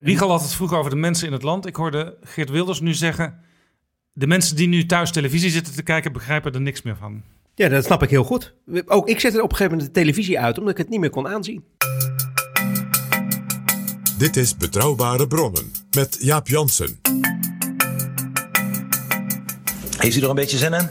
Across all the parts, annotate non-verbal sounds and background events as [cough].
Riegel had het vroeger over de mensen in het land. Ik hoorde Geert Wilders nu zeggen... de mensen die nu thuis televisie zitten te kijken... begrijpen er niks meer van. Ja, dat snap ik heel goed. Ook ik zette op een gegeven moment de televisie uit... omdat ik het niet meer kon aanzien. Dit is Betrouwbare Bronnen met Jaap Jansen. Heeft u er een beetje zin in?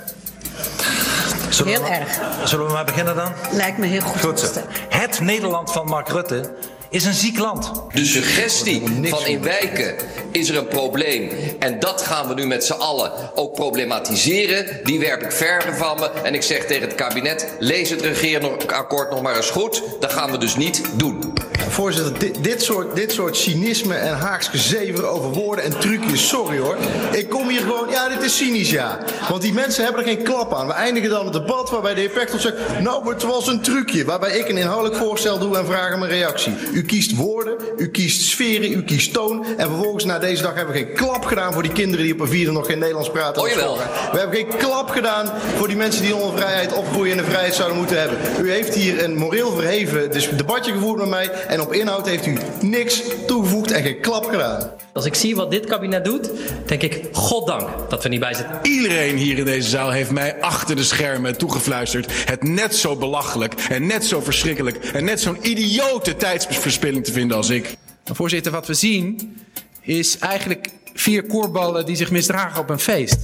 Zullen Heel we, erg. Zullen we maar beginnen dan? Lijkt me heel goed. Goed. Het Nederland van Mark Rutte is een ziek land. De suggestie van in wijken is er een probleem en dat gaan we nu met z'n allen ook problematiseren. Die werp ik ver van me en ik zeg tegen het kabinet: lees het regeerakkoord nog maar eens goed. Dat gaan we dus niet doen. Voorzitter, dit, dit, soort, dit soort cynisme en haakske zever over woorden en trucjes, sorry hoor. Ik kom hier gewoon, ja, dit is cynisch, ja. Want die mensen hebben er geen klap aan. We eindigen dan het debat waarbij de heer Pechtold zegt... nou, het was een trucje, waarbij ik een inhoudelijk voorstel doe en vraag om een reactie. U kiest woorden, u kiest sferen, u kiest toon... en vervolgens na deze dag hebben we geen klap gedaan voor die kinderen... die op een vierde nog geen Nederlands praten. Oh, jawel. We hebben geen klap gedaan voor die mensen die onze vrijheid opgroeien... en de vrijheid zouden moeten hebben. U heeft hier een moreel verheven dus debatje gevoerd met mij... en op inhoud heeft u niks toegevoegd en geen klap gedaan. Als ik zie wat dit kabinet doet, denk ik, goddank dat we niet bij zitten. Iedereen hier in deze zaal heeft mij achter de schermen toegefluisterd. Het net zo belachelijk en net zo verschrikkelijk en net zo'n idiote tijdsverspilling te vinden als ik. Voorzitter, wat we zien is eigenlijk vier koorballen die zich misdragen op een feest.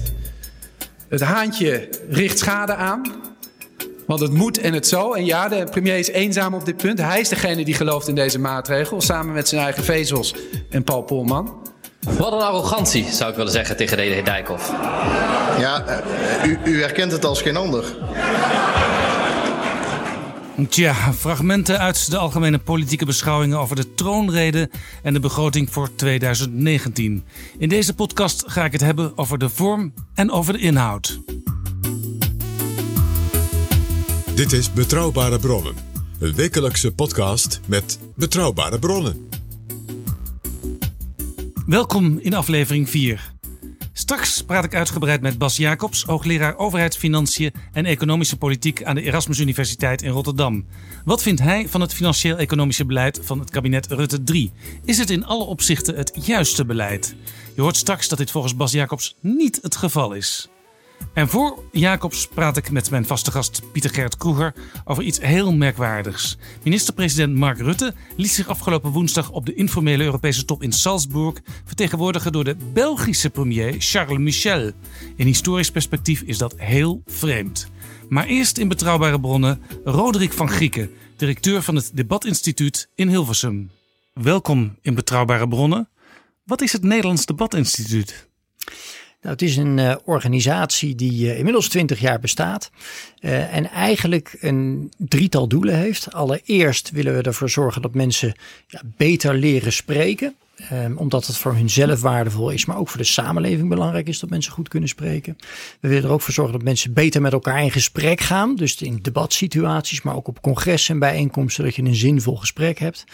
Het haantje richt schade aan. Want het moet en het zo. En ja, de premier is eenzaam op dit punt. Hij is degene die gelooft in deze maatregel. Samen met zijn eigen vezels en Paul Polman. Wat een arrogantie, zou ik willen zeggen tegen de heer Dijkhoff. Ja, eh, u, u herkent het als geen ander. Tja, fragmenten uit de algemene politieke beschouwingen over de troonrede en de begroting voor 2019. In deze podcast ga ik het hebben over de vorm en over de inhoud. Dit is Betrouwbare Bronnen. Een wekelijkse podcast met betrouwbare bronnen. Welkom in aflevering 4. Straks praat ik uitgebreid met Bas Jacobs, hoogleraar overheidsfinanciën en economische politiek aan de Erasmus Universiteit in Rotterdam. Wat vindt hij van het financieel-economische beleid van het kabinet Rutte 3? Is het in alle opzichten het juiste beleid? Je hoort straks dat dit volgens Bas Jacobs niet het geval is. En voor Jacobs praat ik met mijn vaste gast Pieter Gert Kroeger over iets heel merkwaardigs. Minister-president Mark Rutte liet zich afgelopen woensdag op de informele Europese top in Salzburg vertegenwoordigen door de Belgische premier Charles Michel. In historisch perspectief is dat heel vreemd. Maar eerst in betrouwbare bronnen Roderick van Grieken, directeur van het Debatinstituut in Hilversum. Welkom in betrouwbare bronnen. Wat is het Nederlands Debatinstituut? Nou, het is een uh, organisatie die uh, inmiddels 20 jaar bestaat uh, en eigenlijk een drietal doelen heeft. Allereerst willen we ervoor zorgen dat mensen ja, beter leren spreken. Um, omdat het voor hunzelf waardevol is, maar ook voor de samenleving belangrijk is dat mensen goed kunnen spreken. We willen er ook voor zorgen dat mensen beter met elkaar in gesprek gaan. Dus in debatsituaties, maar ook op congressen en bijeenkomsten, dat je een zinvol gesprek hebt.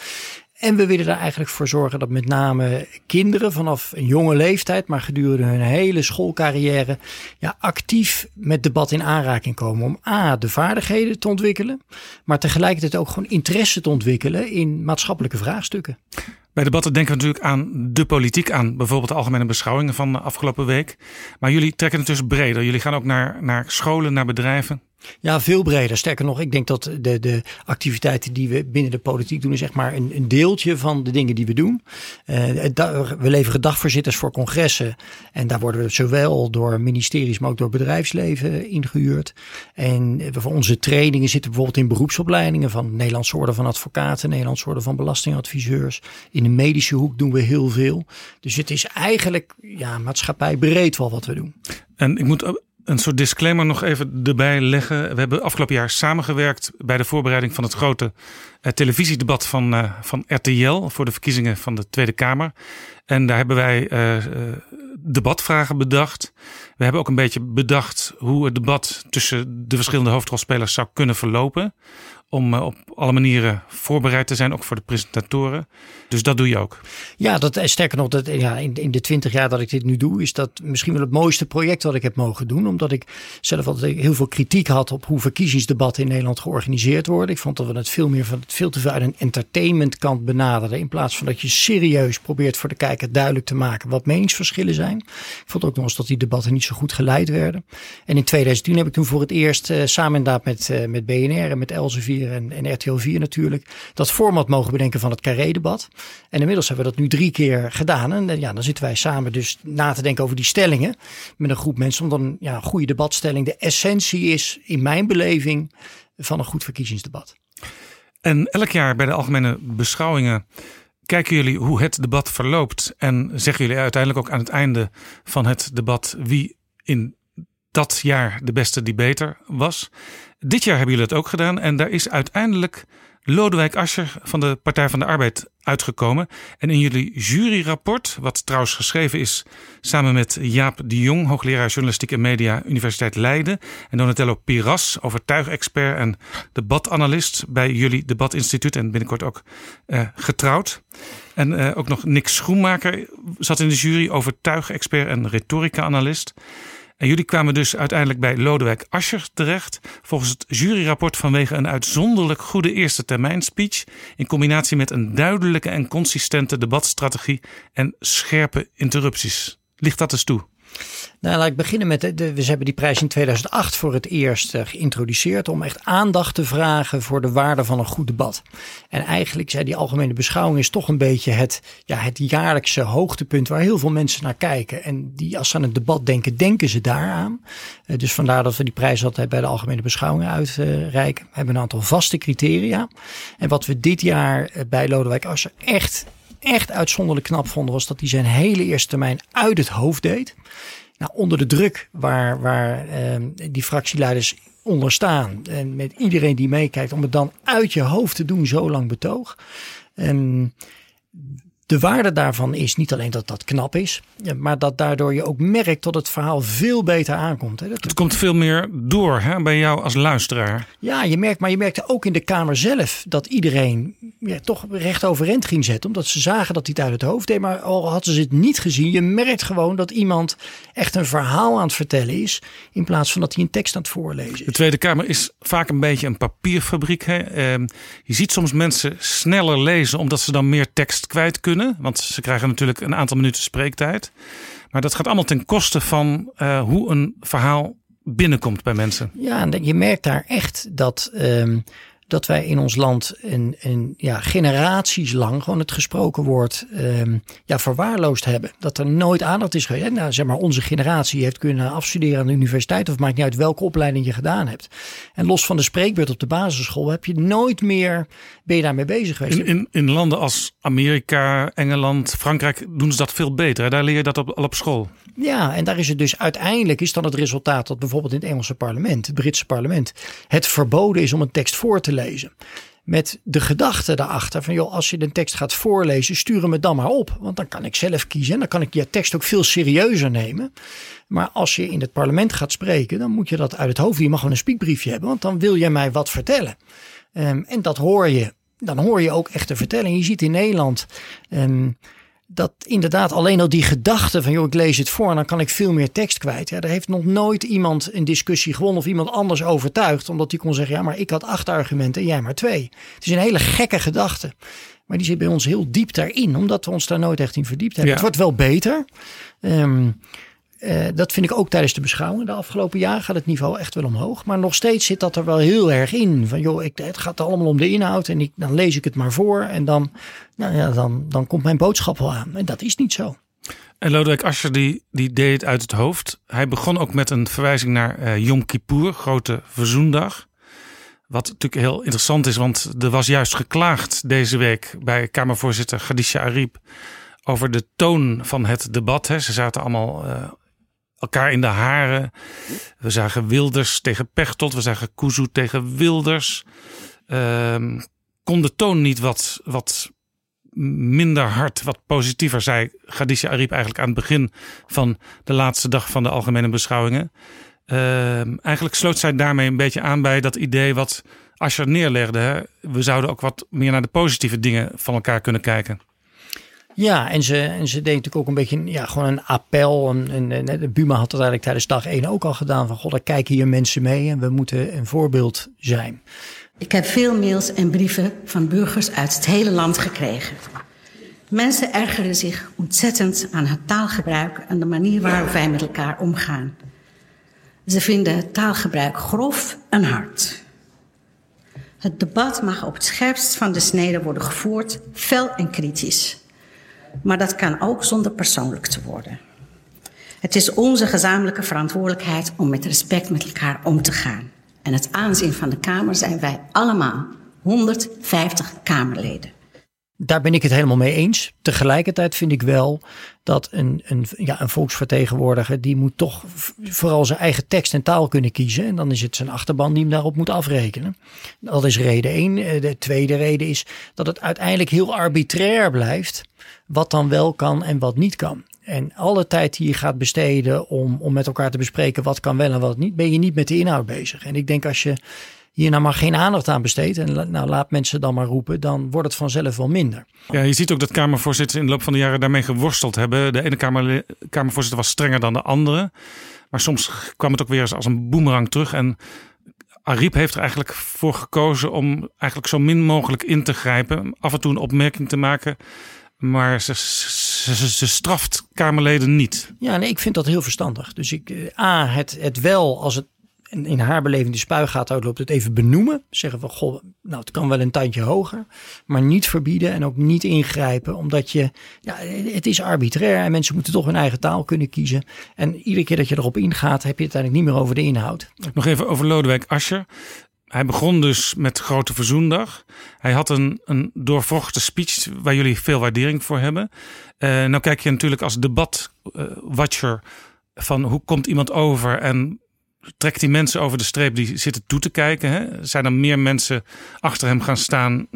En we willen er eigenlijk voor zorgen dat met name kinderen vanaf een jonge leeftijd, maar gedurende hun hele schoolcarrière, ja, actief met debat in aanraking komen. Om A, de vaardigheden te ontwikkelen, maar tegelijkertijd ook gewoon interesse te ontwikkelen in maatschappelijke vraagstukken. Bij debatten denken we natuurlijk aan de politiek, aan bijvoorbeeld de algemene beschouwingen van de afgelopen week. Maar jullie trekken het dus breder. Jullie gaan ook naar, naar scholen, naar bedrijven. Ja, veel breder. Sterker nog, ik denk dat de, de activiteiten die we binnen de politiek doen, is echt maar een, een deeltje van de dingen die we doen. Uh, we leveren dagvoorzitters voor congressen. En daar worden we zowel door ministeries, maar ook door bedrijfsleven ingehuurd. En voor onze trainingen zitten bijvoorbeeld in beroepsopleidingen van Nederlandse Orde van Advocaten, Nederlandse Orde van Belastingadviseurs. In de medische hoek doen we heel veel. Dus het is eigenlijk ja, maatschappij breed wel wat we doen. En ik moet een soort disclaimer nog even erbij leggen. We hebben afgelopen jaar samengewerkt bij de voorbereiding van het grote uh, televisiedebat van, uh, van RTL voor de verkiezingen van de Tweede Kamer. En daar hebben wij uh, debatvragen bedacht. We hebben ook een beetje bedacht hoe het debat tussen de verschillende hoofdrolspelers zou kunnen verlopen. Om op alle manieren voorbereid te zijn, ook voor de presentatoren. Dus dat doe je ook. Ja, dat, eh, sterker nog, dat, ja, in, in de twintig jaar dat ik dit nu doe, is dat misschien wel het mooiste project dat ik heb mogen doen. Omdat ik zelf altijd heel veel kritiek had op hoe verkiezingsdebatten in Nederland georganiseerd worden. Ik vond dat we het veel meer van veel te veel uit een entertainmentkant benaderen. In plaats van dat je serieus probeert voor de kijker duidelijk te maken wat meningsverschillen zijn. Ik vond ook nog eens dat die debatten niet zo goed geleid werden. En in 2010 heb ik toen voor het eerst uh, samen inderdaad met, met BNR en met Elsevier en, en RTL 4 natuurlijk dat format mogen bedenken van het Carré-debat. En inmiddels hebben we dat nu drie keer gedaan. En eh, ja, dan zitten wij samen dus na te denken over die stellingen met een groep mensen. Om dan ja, een goede debatstelling. De essentie is in mijn beleving van een goed verkiezingsdebat. En elk jaar bij de algemene beschouwingen kijken jullie hoe het debat verloopt. En zeggen jullie uiteindelijk ook aan het einde van het debat wie in dat jaar de beste debater was. Dit jaar hebben jullie het ook gedaan. En daar is uiteindelijk Lodewijk Asscher van de Partij van de Arbeid uitgekomen. En in jullie juryrapport, wat trouwens geschreven is samen met Jaap de Jong, hoogleraar journalistiek en media, Universiteit Leiden, en Donatello Piras, overtuigexpert en debatanalist bij jullie debatinstituut en binnenkort ook uh, getrouwd. En uh, ook nog Nick Schoenmaker zat in de jury, overtuigexpert en retorica-analyst. En jullie kwamen dus uiteindelijk bij Lodewijk Asscher terecht. Volgens het juryrapport vanwege een uitzonderlijk goede eerste termijn speech. In combinatie met een duidelijke en consistente debatstrategie en scherpe interrupties. Ligt dat eens toe? Nou, laat ik beginnen met, de, we hebben die prijs in 2008 voor het eerst uh, geïntroduceerd om echt aandacht te vragen voor de waarde van een goed debat. En eigenlijk zei die algemene beschouwing is toch een beetje het, ja, het jaarlijkse hoogtepunt waar heel veel mensen naar kijken. En die, als ze aan het debat denken, denken ze daaraan. Uh, dus vandaar dat we die prijs altijd bij de algemene beschouwingen uitreiken. we hebben een aantal vaste criteria. En wat we dit jaar uh, bij Lodewijk Asscher echt echt uitzonderlijk knap vonden, was dat hij zijn hele eerste termijn uit het hoofd deed. Nou, onder de druk waar, waar uh, die fractieleiders onder staan. En met iedereen die meekijkt, om het dan uit je hoofd te doen, zo lang betoog. Um, de waarde daarvan is niet alleen dat dat knap is, maar dat daardoor je ook merkt dat het verhaal veel beter aankomt. Dat het komt veel meer door hè, bij jou als luisteraar. Ja, je merkt, maar je merkte ook in de Kamer zelf dat iedereen ja, toch recht overeind ging zetten. Omdat ze zagen dat hij het uit het hoofd deed. Maar al hadden ze het niet gezien, je merkt gewoon dat iemand echt een verhaal aan het vertellen is. In plaats van dat hij een tekst aan het voorlezen is. De Tweede Kamer is vaak een beetje een papierfabriek. Hè? Ehm, je ziet soms mensen sneller lezen omdat ze dan meer tekst kwijt kunnen. Want ze krijgen natuurlijk een aantal minuten spreektijd. Maar dat gaat allemaal ten koste van uh, hoe een verhaal binnenkomt bij mensen. Ja, en je merkt daar echt dat um, dat wij in ons land een, een ja, generaties lang gewoon het gesproken woord um, ja, verwaarloosd hebben. Dat er nooit aandacht is geweest. Nou, zeg maar, onze generatie heeft kunnen afstuderen aan de universiteit, of maakt niet uit welke opleiding je gedaan hebt. En los van de spreekbeurt op de basisschool heb je nooit meer, ben je daarmee bezig geweest. In, in, in landen als Amerika, Engeland, Frankrijk doen ze dat veel beter. Daar leer je dat op, al op school. Ja, en daar is het dus uiteindelijk is dan het resultaat dat bijvoorbeeld in het Engelse parlement, het Britse parlement, het verboden is om een tekst voor te lezen. Met de gedachte daarachter van joh, als je de tekst gaat voorlezen, stuur hem dan maar op. Want dan kan ik zelf kiezen en dan kan ik je tekst ook veel serieuzer nemen. Maar als je in het parlement gaat spreken, dan moet je dat uit het hoofd. Je mag gewoon een spiekbriefje hebben, want dan wil jij mij wat vertellen. Um, en dat hoor je. Dan hoor je ook echt de vertelling. Je ziet in Nederland. Um, dat inderdaad alleen al die gedachte van joh, ik lees het voor en dan kan ik veel meer tekst kwijt. Ja, er heeft nog nooit iemand een discussie gewonnen of iemand anders overtuigd. Omdat die kon zeggen, ja, maar ik had acht argumenten en jij maar twee. Het is een hele gekke gedachte. Maar die zit bij ons heel diep daarin, omdat we ons daar nooit echt in verdiept hebben. Het wordt wel beter. Um, uh, dat vind ik ook tijdens de beschouwing. De afgelopen jaar gaat het niveau echt wel omhoog. Maar nog steeds zit dat er wel heel erg in. Van joh, ik, het gaat allemaal om de inhoud. En ik, dan lees ik het maar voor. En dan, nou ja, dan, dan komt mijn boodschap wel aan. En dat is niet zo. En Lodewijk Asscher die, die deed het uit het hoofd. Hij begon ook met een verwijzing naar uh, Yom Kippur, grote verzoendag. Wat natuurlijk heel interessant is, want er was juist geklaagd deze week bij Kamervoorzitter Khadija Ariep over de toon van het debat. Ze zaten allemaal uh, elkaar in de haren. We zagen Wilders tegen Pechtold. We zagen Kuzu tegen Wilders. Uh, kon de toon niet wat, wat minder hard, wat positiever, zei Khadija Ariep eigenlijk aan het begin van de laatste dag van de algemene beschouwingen. Uh, eigenlijk sloot zij daarmee een beetje aan bij dat idee wat Asscher neerlegde. Hè? We zouden ook wat meer naar de positieve dingen van elkaar kunnen kijken. Ja, en ze, en ze deed natuurlijk ook een beetje ja, gewoon een appel. De Buma had het eigenlijk tijdens dag 1 ook al gedaan. Van god, er kijken hier mensen mee en we moeten een voorbeeld zijn. Ik heb veel mails en brieven van burgers uit het hele land gekregen. Mensen ergeren zich ontzettend aan het taalgebruik en de manier waarop wij met elkaar omgaan. Ze vinden het taalgebruik grof en hard. Het debat mag op het scherpst van de snede worden gevoerd, fel en kritisch. Maar dat kan ook zonder persoonlijk te worden. Het is onze gezamenlijke verantwoordelijkheid om met respect met elkaar om te gaan. En het aanzien van de Kamer zijn wij allemaal, 150 Kamerleden. Daar ben ik het helemaal mee eens. Tegelijkertijd vind ik wel dat een, een, ja, een volksvertegenwoordiger, die moet toch vooral zijn eigen tekst en taal kunnen kiezen. En dan is het zijn achterban die hem daarop moet afrekenen. Dat is reden één. Eh, de tweede reden is dat het uiteindelijk heel arbitrair blijft wat dan wel kan en wat niet kan. En alle tijd die je gaat besteden om, om met elkaar te bespreken wat kan wel en wat niet, ben je niet met de inhoud bezig. En ik denk als je hier nou maar geen aandacht aan besteedt en nou laat mensen dan maar roepen, dan wordt het vanzelf wel minder. Ja, je ziet ook dat Kamervoorzitters in de loop van de jaren daarmee geworsteld hebben. De ene kamer, Kamervoorzitter was strenger dan de andere. Maar soms kwam het ook weer als een boemerang terug. En Ariep heeft er eigenlijk voor gekozen om eigenlijk zo min mogelijk in te grijpen. Af en toe een opmerking te maken. Maar ze, ze, ze, straft Kamerleden niet. Ja, nee, ik vind dat heel verstandig. Dus ik, eh, A, het, het wel als het in haar beleving de spuigaat uitloopt, het even benoemen. Zeggen van, goh, nou het kan wel een tandje hoger. Maar niet verbieden en ook niet ingrijpen. Omdat je, ja, het is arbitrair en mensen moeten toch hun eigen taal kunnen kiezen. En iedere keer dat je erop ingaat, heb je het eigenlijk niet meer over de inhoud. Nog even over Lodewijk Asscher. Hij begon dus met Grote Verzoendag. Hij had een, een speech waar jullie veel waardering voor hebben. Uh, nou kijk je natuurlijk als debatwatcher van hoe komt iemand over en trekt die mensen over de streep die zitten toe te kijken. Hè? Zijn er meer mensen achter hem gaan staan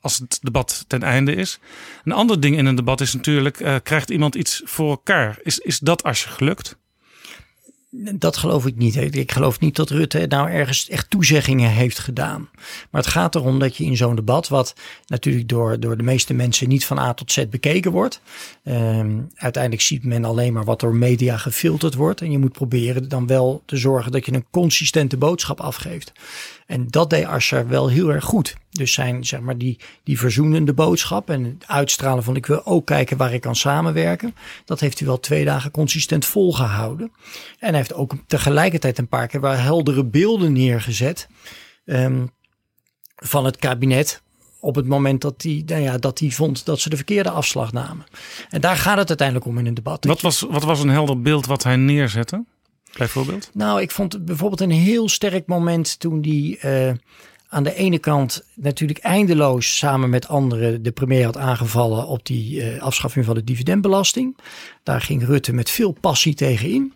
als het debat ten einde is? Een ander ding in een debat is natuurlijk, uh, krijgt iemand iets voor elkaar? Is, is dat als je gelukt? Dat geloof ik niet. Ik geloof niet dat Rutte nou ergens echt toezeggingen heeft gedaan. Maar het gaat erom dat je in zo'n debat, wat natuurlijk door, door de meeste mensen niet van A tot Z bekeken wordt. Um, uiteindelijk ziet men alleen maar wat door media gefilterd wordt. En je moet proberen dan wel te zorgen dat je een consistente boodschap afgeeft. En dat deed Asscher wel heel erg goed. Dus zijn, zeg maar, die, die verzoenende boodschap en het uitstralen van ik wil ook kijken waar ik kan samenwerken. Dat heeft hij wel twee dagen consistent volgehouden. En hij heeft ook tegelijkertijd een paar keer wel heldere beelden neergezet um, van het kabinet op het moment dat hij, nou ja, dat hij vond dat ze de verkeerde afslag namen. En daar gaat het uiteindelijk om in een debat. Wat was, wat was een helder beeld wat hij neerzette? Bijvoorbeeld? Nou, ik vond bijvoorbeeld een heel sterk moment toen die uh, aan de ene kant natuurlijk eindeloos samen met anderen de premier had aangevallen op die uh, afschaffing van de dividendbelasting. Daar ging Rutte met veel passie tegen in.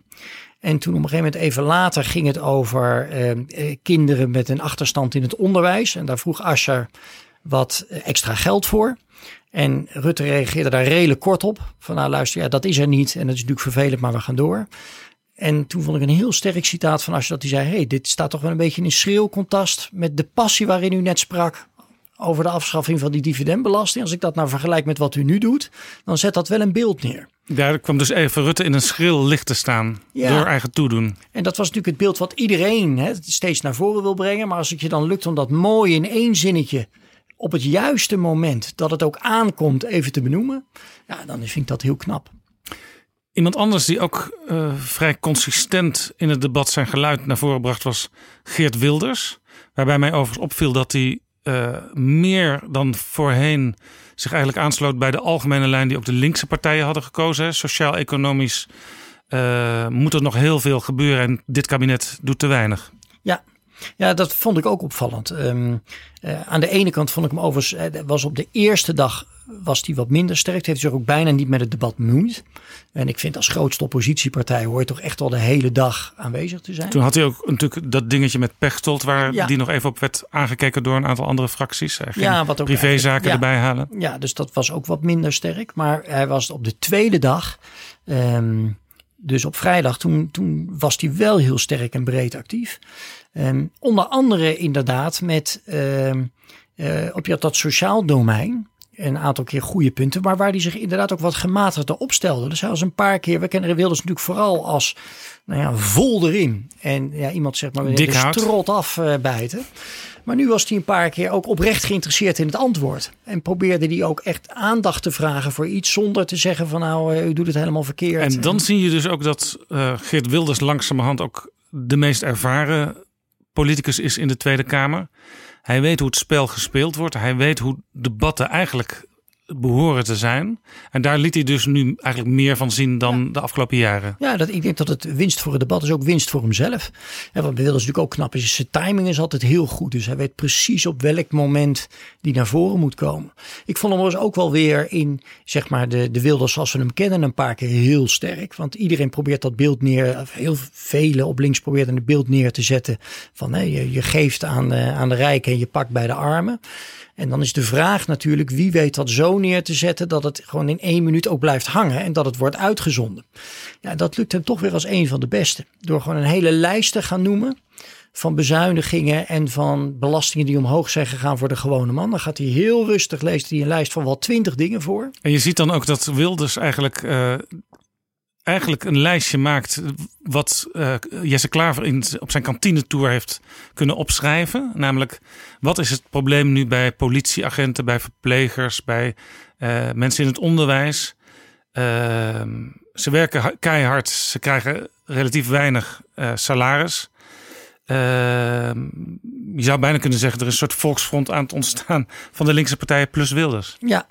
En toen op een gegeven moment even later ging het over uh, kinderen met een achterstand in het onderwijs. En daar vroeg Asscher wat extra geld voor. En Rutte reageerde daar redelijk kort op. Van nou luister, ja, dat is er niet. En dat is natuurlijk vervelend, maar we gaan door. En toen vond ik een heel sterk citaat van Asscher dat hij zei: hey, dit staat toch wel een beetje in schreeuw contrast met de passie waarin u net sprak over de afschaffing van die dividendbelasting. Als ik dat nou vergelijk met wat u nu doet, dan zet dat wel een beeld neer. Daar kwam dus even Rutte in een schril licht te staan door eigen toedoen. En dat was natuurlijk het beeld wat iedereen hè, steeds naar voren wil brengen. Maar als het je dan lukt om dat mooi in één zinnetje op het juiste moment dat het ook aankomt even te benoemen, ja, dan vind ik dat heel knap. Iemand anders die ook uh, vrij consistent in het debat zijn geluid naar voren bracht was Geert Wilders. Waarbij mij overigens opviel dat hij uh, meer dan voorheen zich eigenlijk aansloot bij de algemene lijn die ook de linkse partijen hadden gekozen. Sociaal-economisch uh, moet er nog heel veel gebeuren en dit kabinet doet te weinig. Ja, ja, dat vond ik ook opvallend. Um, uh, aan de ene kant vond ik hem overigens, uh, was op de eerste dag was hij wat minder sterk. Het heeft zich ook bijna niet met het debat bemoeid. En ik vind als grootste oppositiepartij hoor je toch echt wel de hele dag aanwezig te zijn. Toen had hij ook natuurlijk dat dingetje met Pechtold, waar ja. die nog even op werd aangekeken door een aantal andere fracties. ja, wat ook privézaken ja, erbij halen. Ja, dus dat was ook wat minder sterk. Maar hij was op de tweede dag. Um, Dus op vrijdag, toen, toen was hij wel heel sterk en breed actief. Um, onder andere inderdaad met uh, uh, op dat sociaal domein een aantal keer goede punten, maar waar hij zich inderdaad ook wat gematigder opstelde. Dus hij was een paar keer, we kennen Wilders natuurlijk vooral als nou ja, vol erin. En ja, iemand zegt maar Dik de strot afbijten. Uh, maar nu was hij een paar keer ook oprecht geïnteresseerd in het antwoord. En probeerde hij ook echt aandacht te vragen voor iets zonder te zeggen van nou, uh, u doet het helemaal verkeerd. En dan zie je dus ook dat uh, Geert Wilders langzamerhand ook de meest ervaren politicus is in de Tweede Kamer. Hij weet hoe het spel gespeeld wordt. Hij weet hoe debatten eigenlijk behoren te zijn. En daar liet hij dus nu eigenlijk meer van zien dan ja. de afgelopen jaren. Ja, dat, ik denk dat het winst voor het debat is ook winst voor hemzelf. En wat Wilders natuurlijk ook knap is, zijn timing is altijd heel goed. Dus hij weet precies op welk moment die naar voren moet komen. Ik vond hem dus ook wel weer in, zeg maar, de, de Wilders zoals we hem kennen een paar keer heel sterk. Want iedereen probeert dat beeld neer, heel velen op links proberen het beeld neer te zetten. Van je, je geeft aan, uh, aan de rijken en je pakt bij de armen. En dan is de vraag natuurlijk, wie weet dat zo neer te zetten dat het gewoon in één minuut ook blijft hangen en dat het wordt uitgezonden. Ja, dat lukt hem toch weer als een van de beste. Door gewoon een hele lijst te gaan noemen van bezuinigingen en van belastingen die omhoog zijn gegaan voor de gewone man. Dan gaat hij heel rustig, leest hij een lijst van wel twintig dingen voor. En je ziet dan ook dat Wilders eigenlijk uh, eigenlijk een lijstje maakt wat uh, Jesse Klaver in, op zijn kantinetour heeft kunnen opschrijven. Namelijk, wat is het probleem nu bij politieagenten, bij verplegers, bij uh, mensen in het onderwijs? Uh, ze werken keihard, ze krijgen relatief weinig salaris. je zou bijna kunnen zeggen, er is een soort volksfront aan het ontstaan van de linkse partijen plus Wilders. Ja,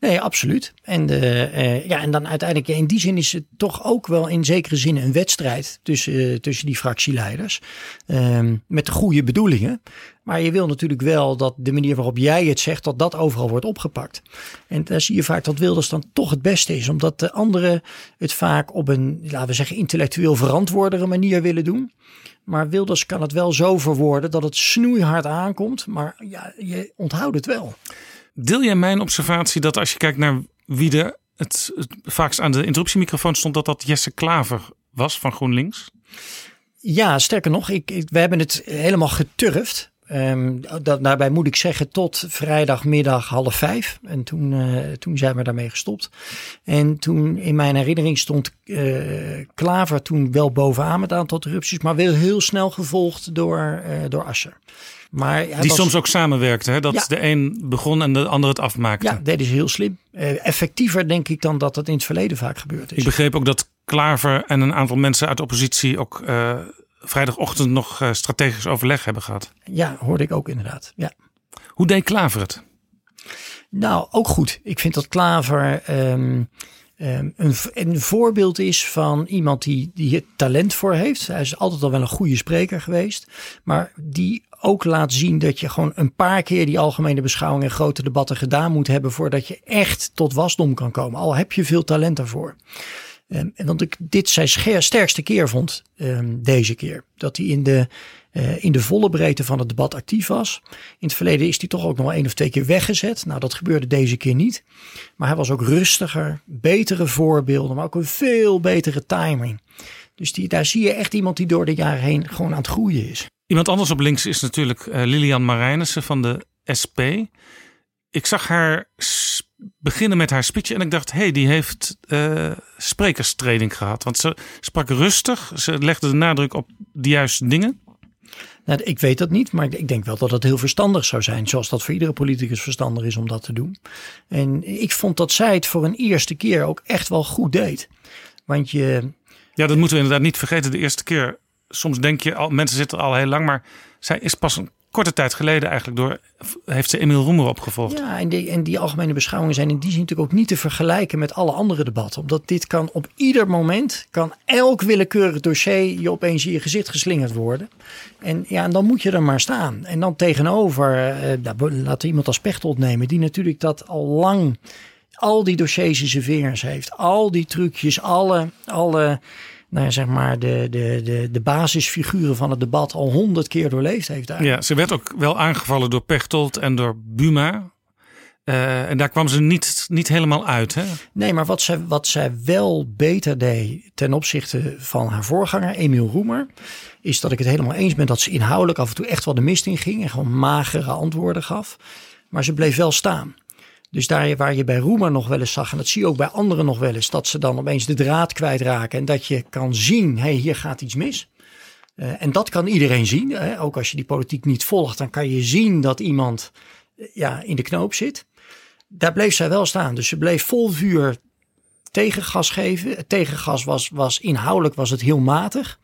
Nee, absoluut. En, de, uh, ja, en dan uiteindelijk, in die zin is het toch ook wel in zekere zin een wedstrijd tussen, uh, tussen die fractieleiders. Uh, met de goede bedoelingen. Maar je wil natuurlijk wel dat de manier waarop jij het zegt, dat dat overal wordt opgepakt. En daar zie je vaak dat Wilders dan toch het beste is. Omdat de anderen het vaak op een, laten we zeggen, intellectueel verantwoordere manier willen doen. Maar Wilders kan het wel zo verwoorden dat het snoeihard aankomt. Maar ja, je onthoudt het wel. Deel jij mijn observatie dat als je kijkt naar wie er het, vaakst aan de interruptiemicrofoon stond, dat dat Jesse Klaver was van GroenLinks? Ja, sterker nog, ik, we hebben het helemaal geturfd. Um, dat, daarbij moet ik zeggen tot vrijdagmiddag half vijf. En toen, uh, toen zijn we daarmee gestopt. En toen in mijn herinnering stond uh, Klaver toen wel bovenaan met aantal interrupties. Maar wel heel snel gevolgd door, uh, door Asser. Maar die was... soms ook samenwerkte, hè? dat ja. de een begon en de ander het afmaakte. Ja, dat is heel slim. Uh, effectiever denk ik dan dat dat in het verleden vaak gebeurd is. Ik begreep ook dat Klaver en een aantal mensen uit de oppositie ook uh, vrijdagochtend nog uh, strategisch overleg hebben gehad. Ja, hoorde ik ook inderdaad. Ja. Hoe deed Klaver het? Nou, ook goed. Ik vind dat Klaver um, um, een, een, voorbeeld is van iemand die, die het talent voor heeft. Hij is altijd al wel een goede spreker geweest. Maar die ook laat zien dat je gewoon een paar keer die algemene beschouwing en grote debatten gedaan moet hebben voordat je echt tot wasdom kan komen. Al heb je veel talent daarvoor. Um, en dat ik dit zijn sterkste keer vond um, deze keer. Dat hij in de, uh, in de volle breedte van het debat actief was. In het verleden is hij toch ook nog wel één of twee keer weggezet. Nou, dat gebeurde deze keer niet. Maar hij was ook rustiger, betere voorbeelden, maar ook een veel betere timing. Dus die, daar zie je echt iemand die door de jaren heen gewoon aan het groeien is. Iemand anders op links is natuurlijk uh, Lilian Marijnissen van de SP. Ik zag haar beginnen met haar speech en ik dacht, hé, hey, die heeft uh, sprekerstraining gehad. Want ze sprak rustig, ze legde de nadruk op de juiste dingen. Nou, ik weet dat niet, maar ik denk wel dat het heel verstandig zou zijn. Zoals dat voor iedere politicus verstandig is om dat te doen. En ik vond dat zij het voor een eerste keer ook echt wel goed deed. Want je. Ja, dat moeten we inderdaad niet vergeten. De eerste keer soms denk je, al, mensen zitten al heel lang, maar zij is pas een korte tijd geleden eigenlijk door, heeft ze Emiel Roemer opgevolgd. Ja, en die, en die algemene beschouwingen zijn in die zin natuurlijk ook niet te vergelijken met alle andere debatten. Omdat dit kan op ieder moment, kan elk willekeurig dossier je opeens in je gezicht geslingerd worden. En ja, en dan moet je er maar staan. En dan tegenover, uh, laat iemand als Pechtold nemen, die natuurlijk dat al lang, al die dossiers in zijn vingers heeft. Al die trucjes, alle, alle nou, zeg maar de, de, de, de basisfiguren van het debat al honderd keer doorleefd heeft. Eigenlijk. Ja, ze werd ook wel aangevallen door Pechtold en door Buma. Uh, en daar kwam ze niet, niet helemaal uit. Hè? Nee, maar wat zij, wat zij wel beter deed ten opzichte van haar voorganger, Emiel Roemer, is dat ik het helemaal eens ben dat ze inhoudelijk af en toe echt wel de mist in ging en gewoon magere antwoorden gaf. Maar ze bleef wel staan. Dus daar waar je bij Roemer nog wel eens zag, en dat zie je ook bij anderen nog wel eens, dat ze dan opeens de draad kwijtraken en dat je kan zien, hé, hey, hier gaat iets mis. Uh, en dat kan iedereen zien. Hè? Ook als je die politiek niet volgt, dan kan je zien dat iemand ja, in de knoop zit. Daar bleef zij wel staan. Dus ze bleef vol vuur tegengas geven. Het tegengas was, was inhoudelijk was het heel matig.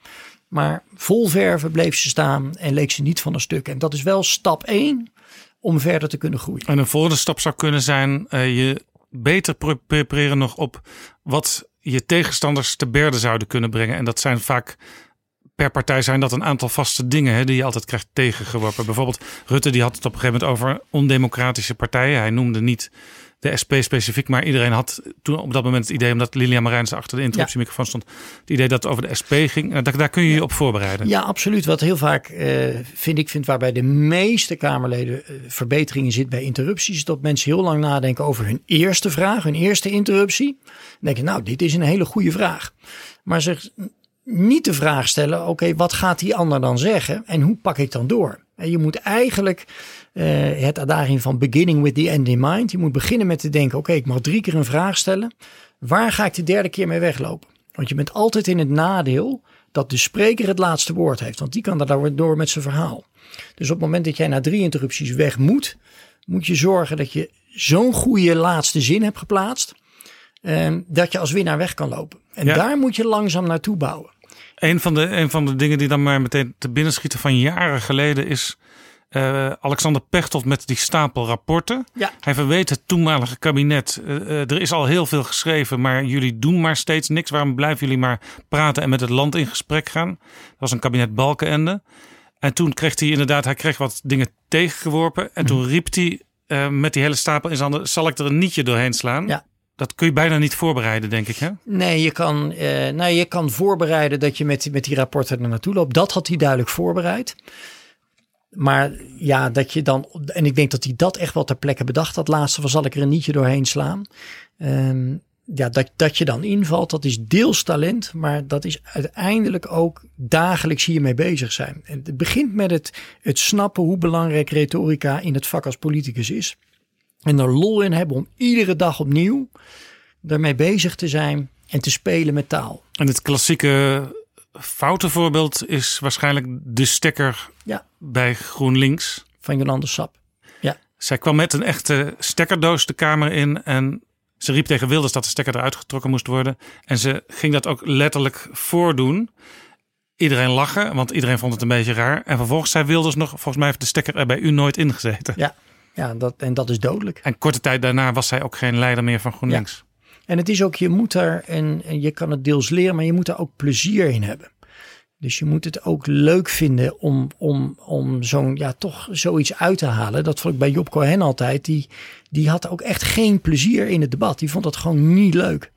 Maar vol verven bleef ze staan en leek ze niet van een stuk. En dat is wel stap 1 om verder te kunnen groeien. En een volgende stap zou kunnen zijn uh, je beter prepareren nog op wat je tegenstanders te berde zouden kunnen brengen. En dat zijn vaak per partij zijn dat een aantal vaste dingen hè, die je altijd krijgt tegengeworpen. Bijvoorbeeld Rutte die had het op een gegeven moment over ondemocratische partijen. Hij noemde niet de SP specifiek, maar iedereen had toen op dat moment het idee, omdat Lilian Marijns achter de interruptiemicrofoon stond, het idee dat het over de SP ging. Nou, daar, daar kun je je op voorbereiden. Ja, absoluut. Wat heel vaak uh, vind ik, vind waarbij de meeste Kamerleden uh, verbeteringen zit bij interrupties, dat mensen heel lang nadenken over hun eerste vraag, hun eerste interruptie. Dan denken, nou, dit is een hele goede vraag. Maar zich niet de vraag stellen: oké, wat gaat die ander dan zeggen en hoe pak ik dan door? En je moet eigenlijk uh, het adagium van beginning with the end in mind. Je moet beginnen met te denken: oké, ik mag drie keer een vraag stellen. Waar ga ik de derde keer mee weglopen? Want je bent altijd in het nadeel dat de spreker het laatste woord heeft, want die kan daar door met zijn verhaal. Dus op het moment dat jij na drie interrupties weg moet, moet je zorgen dat je zo'n goede laatste zin hebt geplaatst. Um, dat je als winnaar weg kan lopen. En ja. daar moet je langzaam naartoe bouwen. Een van, de, een van de dingen die dan maar meteen te binnen schieten van jaren geleden is uh, Alexander Pechtold met die stapel rapporten. Ja. Hij verweet het toenmalige kabinet. Uh, uh, er is al heel veel geschreven, maar jullie doen maar steeds niks. Waarom blijven jullie maar praten en met het land in gesprek gaan? Dat was een kabinet Balkenende. En toen kreeg hij inderdaad, hij kreeg wat dingen tegengeworpen. En toen riep hij met die hele stapel in zijn handen, zal ik er een nietje doorheen slaan? Ja. Dat kun je bijna niet voorbereiden, denk ik. Hè? Nee, je kan, uh, nou, je kan voorbereiden dat je met, met die rapporten er naartoe loopt. Dat had hij duidelijk voorbereid. Maar ja, dat je dan. En ik denk dat hij dat echt wel ter plekke bedacht. Dat laatste van zal ik er een nietje doorheen slaan. Um, ja, dat, dat je dan invalt, dat is deels talent. Maar dat is uiteindelijk ook dagelijks hiermee bezig zijn. En het begint met het, het snappen hoe belangrijk retorica in het vak als politicus is. En er lol in hebben om iedere dag opnieuw daarmee bezig te zijn en te spelen met taal. En het klassieke foute voorbeeld is waarschijnlijk de stekker ja. bij GroenLinks. Van Jolande Sap. Ja. Zij kwam met een echte stekkerdoos de kamer in en ze riep tegen Wilders dat de stekker eruit getrokken moest worden. En ze ging dat ook letterlijk voordoen. Iedereen lachen, want iedereen vond het een beetje raar. En vervolgens zei Wilders nog, volgens mij heeft de stekker er bij u nooit ingezeten. Ja, ja, dat, en dat is dodelijk. En korte tijd daarna was zij ook geen leider meer van GroenLinks. Ja. En het is ook, je moet daar, en, en je kan het deels leren, maar je moet er ook plezier in hebben. Dus je moet het ook leuk vinden om, om, om zo'n, ja, toch zoiets uit te halen. Dat vond ik bij Job Cohen altijd. Die, die had ook echt geen plezier in het debat. Die vond dat gewoon niet leuk.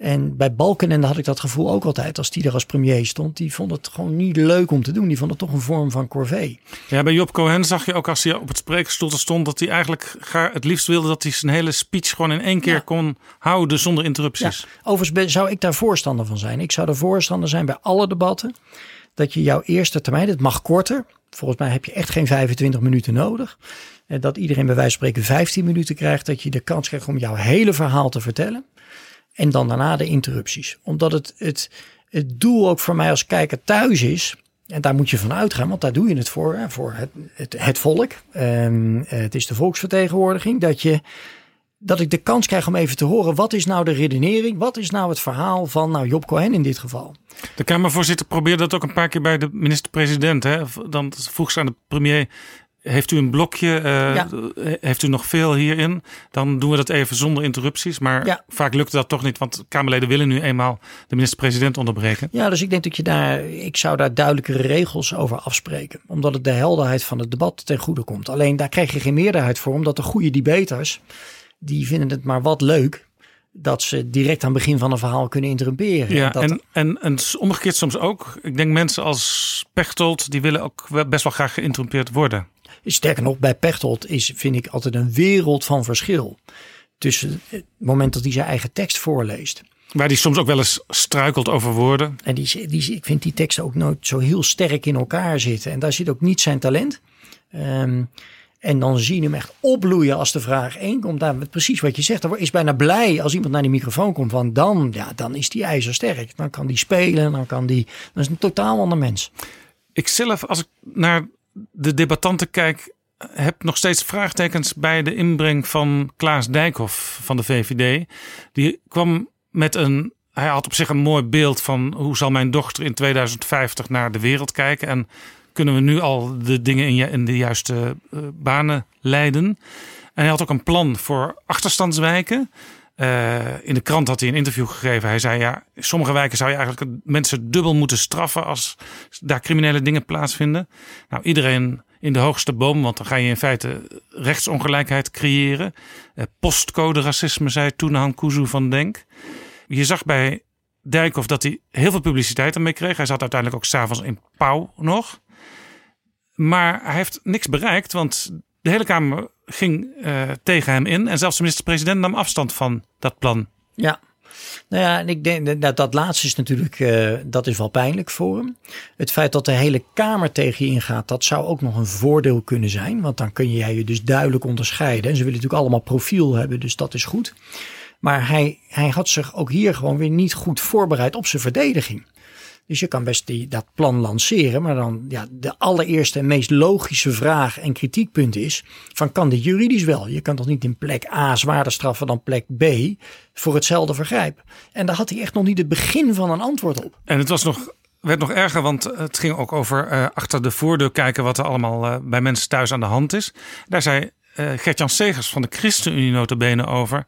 En bij Balkenende had ik dat gevoel ook altijd als die er als premier stond. Die vond het gewoon niet leuk om te doen. Die vond het toch een vorm van corvée. Ja, bij Job Cohen zag je ook als hij op het spreekstoel stond... dat hij eigenlijk het liefst wilde dat hij zijn hele speech gewoon in één keer ja. kon houden zonder interrupties. Ja. Overigens zou ik daar voorstander van zijn. Ik zou er voorstander zijn bij alle debatten. Dat je jouw eerste termijn, het mag korter. Volgens mij heb je echt geen 25 minuten nodig. Dat iedereen bij wijze van spreken 15 minuten krijgt. Dat je de kans krijgt om jouw hele verhaal te vertellen. En dan daarna de interrupties. Omdat het, het, het doel ook voor mij als kijker thuis is. En daar moet je van uitgaan, want daar doe je het voor. Hè, voor het, het, volk. Um, het is de volksvertegenwoordiging. Dat, je, dat ik de kans krijg om even te horen. Wat is nou de redenering? Wat is nou het verhaal van nou, Job Cohen in dit geval? De Kamervoorzitter probeerde dat ook een paar keer bij de minister-president. Dan vroeg ze aan de premier. Heeft u een blokje? Uh, ja. Heeft u nog veel hierin? Dan doen we dat even zonder interrupties. Maar ja. vaak lukt dat toch niet, want Kamerleden willen nu eenmaal de minister-president onderbreken. Ja, dus ik denk dat je daar, ik zou daar duidelijkere regels over afspreken. Omdat het de helderheid van het debat ten goede komt. Alleen daar krijg je geen meerderheid voor, omdat de goede debaters, die vinden het maar wat leuk dat ze direct aan het begin van een verhaal kunnen interrumperen. Ja, dat en, en, en omgekeerd soms ook. Ik denk mensen als Pechtold, die willen ook best wel graag geïnterrumpeerd worden. Sterker nog, bij Pechtold is, vind ik, altijd een wereld van verschil. Tussen het moment dat hij zijn eigen tekst voorleest. Waar die soms ook wel eens struikelt over woorden. En die, die, ik vind die teksten ook nooit zo heel sterk in elkaar zitten. En daar zit ook niet zijn talent. Um, en dan zie je hem echt opbloeien als de vraag 1 komt. Daar precies wat je zegt. Dan is bijna blij als iemand naar die microfoon komt. Want dan, ja, dan is die ijzersterk. Dan kan die spelen. Dan kan die. Dat is een totaal ander mens. Ik zelf, als ik naar de debattanten kijk, heb nog steeds vraagtekens bij de inbreng van Klaas Dijkhoff van de VVD. Die kwam met een. Hij had op zich een mooi beeld van hoe zal mijn dochter in 2050 naar de wereld kijken. En kunnen we nu al de dingen in de juiste uh, banen leiden. En hij had ook een plan voor achterstandswijken. Uh, in de krant had hij een interview gegeven. Hij zei: Ja, sommige wijken zou je eigenlijk mensen dubbel moeten straffen als daar criminele dingen plaatsvinden. Nou, iedereen in de hoogste boom, want dan ga je in feite rechtsongelijkheid creëren. Uh, postcode racisme, zei Han Kuzu van Denk. Je zag bij Dijkhoff dat hij heel veel publiciteit ermee kreeg. Hij zat uiteindelijk ook s'avonds in Pauw nog. Maar hij heeft niks bereikt, want de hele Kamer ging uh, tegen hem in. En zelfs de minister-president nam afstand van dat plan. Ja. Nou ja, en ik denk dat dat laatste is natuurlijk, uh, dat is wel pijnlijk voor hem. Het feit dat de hele Kamer tegen je ingaat, dat zou ook nog een voordeel kunnen zijn. Want dan kun je je dus duidelijk onderscheiden. En ze willen natuurlijk allemaal profiel hebben, dus dat is goed. Maar hij, hij had zich ook hier gewoon weer niet goed voorbereid op zijn verdediging. Dus je kan best dat plan lanceren, maar dan ja, de allereerste en meest logische vraag en kritiekpunt is: van kan dit juridisch wel? Je kan toch niet in plek A zwaarder straffen dan plek B voor hetzelfde vergrijp? En daar had hij echt nog niet het begin van een antwoord op. En het was nog werd nog erger, want het ging ook over uh, achter de voordeur kijken wat er allemaal uh, bij mensen thuis aan de hand is. Daar zei uh, Gertjan Segers van de ChristenUnie notabene over.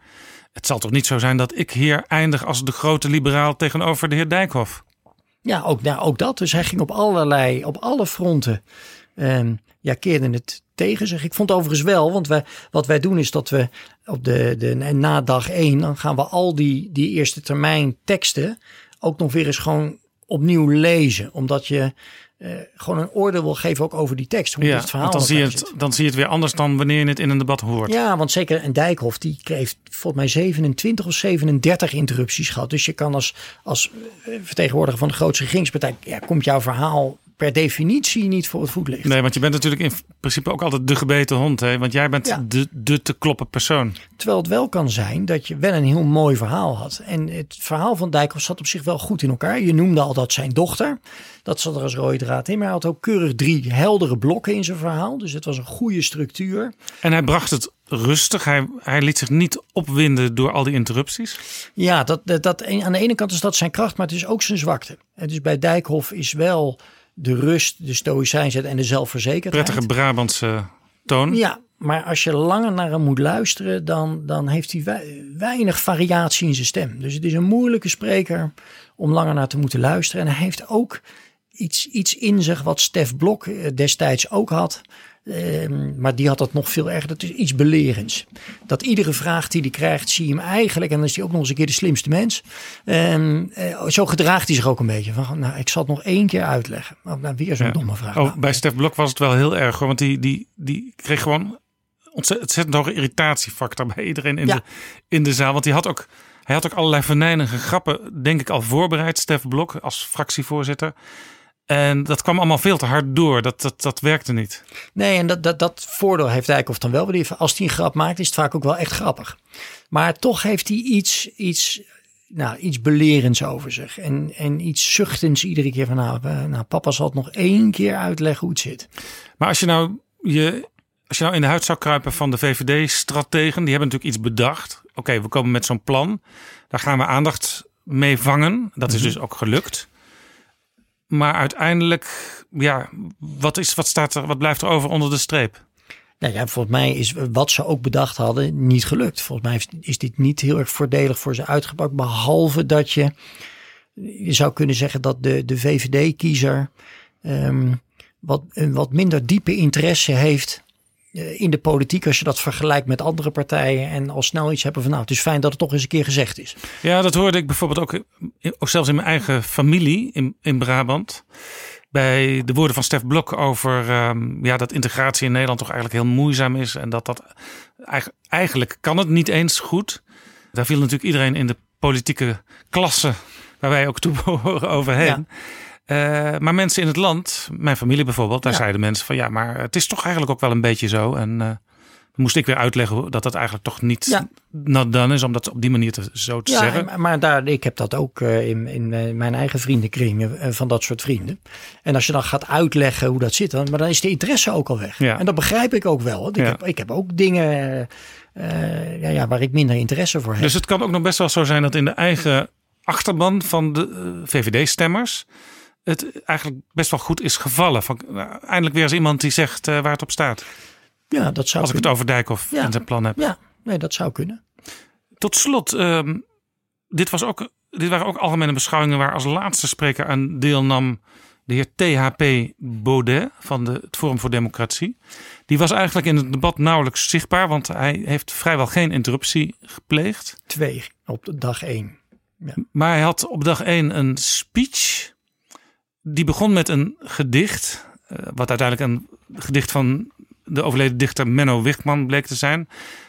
Het zal toch niet zo zijn dat ik hier eindig als de grote liberaal tegenover de heer Dijkhoff? Ja, ook, nou, ook dat. Dus hij ging op allerlei, op alle fronten, um, ja, keerde het tegen zich. Ik vond overigens wel, want wij, wat wij doen is dat we op de, de, na dag één, dan gaan we al die, die eerste termijn teksten ook nog weer eens gewoon opnieuw lezen. Omdat je uh, gewoon een oordeel wil geven ook over die tekst. Hoe ja, het verhaal dan zie, je het, dan zie je het weer anders dan wanneer je het in een debat hoort. Ja, want zeker een Dijkhoff die kreeg volgens mij 27 of 37 interrupties gehad. Dus je kan als, als eh, vertegenwoordiger van de grootste regeringspartij, ja, komt jouw verhaal per definitie niet voor het voetlicht. Nee, want je bent natuurlijk in principe ook altijd de gebeten hond. Hè? Want jij bent de, de te kloppen persoon. Terwijl het wel kan zijn dat je wel een heel mooi verhaal had. En het verhaal van Dijkhoff zat op zich wel goed in elkaar. Je noemde al dat zijn dochter. Dat zat er als rode draad in. Maar hij had ook keurig drie heldere blokken in zijn verhaal. Dus het was een goede structuur. En hij bracht het rustig. Hij, hij liet zich niet opwinden door al die interrupties. Ja, dat, dat, dat, aan de ene kant is dat zijn kracht, maar het is ook zijn zwakte. En dus bij Dijkhoff is wel de rust, de stoïcijnsheid en de zelfverzekerdheid. Prettige Brabantse toon. Ja, maar als je langer naar hem moet luisteren, dan, dan heeft hij weinig variatie in zijn stem. Dus het is een moeilijke spreker om langer naar te moeten luisteren. En hij heeft ook iets, iets in zich wat Stef Blok eh, destijds ook had. Ehm, maar die had dat nog veel erger. Dat is iets belerends. Dat iedere vraag die hij krijgt, zie je hem eigenlijk. En dan is hij ook nog eens een keer de slimste mens. Uh, zo gedraagt hij zich ook een beetje. Van, nou, ik zal het nog één keer uitleggen. Oh, nou, weer zo'n domme vraag. Oh, nou, bij Stef Blok was het wel heel erg. Want die, die, die kreeg gewoon ontzettend hoge irritatiefactor bij iedereen in, de, in de zaal. Want die had ook, hij had ook allerlei venijnige grappen, denk ik, al voorbereid. Stef Blok als fractievoorzitter. En dat kwam allemaal veel te hard door. Dat, dat, dat werkte niet. Nee, en dat, dat, dat voordeel heeft Dijkhoff dan wel. Als hij een grap maakt, is het vaak ook wel echt grappig. Maar toch heeft hij iets, iets, nou, iets belerends over zich. En, en iets zuchtends iedere keer van nou, eh, nou, papa zal het nog één keer uitleggen hoe het zit. Maar als je nou, je, als je nou in de huid zou kruipen van de VVD-strategen, die hebben natuurlijk iets bedacht. Oké, we komen met zo'n plan. Daar gaan we aandacht mee vangen. Dat is mhm. dus ook gelukt. Maar uiteindelijk, ja, wat, is, wat, staat er, wat blijft er over onder de streep? Nou ja, volgens mij is wat ze ook bedacht hadden niet gelukt. Volgens mij is dit niet heel erg voordelig voor ze uitgepakt. Behalve dat je, je zou kunnen zeggen dat de, de VVD-kiezer um, wat, een wat minder diepe interesse heeft in de politiek als je dat vergelijkt met andere partijen en al snel iets hebben van nou het is fijn dat het toch eens een keer gezegd is. Ja, dat hoorde ik bijvoorbeeld ook, ook zelfs in mijn eigen familie in, in Brabant. bij de woorden van Stef Blok over ehm, ja, dat integratie in Nederland toch eigenlijk heel moeizaam is. En dat dat eigenlijk, kan het niet eens goed. Daar viel natuurlijk iedereen in de politieke klasse, waar wij ook toe behoren, overheen. Eh, maar mensen in het land, mijn familie bijvoorbeeld, daar zeiden mensen van ja, maar het is toch eigenlijk ook wel een beetje zo. En uh, moest ik weer uitleggen dat dat eigenlijk toch niet ja. not done is, om dat op die manier te, zo te ja, zeggen. Maar daar, ik heb dat ook uh, in, in mijn eigen vriendenkring van dat soort vrienden. En als je dan gaat uitleggen hoe dat zit, dan, maar dan is de interesse ook al weg. Ja. En dat begrijp ik ook wel. Ik, heb, ik heb ook dingen ja, ja, waar ik minder interesse voor heb. Dus het kan ook nog best wel zo zijn dat in de eigen achterban van de VVD-stemmers het eigenlijk best wel goed is gevallen. Van, nou, eindelijk weer eens iemand die zegt uh, waar het op staat. Ja, dat zou Als ik het over Dijkhoff ja. en zijn plan heb. Ja, nee, dat zou kunnen. Tot slot, um, dit, was ook, dit waren ook algemene beschouwingen waar als laatste spreker aan deelnam de heer THP Baudet van de, het Forum voor Democratie. Die was eigenlijk in het debat nauwelijks zichtbaar, want hij heeft vrijwel geen interruptie gepleegd. Twee op dag één. Ja. Maar hij had op dag één een speech die begon met een gedicht, uh, wat uiteindelijk een gedicht van de overleden dichter Menno Wichtman bleek te zijn.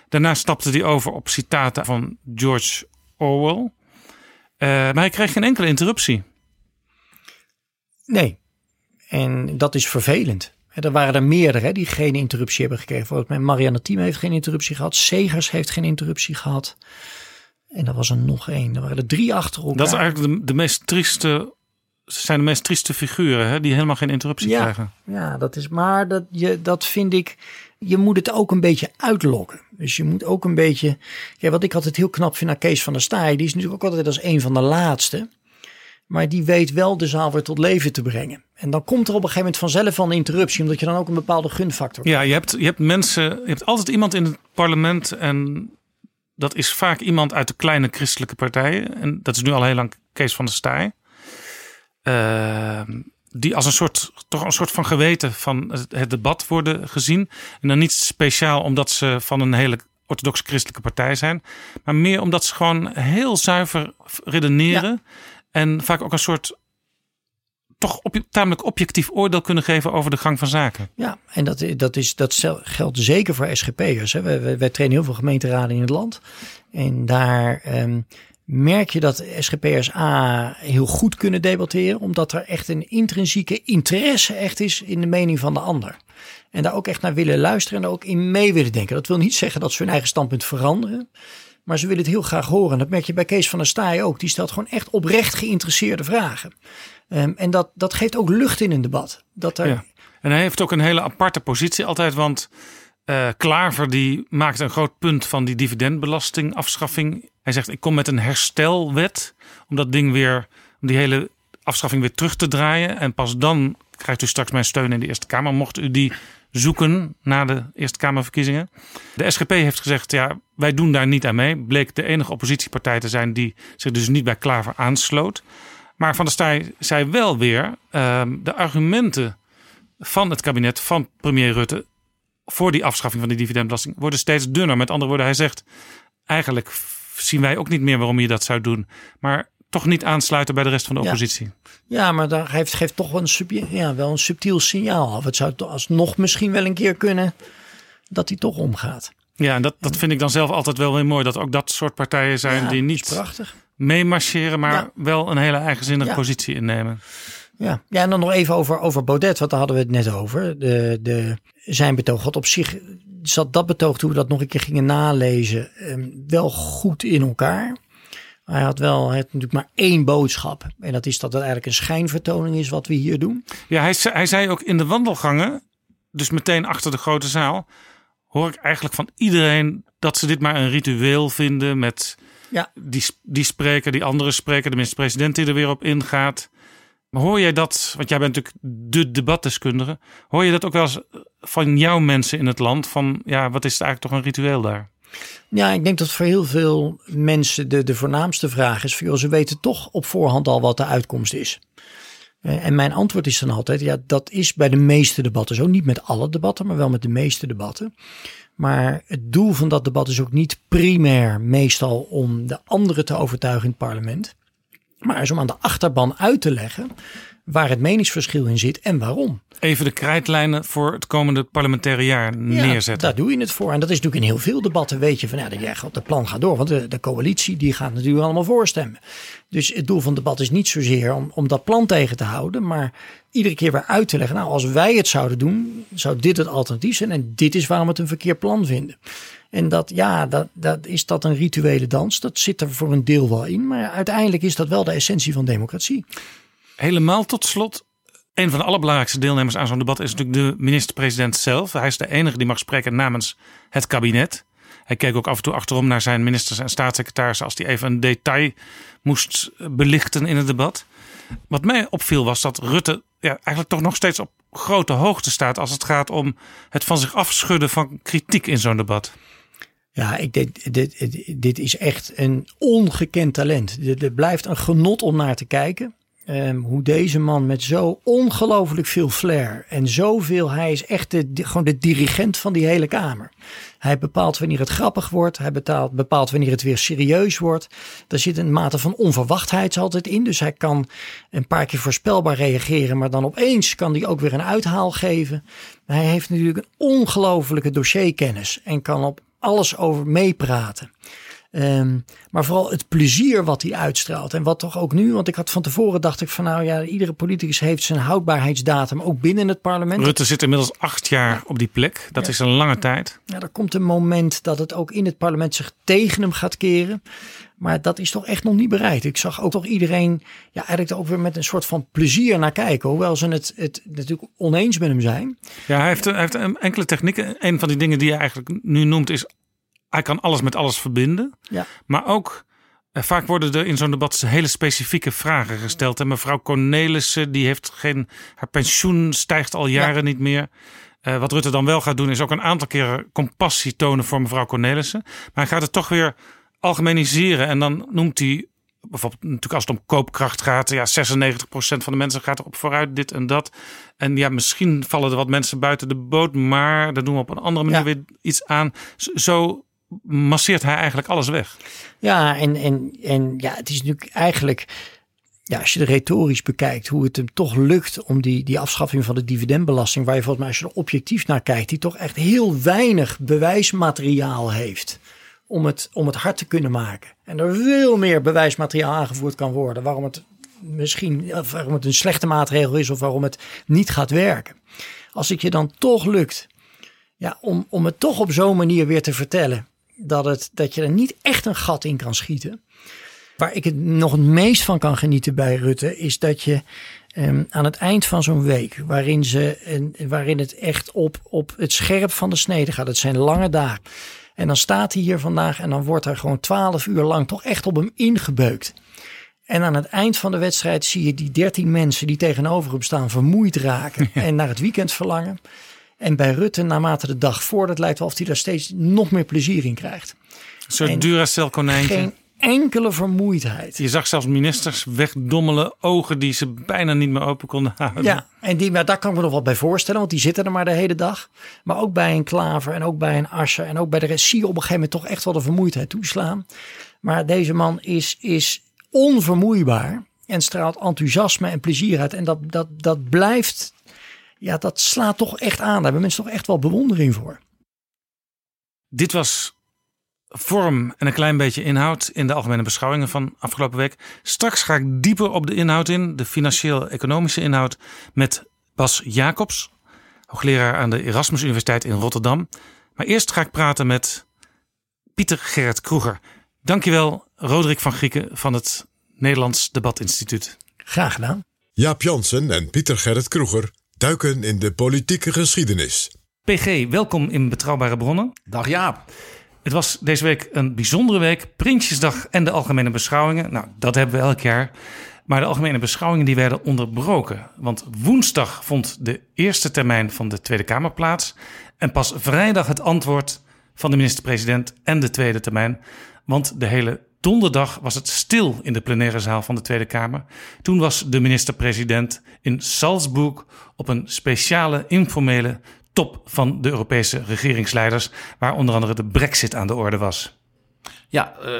Daarna stapte hij over op citaten van George Orwell. Uh, maar hij kreeg geen enkele interruptie. Nee, en dat is vervelend. Er waren er meerdere die geen interruptie hebben gekregen. Volgens mij Marianne Thiem heeft geen interruptie gehad. Segers heeft geen interruptie gehad. En er was er nog één. Er waren er drie achter elkaar. Dat is eigenlijk de, de meest trieste zijn de meest trieste figuren hè, die helemaal geen interruptie ja, krijgen. Ja, dat is maar dat, je, dat vind ik. Je moet het ook een beetje uitlokken. Dus je moet ook een beetje. Ja, wat ik altijd heel knap vind aan Kees van der Staaij, die is natuurlijk ook altijd als een van de laatste. Maar die weet wel de zaal weer tot leven te brengen. En dan komt er op een gegeven moment vanzelf van een interruptie, omdat je dan ook een bepaalde gunfactor Ja, je hebt, je hebt mensen, je hebt altijd iemand in het parlement en dat is vaak iemand uit de kleine christelijke partijen. En dat is nu al heel lang Kees van der Staaij. Uh, die als een soort, toch een soort van geweten van het debat worden gezien. En dan niet speciaal omdat ze van een hele orthodoxe christelijke partij zijn. Maar meer omdat ze gewoon heel zuiver redeneren. Ja. En vaak ook een soort toch op, tamelijk objectief oordeel kunnen geven over de gang van zaken. Ja, en dat, dat, is, dat geldt zeker voor SGP'ers. Wij, wij, wij trainen heel veel gemeenteraden in het land. En daar... Um, merk je dat SGP'ers A heel goed kunnen debatteren, omdat er echt een intrinsieke interesse echt is in de mening van de ander. En daar ook echt naar willen luisteren en ook in mee willen denken. Dat wil niet zeggen dat ze hun eigen standpunt veranderen, maar ze willen het heel graag horen. Dat merk je bij Kees van der Staaij ook. Die stelt gewoon echt oprecht geïnteresseerde vragen. Um, en dat, dat geeft ook lucht in een debat. Dat er... En hij heeft ook een hele aparte positie altijd, want uh, Klaver die maakt een groot punt van die dividendbelastingafschaffing. Hij zegt: Ik kom met een herstelwet om dat ding weer, om die hele afschaffing weer terug te draaien. En pas dan krijgt u straks mijn steun in de Eerste Kamer. Mocht u die zoeken na de Eerste Kamerverkiezingen. De SGP heeft gezegd: Ja, wij doen daar niet aan mee. Bleek de enige oppositiepartij te zijn die zich dus niet bij Klaver aansloot. Maar Van der Staaij zei wel weer: uh, de argumenten van het kabinet van premier Rutte voor die afschaffing van die dividendbelasting worden steeds dunner. Met andere woorden, hij zegt eigenlijk zien wij ook niet meer waarom je dat zou doen. Maar toch niet aansluiten bij de rest van de oppositie. Ja, ja maar daar geeft, geeft toch wel een, sub, ja, wel een subtiel signaal af. Het zou alsnog misschien wel een keer kunnen dat hij toch omgaat. Ja, en dat, dat vind ik dan zelf altijd wel weer mooi. Dat ook dat soort partijen zijn ja, die niet prachtig. meemarcheren, maar Ja. wel een hele eigenzinnige positie innemen. Ja. ja, en dan nog even over, over Baudet, want daar hadden we het net over. De, de, zijn betoog had op zich, zat dat betoog toen we dat nog een keer gingen nalezen, ehm, wel goed in elkaar. Hij had wel hij had natuurlijk maar één boodschap. En dat is dat het eigenlijk een schijnvertoning is wat we hier doen. Ja, hij, ze- hij zei ook in de wandelgangen, dus meteen achter de grote zaal, hoor ik eigenlijk van iedereen dat ze dit maar een ritueel vinden met Ja. die, die spreker, die andere spreker, de minister-president die er weer op ingaat. Maar hoor jij dat, want jij bent natuurlijk de debatdeskundige, hoor je dat ook wel eens van jouw mensen in het land? Van ja, wat is het eigenlijk toch een ritueel daar? Ja, ik denk dat voor heel veel mensen de, de voornaamste vraag is: van, ze weten toch op voorhand al wat de uitkomst is. Eh, En mijn antwoord is dan altijd: ja, dat is bij de meeste debatten zo. Niet met alle debatten, maar wel met de meeste debatten. Maar het doel van dat debat is ook niet primair meestal om de anderen te overtuigen in het parlement. Maar is om aan de achterban uit te leggen waar het meningsverschil in zit en waarom. Even de krijtlijnen voor het komende parlementaire jaar neerzetten. Ja, daar doe je het voor. En dat is natuurlijk in heel veel debatten. Weet je van ja, de plan gaat door. Want de, de coalitie die gaat natuurlijk allemaal voorstemmen. Dus het doel van het debat is niet zozeer om, om dat plan tegen te houden. Maar iedere keer weer uit te leggen. Nou, als wij het zouden doen, zou dit het alternatief zijn. En dit is waarom we het een verkeerd plan vinden. En dat, ja, dat, dat, is dat een rituele dans? Dat zit er voor een deel wel in. Maar uiteindelijk is dat wel de essentie van democratie. Helemaal tot slot. Een van de allerbelangrijkste deelnemers aan zo'n debat is natuurlijk de minister-president zelf. Hij is de enige die mag spreken namens het kabinet. Hij keek ook af en toe achterom naar zijn ministers en staatssecretarissen als hij even een detail moest belichten in het debat. Wat mij opviel was dat Rutte ja, eigenlijk toch nog steeds op grote hoogte staat als het gaat om het van zich afschudden van kritiek in zo'n debat. Ja, ik, dit, dit, dit is echt een ongekend talent. Het blijft een genot om naar te kijken. Um, hoe deze man met zo ongelooflijk veel flair en zoveel, hij is echt de, gewoon de dirigent van die hele kamer. Hij bepaalt wanneer het grappig wordt, hij bepaalt, wanneer het weer serieus wordt. Er zit een mate van onverwachtheid altijd in, dus hij kan een paar keer voorspelbaar reageren, maar dan opeens kan hij ook weer een uithaal geven. Hij heeft natuurlijk een ongelofelijke dossierkennis en kan op alles over meepraten. Ehm, maar vooral het plezier wat hij uitstraalt. En wat toch ook nu, want ik had van tevoren dacht ik van nou ja, iedere politicus heeft zijn houdbaarheidsdatum ook binnen het parlement. Rutte zit inmiddels acht jaar op die plek. Dat is een lange tijd. Ja, er komt een moment dat het ook in het parlement zich tegen hem gaat keren. Maar dat is toch echt nog niet bereikt. Ik zag ook toch iedereen ja, eigenlijk ook weer met een soort van plezier naar kijken. Hoewel ze het, het natuurlijk oneens met hem zijn. Ja, hij heeft, hij heeft enkele technieken. Een van die dingen die hij eigenlijk nu noemt is hij kan alles met alles verbinden. Ja. Maar ook eh, vaak worden er in zo'n debat hele specifieke vragen gesteld. En mevrouw Cornelissen, die heeft geen. Haar pensioen stijgt al jaren niet meer. Uh, wat Rutte dan wel gaat doen, is ook een aantal keren compassie tonen voor mevrouw Cornelissen. Maar hij gaat het toch weer algemeniseren. En dan noemt hij bijvoorbeeld natuurlijk als het om koopkracht gaat, ja, 96% van de mensen gaat erop vooruit, dit en dat. En ja, misschien vallen er wat mensen buiten de boot, maar daar doen we op een andere manier weer iets aan. Zo masseert hij eigenlijk alles weg. Ja, en, en, en ja, het is natuurlijk eigenlijk ja, als je de retorisch bekijkt, hoe het hem toch lukt om die, die afschaffing van de dividendbelasting, waar je volgens mij als je er objectief naar kijkt, die toch echt heel weinig bewijsmateriaal heeft om het, om het hard te kunnen maken. En er veel meer bewijsmateriaal aangevoerd kan worden waarom het misschien waarom het een slechte maatregel is of waarom het niet gaat werken. Als het je dan toch lukt ja, om, om het toch op zo'n manier weer te vertellen dat, het, dat je er niet echt een gat in kan schieten. Waar ik het nog het meest van kan genieten bij Rutte, is dat je um, aan het eind van zo'n week, waarin, ze, en, waarin het echt op, op het scherp van de snede gaat, het zijn lange dagen. En dan staat hij hier vandaag en dan wordt er gewoon twaalf uur lang toch echt op hem ingebeukt. En aan het eind van de wedstrijd zie je die dertien mensen die tegenover hem staan vermoeid raken [laughs] en naar het weekend verlangen. En bij Rutte, naarmate de dag voordat, lijkt wel of hij daar steeds nog meer plezier in krijgt. Een soort Duracell konijntje. Geen enkele vermoeidheid. Je zag zelfs ministers wegdommelen, ogen die ze bijna niet meer open konden houden. Ja, en die, maar daar kan ik me nog wat bij voorstellen, want die zitten er maar de hele dag. Maar ook bij een Klaver en ook bij een Ascher en ook bij de rest zie je op een gegeven moment toch echt wel de vermoeidheid toeslaan. Maar deze man is, is onvermoeibaar en straalt enthousiasme en plezier uit. En dat, dat, dat blijft ja, dat slaat toch echt aan. Daar hebben mensen toch echt wel bewondering voor. Dit was vorm en een klein beetje inhoud in de algemene beschouwingen van afgelopen week. Straks ga ik dieper op de inhoud in, de financieel-economische inhoud, met Bas Jacobs, hoogleraar aan de Erasmus Universiteit in Rotterdam. Maar eerst ga ik praten met Pieter Gerrit Kroeger. Dankjewel, Roderick van Grieken van het Nederlands Debatinstituut. Graag gedaan. Jaap Jansen en Pieter Gerrit Kroeger duiken in de politieke geschiedenis. PG, welkom in Betrouwbare Bronnen. Dag Jaap. Het was deze week een bijzondere week. Prinsjesdag en de algemene beschouwingen. Nou, dat hebben we elk jaar. Maar de algemene beschouwingen die werden onderbroken. Want woensdag vond de eerste termijn van de Tweede Kamer plaats. En pas vrijdag het antwoord van de minister-president en de tweede termijn. Want de hele Donderdag was het stil in de plenaire zaal van de Tweede Kamer. Toen was de minister-president in Salzburg op een speciale informele top van de Europese regeringsleiders, waar onder andere de Brexit aan de orde was. Ja, uh,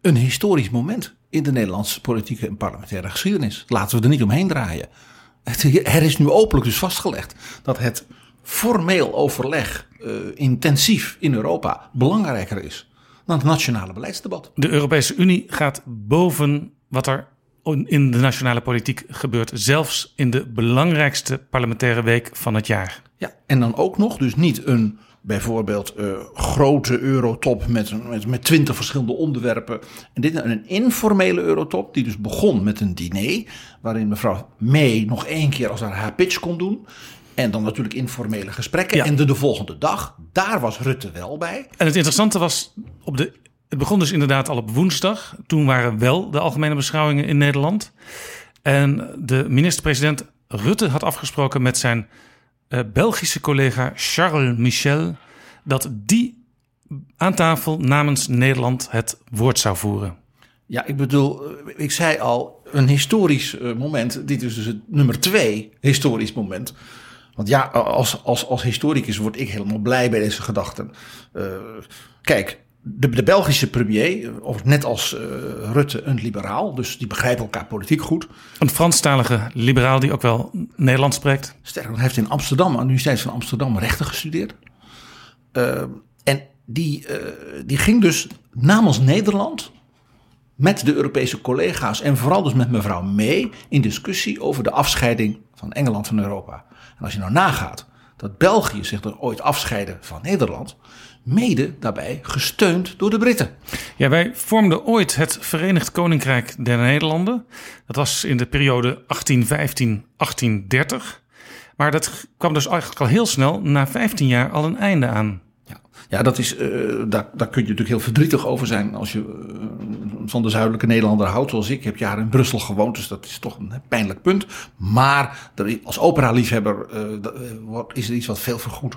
een historisch moment. in de Nederlandse politieke en parlementaire geschiedenis. Laten we er niet omheen draaien. Het, er is nu openlijk dus vastgelegd dat het formeel overleg uh, intensief in Europa belangrijker is dan het nationale beleidsdebat. De Europese Unie gaat boven wat er in de nationale politiek gebeurt, zelfs in de belangrijkste parlementaire week van het jaar. Ja, en dan ook nog, dus niet een bijvoorbeeld uh, grote eurotop met, met, met twintig verschillende onderwerpen. En dit een informele eurotop, die dus begon met een diner, waarin mevrouw May nog één keer als haar, haar pitch kon doen. En dan natuurlijk informele gesprekken. En de, de volgende dag, daar was Rutte wel bij. En het interessante was, op de, het begon dus inderdaad al op woensdag. Toen waren wel de algemene beschouwingen in Nederland. En de minister-president Rutte had afgesproken met zijn uh, Belgische collega Charles Michel... dat die aan tafel namens Nederland het woord zou voeren. Ja, ik bedoel, ik zei al, een historisch uh, moment. Dit is dus het nummer twee historisch moment. Want ja, als, als, als historicus word ik helemaal blij bij deze gedachten. Uh, kijk, de, de, Belgische premier, of net als uh, Rutte, een liberaal. Dus die begrijpen elkaar politiek goed. Een Franstalige liberaal die ook wel Nederlands spreekt. Sterker, hij heeft in Amsterdam, aan de Universiteit van Amsterdam, rechten gestudeerd. Uh, en die, die ging dus namens Nederland met de Europese collega's en vooral dus met mevrouw May in discussie over de afscheiding van Engeland van Europa. En als je nou nagaat dat België zich er ooit afscheidde van Nederland, mede daarbij gesteund door de Britten. Ja, wij vormden ooit het Verenigd Koninkrijk der Nederlanden. Dat was in de periode 1815-1830. Maar dat kwam dus eigenlijk al heel snel, na 15 jaar, al een einde aan. Ja, dat is, uh, daar, daar kun je natuurlijk heel verdrietig over zijn als je uh, van de zuidelijke Nederlander houdt zoals ik. Ik heb jaren in Brussel gewoond, dus dat is toch een pijnlijk punt. Maar als opera-liefhebber uh, is er iets wat veel vergoed.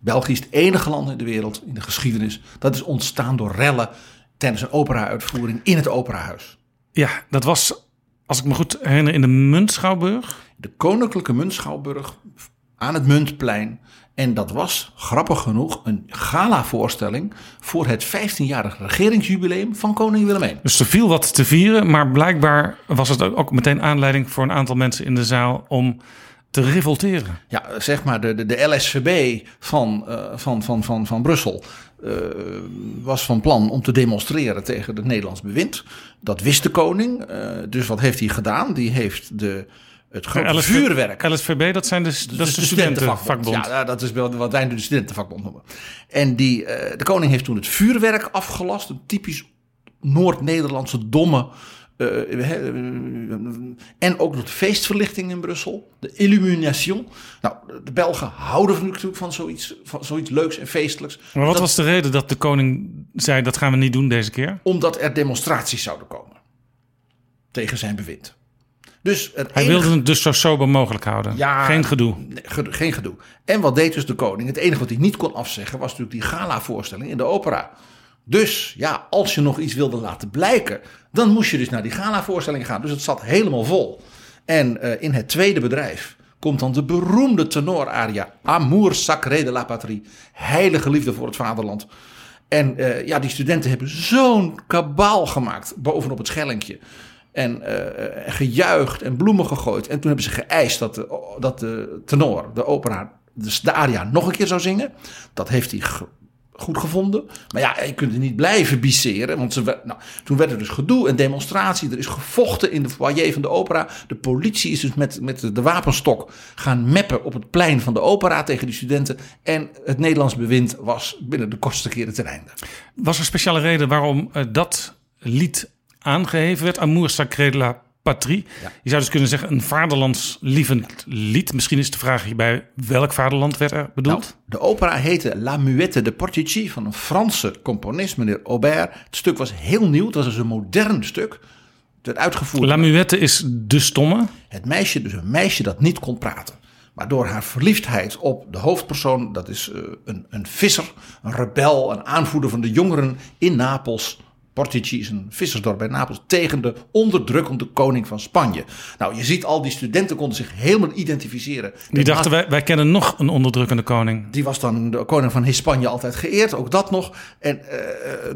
België is het enige land in de wereld, in de geschiedenis, dat is ontstaan door rellen tijdens een opera-uitvoering in het operahuis. Ja, dat was, als ik me goed herinner, in de Muntschouwburg. De Koninklijke Muntschouwburg aan het Muntplein. En dat was, grappig genoeg, een gala-voorstelling voor het 15-jarig regeringsjubileum van koning Willem I. Dus er viel wat te vieren, maar blijkbaar was het ook meteen aanleiding voor een aantal mensen in de zaal om te revolteren. Ja, zeg maar de, de, de LSVB van, uh, van, van, van, van Brussel uh, was van plan om te demonstreren tegen het Nederlands bewind. Dat wist de koning. Uh, dus wat heeft hij gedaan? Die heeft de het grote LSV, vuurwerk. LSVB, dat, zijn de, dat is de studentenvakbond. Ja, dat is wat wij nu de studentenvakbond noemen. En die, uh, de koning heeft toen het vuurwerk afgelast. Een typisch Noord-Nederlandse domme... Uh, en ook de feestverlichting in Brussel. De illumination. Nou, de Belgen houden natuurlijk van zoiets, van zoiets leuks en feestelijks. Maar wat was de reden dat de koning zei dat gaan we niet doen deze keer? Omdat er demonstraties zouden komen. Tegen zijn bewind. Dus het Hij enige... wilde het dus zo sober mogelijk houden. Ja, geen gedoe. Geen gedoe. En wat deed dus de koning? Het enige wat hij niet kon afzeggen was natuurlijk die gala-voorstelling in de opera. Dus ja, als je nog iets wilde laten blijken, dan moest je dus naar die gala-voorstelling gaan. Dus het zat helemaal vol. En uh, in het tweede bedrijf komt dan de beroemde tenoraria Amour sacré de la patrie. Heilige liefde voor het vaderland. En uh, ja, die studenten hebben zo'n kabaal gemaakt bovenop het schellinkje. En uh, gejuicht en bloemen gegooid. En toen hebben ze geëist dat de, dat de tenor, de opera, dus de aria nog een keer zou zingen. Dat heeft hij goed gevonden. Maar ja, je kunt er niet blijven bisseren. Want ze, nou, toen werd er dus gedoe en demonstratie. Er is gevochten in de foyer van de opera. De politie is dus met, met de wapenstok gaan meppen op het plein van de opera tegen die studenten. En het Nederlands bewind was binnen de kortste keren ten einde. Was er speciale reden waarom uh, dat lied aangeheven werd. Amour sacré de la patrie. Je zou dus kunnen zeggen een vaderlandslievend lied. Misschien is de vraag hierbij welk vaderland werd er bedoeld? Nou, de opera heette La Muette de Portici van een Franse componist, meneer Aubert. Het stuk was heel nieuw, het was dus een modern stuk. Het werd uitgevoerd. La Muette is de stomme? Het meisje, dus een meisje dat niet kon praten. Maar door haar verliefdheid op de hoofdpersoon, dat is uh, een, een visser, een rebel, een aanvoerder van de jongeren in Napels, Portici is een vissersdorp bij Napels tegen de onderdrukkende koning van Spanje. Nou, je ziet al die studenten konden zich helemaal identificeren. Die dachten, wij, wij kennen nog een onderdrukkende koning. Die was dan de koning van Hispanje altijd geëerd, ook dat nog. En uh,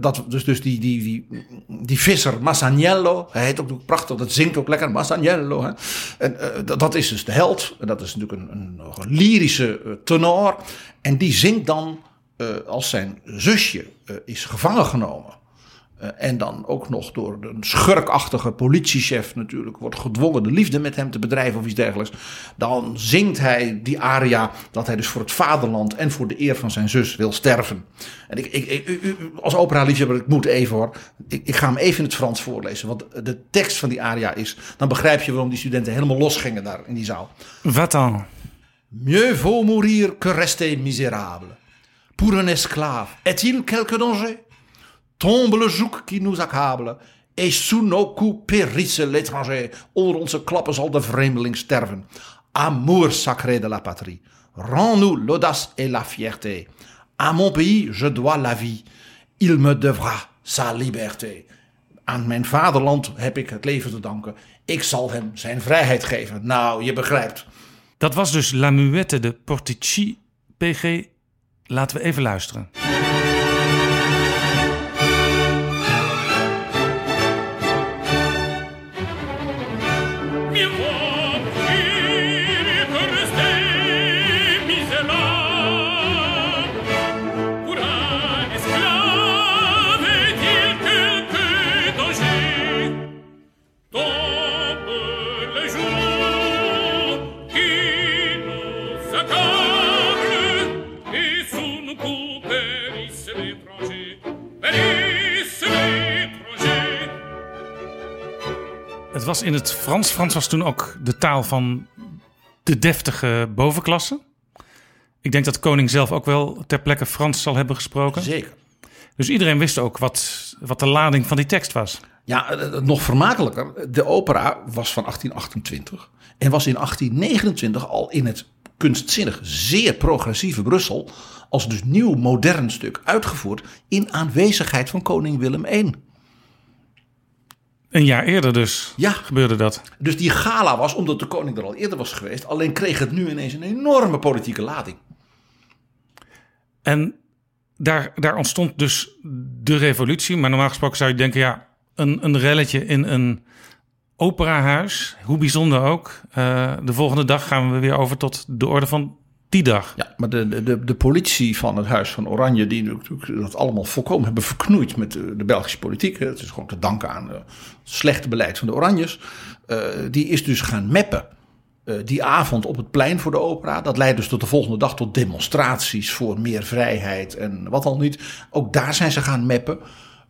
dat, dus, dus die, die, die, die visser Masaniello, hij heet ook prachtig, dat zingt ook lekker, Masaniello. Hè? En uh, dat, dat, is dus de held, en dat is natuurlijk een, een, een lyrische uh, tenor. En die zingt dan als zijn zusje is gevangen genomen. Uh, en dan ook nog door een schurkachtige politiechef natuurlijk wordt gedwongen de liefde met hem te bedrijven of iets dergelijks. Dan zingt hij die aria dat hij dus voor het vaderland en voor de eer van zijn zus wil sterven. En ik, ik, ik als opera-liefhebber, ik moet even hoor, ik, ik, ga hem even in het Frans voorlezen. Want de tekst van die aria is, dan begrijp je waarom die studenten helemaal losgingen daar in die zaal. Wat dan? Mieux vaut mourir que rester misérable. Pour un esclave, est-il quelque danger? Tombe le joug qui nous accable. Et sous nos coups périsse l'étranger. Onder onze klappen zal de vreemdeling sterven. Amour sacré de la patrie. Rends-nous l'audace et la fierté. À mon pays, je dois la vie. Il me devra sa liberté. Aan mijn vaderland heb ik het leven te danken. Ik zal hem zijn vrijheid geven. Nou, je begrijpt. Dat was dus La Muette de Portici. PG, laten we even luisteren. Het was in het Frans. Frans was toen ook de taal van de deftige bovenklasse. Ik denk dat de koning zelf ook wel ter plekke Frans zal hebben gesproken. Zeker. Dus iedereen wist ook wat, wat de lading van die tekst was. Ja, nog vermakelijker. De opera was van 1828 en was in 1829 al in het kunstzinnig zeer progressieve Brussel als dus nieuw modern stuk uitgevoerd in aanwezigheid van koning Willem I. Een jaar eerder dus ja. gebeurde dat. Dus die gala was, omdat de koning er al eerder was geweest, alleen kreeg het nu ineens een enorme politieke lading. En daar, daar ontstond dus de revolutie. Maar normaal gesproken zou je denken, ja, een, een relletje in een operahuis, hoe bijzonder ook. Uh, de volgende dag gaan we weer over tot de orde van die dag. Ja, maar de, de, de politie van het Huis van Oranje, die natuurlijk dat allemaal volkomen hebben verknoeid met de, Belgische politiek. Het is gewoon te danken aan het slechte beleid van de Oranjes. Uh, die is dus gaan meppen. Uh, die avond op het plein voor de opera. Dat leidt dus tot de volgende dag tot demonstraties voor meer vrijheid en wat al niet. Ook daar zijn ze gaan meppen.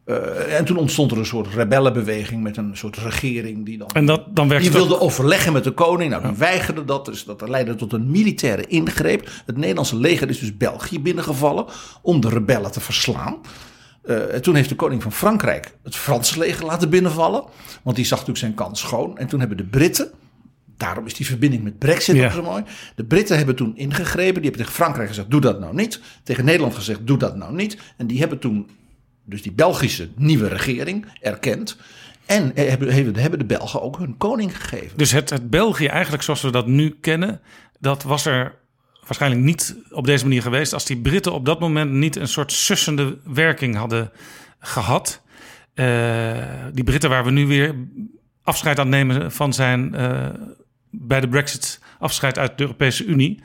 Uh, en toen ontstond er een soort rebellenbeweging met een soort regering die dan. En dat, dan die wilde overleggen met de koning. Nou, die weigerde dat. Dus dat leidde tot een militaire ingreep. Het Nederlandse leger is dus België binnengevallen om de rebellen te verslaan. Uh, en toen heeft de koning van Frankrijk het Franse leger laten binnenvallen. Want die zag natuurlijk zijn kans schoon. En toen hebben de Britten. Daarom is die verbinding met Brexit ja. ook zo mooi. De Britten hebben toen ingegrepen. Die hebben tegen Frankrijk gezegd: doe dat nou niet. Tegen Nederland gezegd: doe dat nou niet. En die hebben toen dus die Belgische nieuwe regering erkend. En hebben, hebben de Belgen ook hun koning gegeven. Dus het, het België eigenlijk zoals we dat nu kennen, dat was er waarschijnlijk niet op deze manier geweest als die Britten op dat moment niet een soort sussende werking hadden gehad. Uh, die Britten waar we nu weer afscheid aan nemen van zijn uh, bij de Brexit afscheid uit de Europese Unie.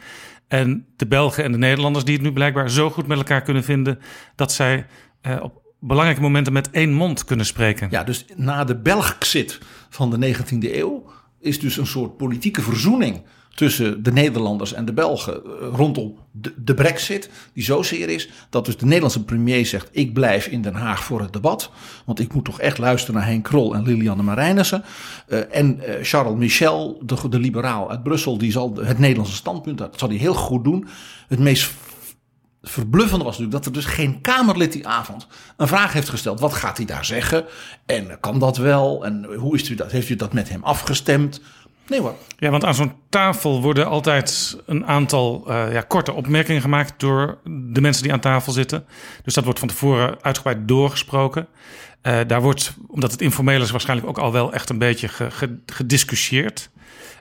En de Belgen en de Nederlanders die het nu blijkbaar zo goed met elkaar kunnen vinden dat zij uh, op belangrijke momenten met één mond kunnen spreken. Ja, dus na de Belgxit van de 19e eeuw is dus een soort politieke verzoening tussen de Nederlanders en de Belgen rondom de, de brexit, die zo zeer is dat dus de Nederlandse premier zegt ik blijf in Den Haag voor het debat, want ik moet toch echt luisteren naar Henk Krol en Lilianne Marijnissen. Uh, en uh, Charles Michel, de, de liberaal uit Brussel, die zal het Nederlandse standpunt, dat zal hij heel goed doen. Het meest verbluffende was natuurlijk dat er dus geen Kamerlid die avond een vraag heeft gesteld. Wat gaat hij daar zeggen? En kan dat wel? En hoe is u dat? Heeft u dat met hem afgestemd? Nee hoor. Ja, want aan zo'n tafel worden altijd een aantal uh, ja, korte opmerkingen gemaakt door de mensen die aan tafel zitten. Dus dat wordt van tevoren uitgebreid doorgesproken. Uh, daar wordt, omdat het informeel is, waarschijnlijk ook al wel echt een beetje ge, ge, gediscussieerd.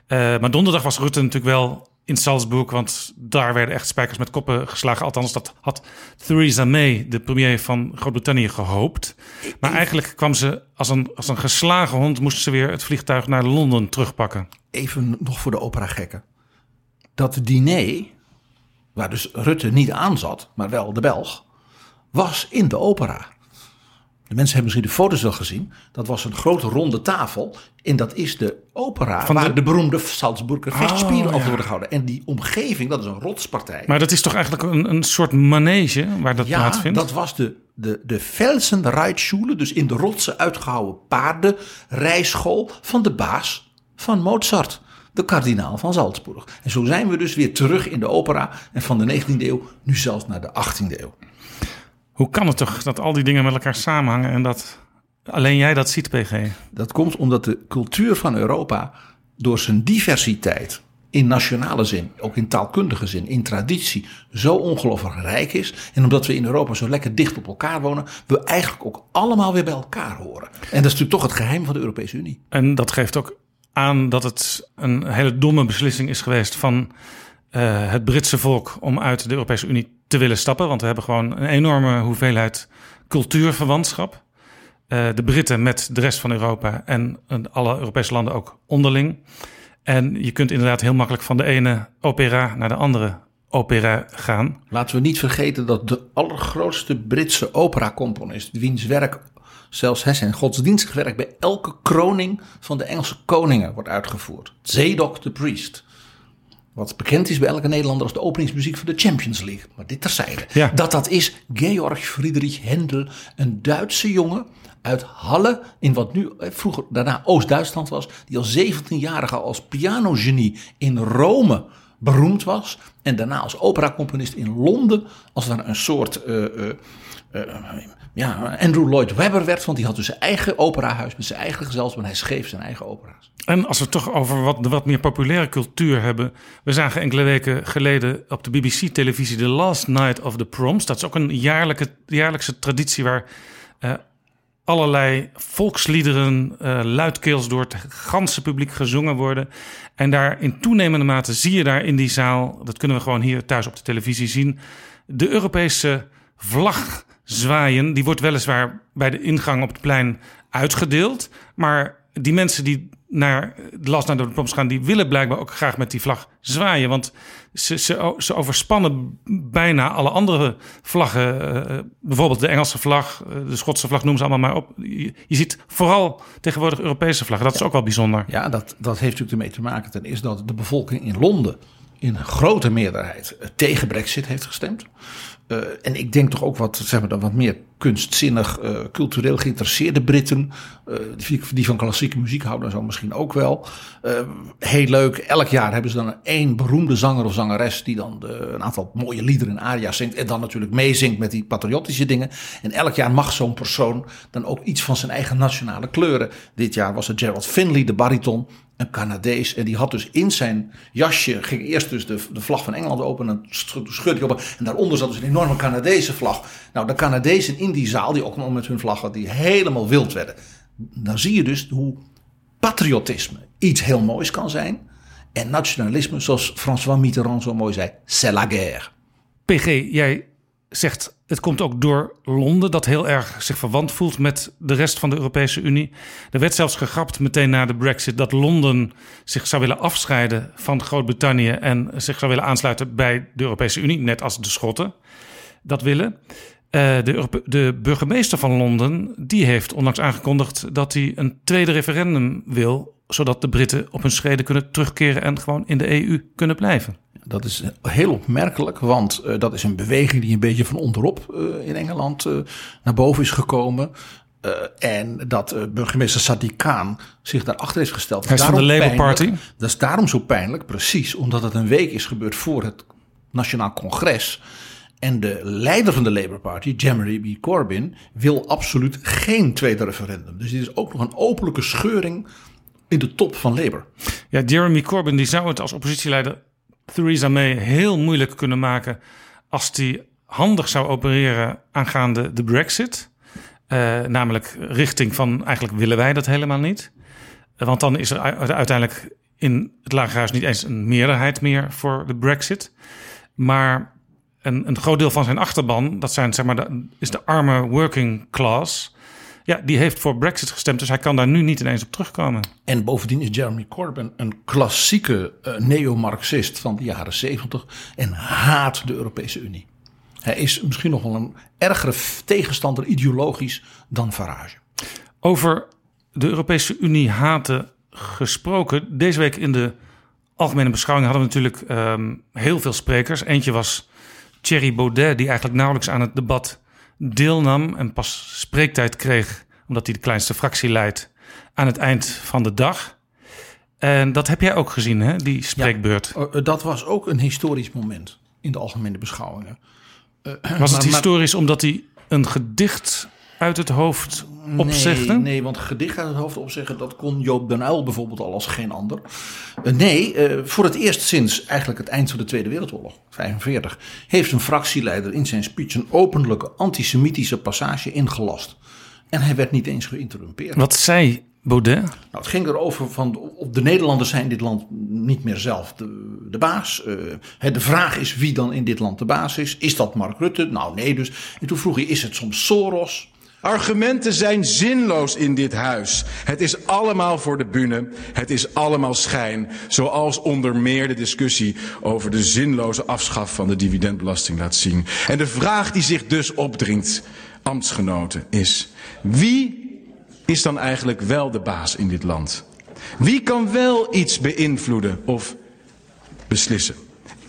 Uh, maar donderdag was Rutte natuurlijk wel in Salzburg, want daar werden echt spijkers met koppen geslagen. Althans, dat had Theresa May, de premier van Groot-Brittannië, gehoopt. Maar eigenlijk kwam ze als een, als een geslagen hond, moest ze weer het vliegtuig naar Londen terugpakken. Even nog voor de opera-gekken. Dat diner, waar dus Rutte niet aan zat, maar wel de Belg, was in de opera. De mensen hebben misschien de foto's wel gezien. Dat was een grote ronde tafel. En dat is de opera Van waar de- de, beroemde Salzburger Oh, Festspielen ja. over worden gehouden. En die omgeving, dat is een rotspartij. Maar dat is toch eigenlijk een, een soort manege waar dat ja, plaatsvindt? dat was de, de, de dus in de rotsen uitgehouwen paardenrijschool van de baas van Mozart. De kardinaal van Salzburg. En zo zijn we dus weer terug in de opera. En van de 19e eeuw nu zelfs naar de 18e eeuw. Hoe kan het toch dat al die dingen met elkaar samenhangen en dat alleen jij dat ziet, PG? Dat komt omdat de cultuur van Europa door zijn diversiteit in nationale zin, ook in taalkundige zin, in traditie, zo ongelooflijk rijk is. En omdat we in Europa zo lekker dicht op elkaar wonen, we eigenlijk ook allemaal weer bij elkaar horen. En dat is natuurlijk toch het geheim van de Europese Unie. En dat geeft ook aan dat het een hele domme beslissing is geweest van eh, het Britse volk om uit de Europese Unie te willen stappen. Want we hebben gewoon een enorme hoeveelheid cultuurverwantschap. Eh, de Britten met de rest van Europa en alle Europese landen ook onderling. En je kunt inderdaad heel makkelijk van de ene opera naar de andere opera gaan. Laten we niet vergeten dat de allergrootste Britse operacomponist, wiens werk zelfs hè, zijn godsdienstig werk bij elke kroning van de Engelse koningen wordt uitgevoerd. Zedok the Priest. Wat bekend is bij elke Nederlander als de openingsmuziek van de Champions League. Maar dit terzijde. Ja. Dat dat is Georg Friedrich Händel, een Duitse jongen uit Halle, in wat nu eh, vroeger daarna Oost-Duitsland was, die al 17-jarige als pianogenie in Rome beroemd was. En daarna als operacomponist in Londen, als ware een soort eh, eh, ja, Andrew Lloyd Webber werd. Want die had dus zijn eigen operahuis met zijn eigen gezelschap en hij schreef zijn eigen opera's. En als we het toch over wat, wat meer populaire cultuur hebben. We zagen enkele weken geleden op de BBC-televisie The Last Night of the Proms. Dat is ook een jaarlijke, jaarlijkse traditie waar eh, allerlei volksliederen eh, luidkeels door het ganse publiek gezongen worden. En daar in toenemende mate zie je daar in die zaal, dat kunnen we gewoon hier thuis op de televisie zien, de Europese vlag zwaaien. Die wordt weliswaar bij de ingang op het plein uitgedeeld. Maar die mensen die naar de Last of the Proms gaan, die willen blijkbaar ook graag met die vlag zwaaien. Want ze, ze, ze overspannen bijna alle andere vlaggen. eh, bijvoorbeeld de Engelse vlag, eh, de Schotse vlag, noem ze allemaal maar op. Je, je ziet vooral tegenwoordig Europese vlaggen. Dat is ook wel bijzonder. Ja, dat, dat heeft natuurlijk ermee te maken. Ten eerste dat de bevolking in Londen in een grote meerderheid eh, tegen Brexit heeft gestemd. Eh, en ik denk toch ook wat, zeg maar, dan wat meer kunstzinnig, eh, cultureel geïnteresseerde Britten. eh, die, van klassieke muziek houden en zo misschien ook wel. Heel leuk. Elk jaar hebben ze dan één beroemde zanger of zangeres. die dan een aantal mooie liederen en aria's zingt. En dan natuurlijk meezingt met die patriotische dingen. En elk jaar mag zo'n persoon dan ook iets van zijn eigen nationale kleuren. Dit jaar was het Gerald Finley, de bariton een Canadees. En die had dus in zijn jasje, ging eerst dus de, de vlag van Engeland open. En dan scheurde hij open. En daaronder zat dus een enorme Canadese vlag. Nou, de Canadezen in die zaal, die ook nog met hun vlag die helemaal wild werden. Dan zie je dus hoe patriotisme iets heel moois kan zijn. En nationalisme, zoals François Mitterrand zo mooi zei, c'est la guerre. PG, jij zegt het komt ook door Londen dat heel erg zich verwant voelt met de rest van de Europese Unie. Er werd zelfs gegrapt meteen na de Brexit dat Londen zich zou willen afscheiden van Groot-Brittannië en zich zou willen aansluiten bij de Europese Unie, net als de Schotten dat willen. Eh, de, de burgemeester van Londen die heeft onlangs aangekondigd dat hij een tweede referendum wil, zodat de Britten op hun schreden kunnen terugkeren en gewoon in de EU kunnen blijven. Dat is heel opmerkelijk, want eh, dat is een beweging die een beetje van onderop eh, in Engeland naar boven is gekomen. En dat burgemeester Sadiq Khan zich daarachter heeft gesteld. Hij is van de Labour Party. Dat is daarom zo pijnlijk, precies, omdat het een week is gebeurd voor het Nationaal Congres. En de leider van de Labour Party, Jeremy. Corbyn, wil absoluut geen tweede referendum. Dus dit is ook nog een openlijke scheuring in de top van Labour. Ja, Jeremy Corbyn die zou het als oppositieleider Theresa May heel moeilijk kunnen maken als die handig zou opereren aangaande de Brexit. Uh, namelijk richting van eigenlijk willen wij dat helemaal niet. Uh, want dan is er uiteindelijk in het Lagerhuis niet eens een meerderheid meer voor de Brexit. Maar een, een groot deel van zijn achterban, dat zijn, zeg maar, de, is de arme working class. Ja, die heeft voor Brexit gestemd, dus hij kan daar nu niet ineens op terugkomen. En bovendien is Jeremy Corbyn een klassieke uh, neo-Marxist van de jaren 70 en haat de Europese Unie. Hij is misschien nog wel een ergere tegenstander ideologisch dan Farage. Over de Europese Unie haten gesproken. Deze week in de algemene beschouwing hadden we natuurlijk um, heel veel sprekers. Eentje was Thierry Baudet, die eigenlijk nauwelijks aan het debat deelnam en pas spreektijd kreeg, omdat hij de kleinste fractie leidt, aan het eind van de dag. En dat heb jij ook gezien, hè, die spreekbeurt. Ja, dat was ook een historisch moment in de algemene beschouwingen. Uh, was het maar, historisch omdat hij een gedicht uit het hoofd opzeggen? Nee, nee, want gedicht uit het hoofd opzeggen, dat kon Joop den Uyl bijvoorbeeld al als geen ander. Uh, nee, uh, voor het eerst sinds eigenlijk het eind van de Tweede Wereldoorlog, 45, heeft een fractieleider in zijn speech een openlijke antisemitische passage ingelast. En hij werd niet eens geïnterrumpeerd. Wat zei Baudet? Nou, het ging erover van de Nederlanders zijn dit land niet meer zelf de, de baas. Uh, de vraag is wie dan in dit land de baas is. Is dat Mark Rutte? Nou nee dus. En toen vroeg hij, is het soms Soros? Argumenten zijn zinloos in dit huis. Het is allemaal voor de bühne. Het is allemaal schijn. Zoals onder meer de discussie over de zinloze afschaf van de dividendbelasting laat zien. En de vraag die zich dus opdringt, ambtsgenoten, is: wie is dan eigenlijk wel de baas in dit land? Wie kan wel iets beïnvloeden of beslissen?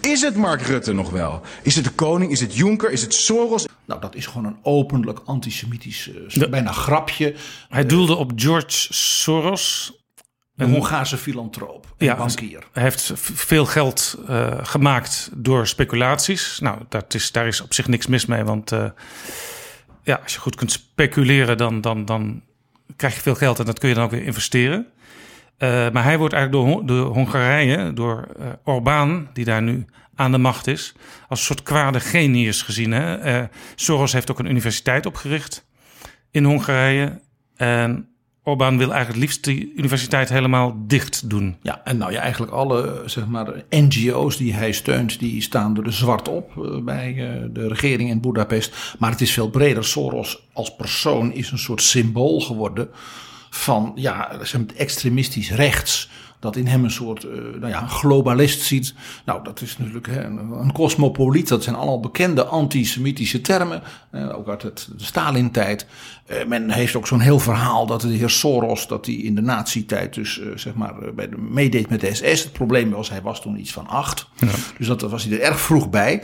Is het Mark Rutte nog wel? Is het de koning? Is het Juncker? Is het Soros? Nou, dat is gewoon een openlijk antisemitisch, uh, bijna grapje. Hij doelde op George Soros. Een Hongaarse filantroop, een ja, bankier. Hij heeft veel geld uh, gemaakt door speculaties. Nou, dat is, daar is op zich niks mis mee, want uh, ja, als je goed kunt speculeren, dan, dan, dan krijg je veel geld en dat kun je dan ook weer investeren. Uh, maar hij wordt eigenlijk door, door Hongarije, door uh, Orbán, die daar nu aan de macht is, als een soort kwade genius gezien. Hè? Uh, Soros heeft ook een universiteit opgericht in Hongarije. En Orbán wil eigenlijk het liefst die universiteit helemaal dicht doen. Ja, en nou ja, eigenlijk alle zeg maar, NGO's die hij steunt, die staan er zwart op bij de regering in Budapest. Maar het is veel breder. Soros als persoon is een soort symbool geworden van ja, extremistisch rechts. Dat in hem een soort uh, nou ja, globalist ziet. Nou, dat is natuurlijk hè, een cosmopoliet. Dat zijn allemaal bekende antisemitische termen. Uh, ook uit het, de Stalin-tijd. Uh, men heeft ook zo'n heel verhaal dat de heer Soros... dat hij in de nazi-tijd dus zeg maar bij de, meedeed met de SS. Het probleem was, hij was toen iets van acht. Ja. Dus dat, dat was hij er erg vroeg bij.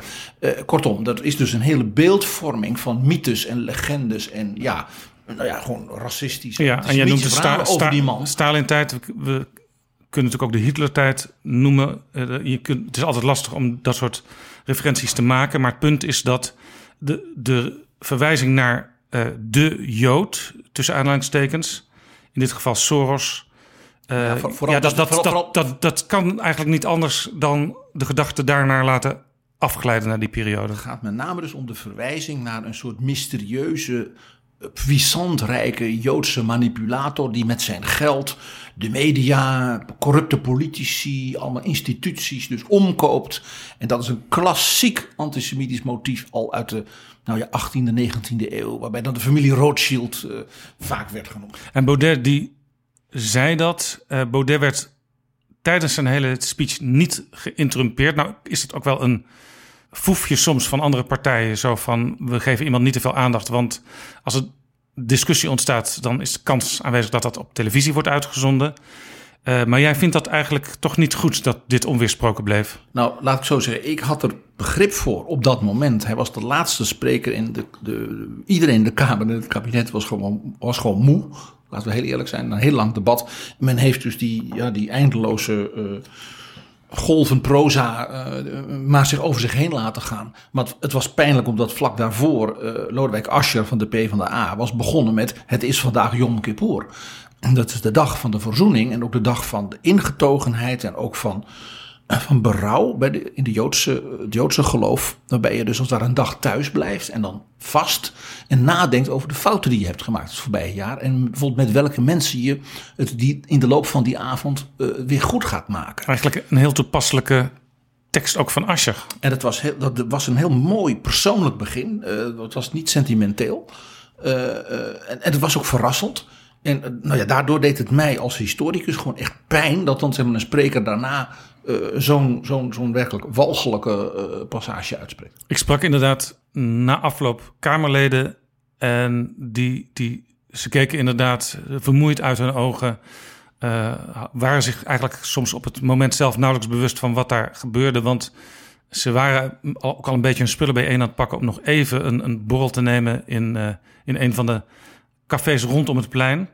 kortom, dat is dus een hele beeldvorming van mythes en legendes. En ja, nou ja, gewoon racistisch. Ja, en jij noemt de sta, sta, die man. Stalin-tijd. We kunnen natuurlijk ook de Hitler-tijd noemen. Uh, je kunt, het is altijd lastig om dat soort referenties te maken. Maar het punt is dat de, de verwijzing naar uh, de Jood, tussen aanhalingstekens, in dit geval Soros. Uh, ja, voor, ja dat, dat, vooral, dat, dat, dat kan eigenlijk niet anders dan de gedachte daarnaar laten afglijden naar die periode. Het gaat met name dus om de verwijzing naar een soort mysterieuze puissantrijke Joodse manipulator die met zijn geld de media, corrupte politici, allemaal instituties dus omkoopt. En dat is een klassiek antisemitisch motief al uit de nou ja, 18e, 19e eeuw, waarbij dan de familie Rothschild uh, vaak werd genoemd. En Baudet die zei dat. Uh, Baudet werd tijdens zijn hele speech niet geïnterrumpeerd. Nou is het ook wel een foefje soms van andere partijen. Zo van, we geven iemand niet te veel aandacht. Want als er discussie ontstaat, dan is de kans aanwezig dat dat op televisie wordt uitgezonden. Uh, maar jij vindt dat eigenlijk toch niet goed dat dit onweersproken bleef? Nou, laat ik zo zeggen. Ik had er begrip voor op dat moment. Hij was de laatste spreker in de. de iedereen in de Kamer, het kabinet was gewoon, was gewoon moe. Laten we heel eerlijk zijn. Een heel lang debat. Men heeft dus die, ja, die eindeloze. Uh, golvend proza uh, maar zich over zich heen laten gaan. Maar het, was pijnlijk omdat vlak daarvoor uh, Lodewijk Asscher van de PvdA was begonnen met het is vandaag Yom Kippur. Dat is de dag van de verzoening en ook de dag van de ingetogenheid en ook van, van berouw bij de, in de Joodse, het Joodse geloof. Waarbij je dus als daar een dag thuis blijft en dan vast en nadenkt over de fouten die je hebt gemaakt het voorbije jaar. En bijvoorbeeld met welke mensen je het die in de loop van die avond uh, weer goed gaat maken. Eigenlijk een heel toepasselijke tekst ook van Ascher. En dat was, heel, dat was een heel mooi persoonlijk begin. Uh, het was niet sentimenteel. Uh, en, en het was ook verrassend. En nou ja, daardoor deed het mij als historicus gewoon echt pijn dat dan zeg maar, een spreker daarna uh, zo'n zo'n zo'n werkelijk walgelijke uh, passage uitspreekt. Ik sprak inderdaad na afloop Kamerleden en die, die, ze keken inderdaad vermoeid uit hun ogen. Uh, waren zich eigenlijk soms op het moment zelf nauwelijks bewust van wat daar gebeurde. Want ze waren ook al een beetje hun spullen bijeen aan het pakken om nog even een, een borrel te nemen in, in een van de cafés rondom het plein.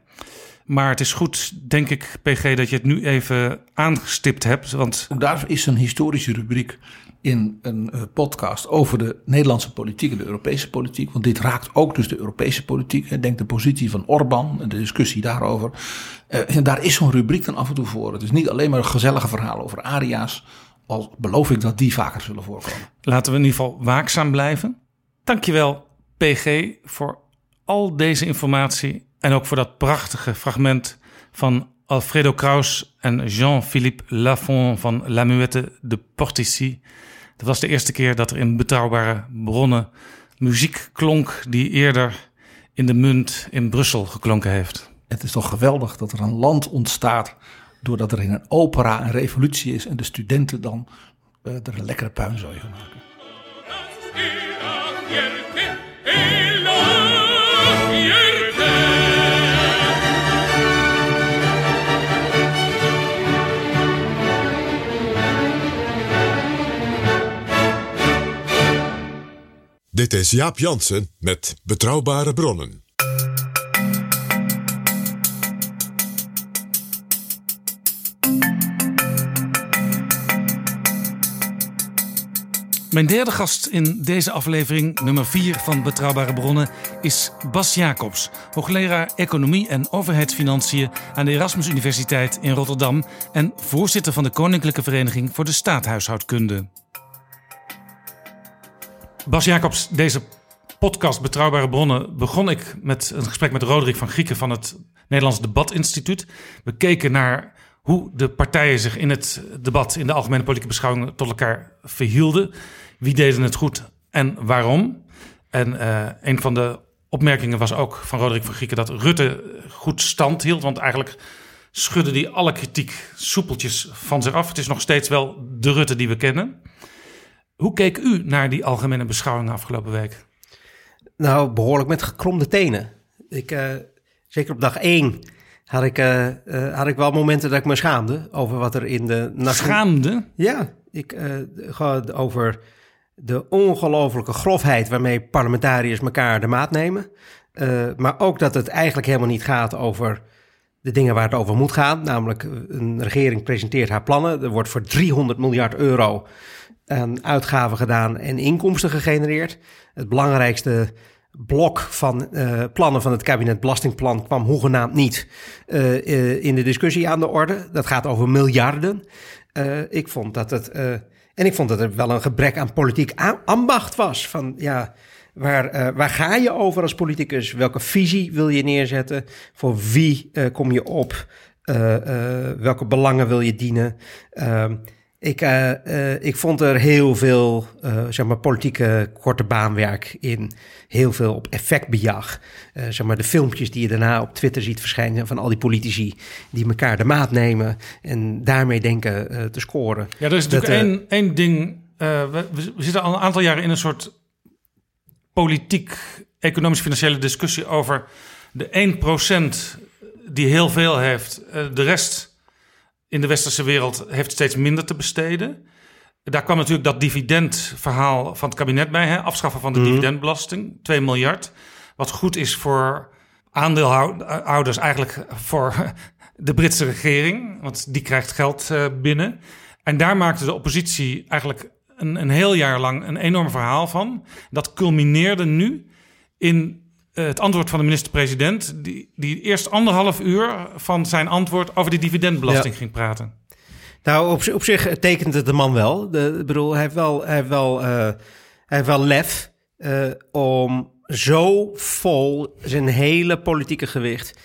Maar het is goed, denk ik, PG, dat je het nu even aangestipt hebt. Want... Daar is een historische rubriek in een uh, podcast over de Nederlandse politiek en de Europese politiek. Want dit raakt ook dus de Europese politiek. Denk de positie van Orbán en de discussie daarover. Uh, en daar is zo'n rubriek dan af en toe voor. Het is niet alleen maar een gezellige verhaal over aria's. Al beloof ik dat die vaker zullen voorkomen. Laten we in ieder geval waakzaam blijven. Dankjewel, PG, voor al deze informatie en ook voor dat prachtige fragment van Alfredo Kraus en Jean-Philippe Lafont van La Muette de Portici. Dat was de eerste keer dat er in betrouwbare bronnen muziek klonk die eerder in de munt in Brussel geklonken heeft. Het is toch geweldig dat er een land ontstaat doordat er in een opera een revolutie is en de studenten dan uh, er een lekkere puinzooi van maken. Dit is Jaap Jansen met Betrouwbare Bronnen. Mijn derde gast in deze aflevering, nummer 4 van Betrouwbare Bronnen, is Bas Jacobs, hoogleraar Economie en Overheidsfinanciën aan de Erasmus Universiteit in Rotterdam en voorzitter van de Koninklijke Vereniging voor de Staathuishoudkunde. Bas Jacobs, deze podcast Betrouwbare Bronnen begon ik met een gesprek met Roderick van Grieken van het Nederlands Debatinstituut. We keken naar hoe de partijen zich in het debat, in de algemene politieke beschouwingen, tot elkaar verhielden. Wie deden het goed en waarom? En uh, een van de opmerkingen was ook van Roderick van Grieken dat Rutte goed stand hield. Want eigenlijk schudde hij alle kritiek soepeltjes van zich af. Het is nog steeds wel de Rutte die we kennen. Hoe keek u naar die algemene beschouwing afgelopen week? Nou, behoorlijk met gekromde tenen. Ik, uh, zeker op dag één had ik, uh, uh, had ik wel momenten dat ik me schaamde over wat er in de... Schaamde? Ja, ik, over de ongelofelijke grofheid waarmee parlementariërs elkaar de maat nemen. maar ook dat het eigenlijk helemaal niet gaat over de dingen waar het over moet gaan. Namelijk, een regering presenteert haar plannen. Er wordt voor 300 miljard euro aan uitgaven gedaan en inkomsten gegenereerd. Het belangrijkste blok van uh, plannen van het kabinet Belastingplan kwam hoegenaamd niet uh, uh, in de discussie aan de orde. Dat gaat over miljarden. ik vond dat het. en ik vond dat er wel een gebrek aan politiek ambacht was. Van ja. Waar, waar ga je over als politicus? Welke visie wil je neerzetten? Voor wie kom je op? welke belangen wil je dienen? Ik, uh, uh, ik vond er heel veel uh, zeg maar politieke korte baanwerk in. Heel veel op effectbejag. zeg maar de filmpjes die je daarna op Twitter ziet verschijnen van al die politici die elkaar de maat nemen en daarmee denken te scoren. Ja, er is natuurlijk één, één ding. We, we, zitten al een aantal jaren in een soort politiek, economisch-financiële discussie over de 1% die heel veel heeft. de rest in de westerse wereld heeft steeds minder te besteden. Daar kwam natuurlijk dat dividendverhaal van het kabinet bij. Hè? Afschaffen van de mm. dividendbelasting, 2 miljard. Wat goed is voor aandeelhouders, eigenlijk voor [laughs] de Britse regering. Want die krijgt geld uh, binnen. En daar maakte de oppositie eigenlijk een, een heel jaar lang een enorm verhaal van. Dat culmineerde nu in eh, het antwoord van de minister-president, die, die eerst anderhalf uur van zijn antwoord over die dividendbelasting Ja. ging praten. Nou, op, zi- op zich tekent het de man wel. De, ik bedoel, hij heeft wel, hij heeft wel, eh, hij heeft wel lef eh, om zo vol zijn hele politieke gewicht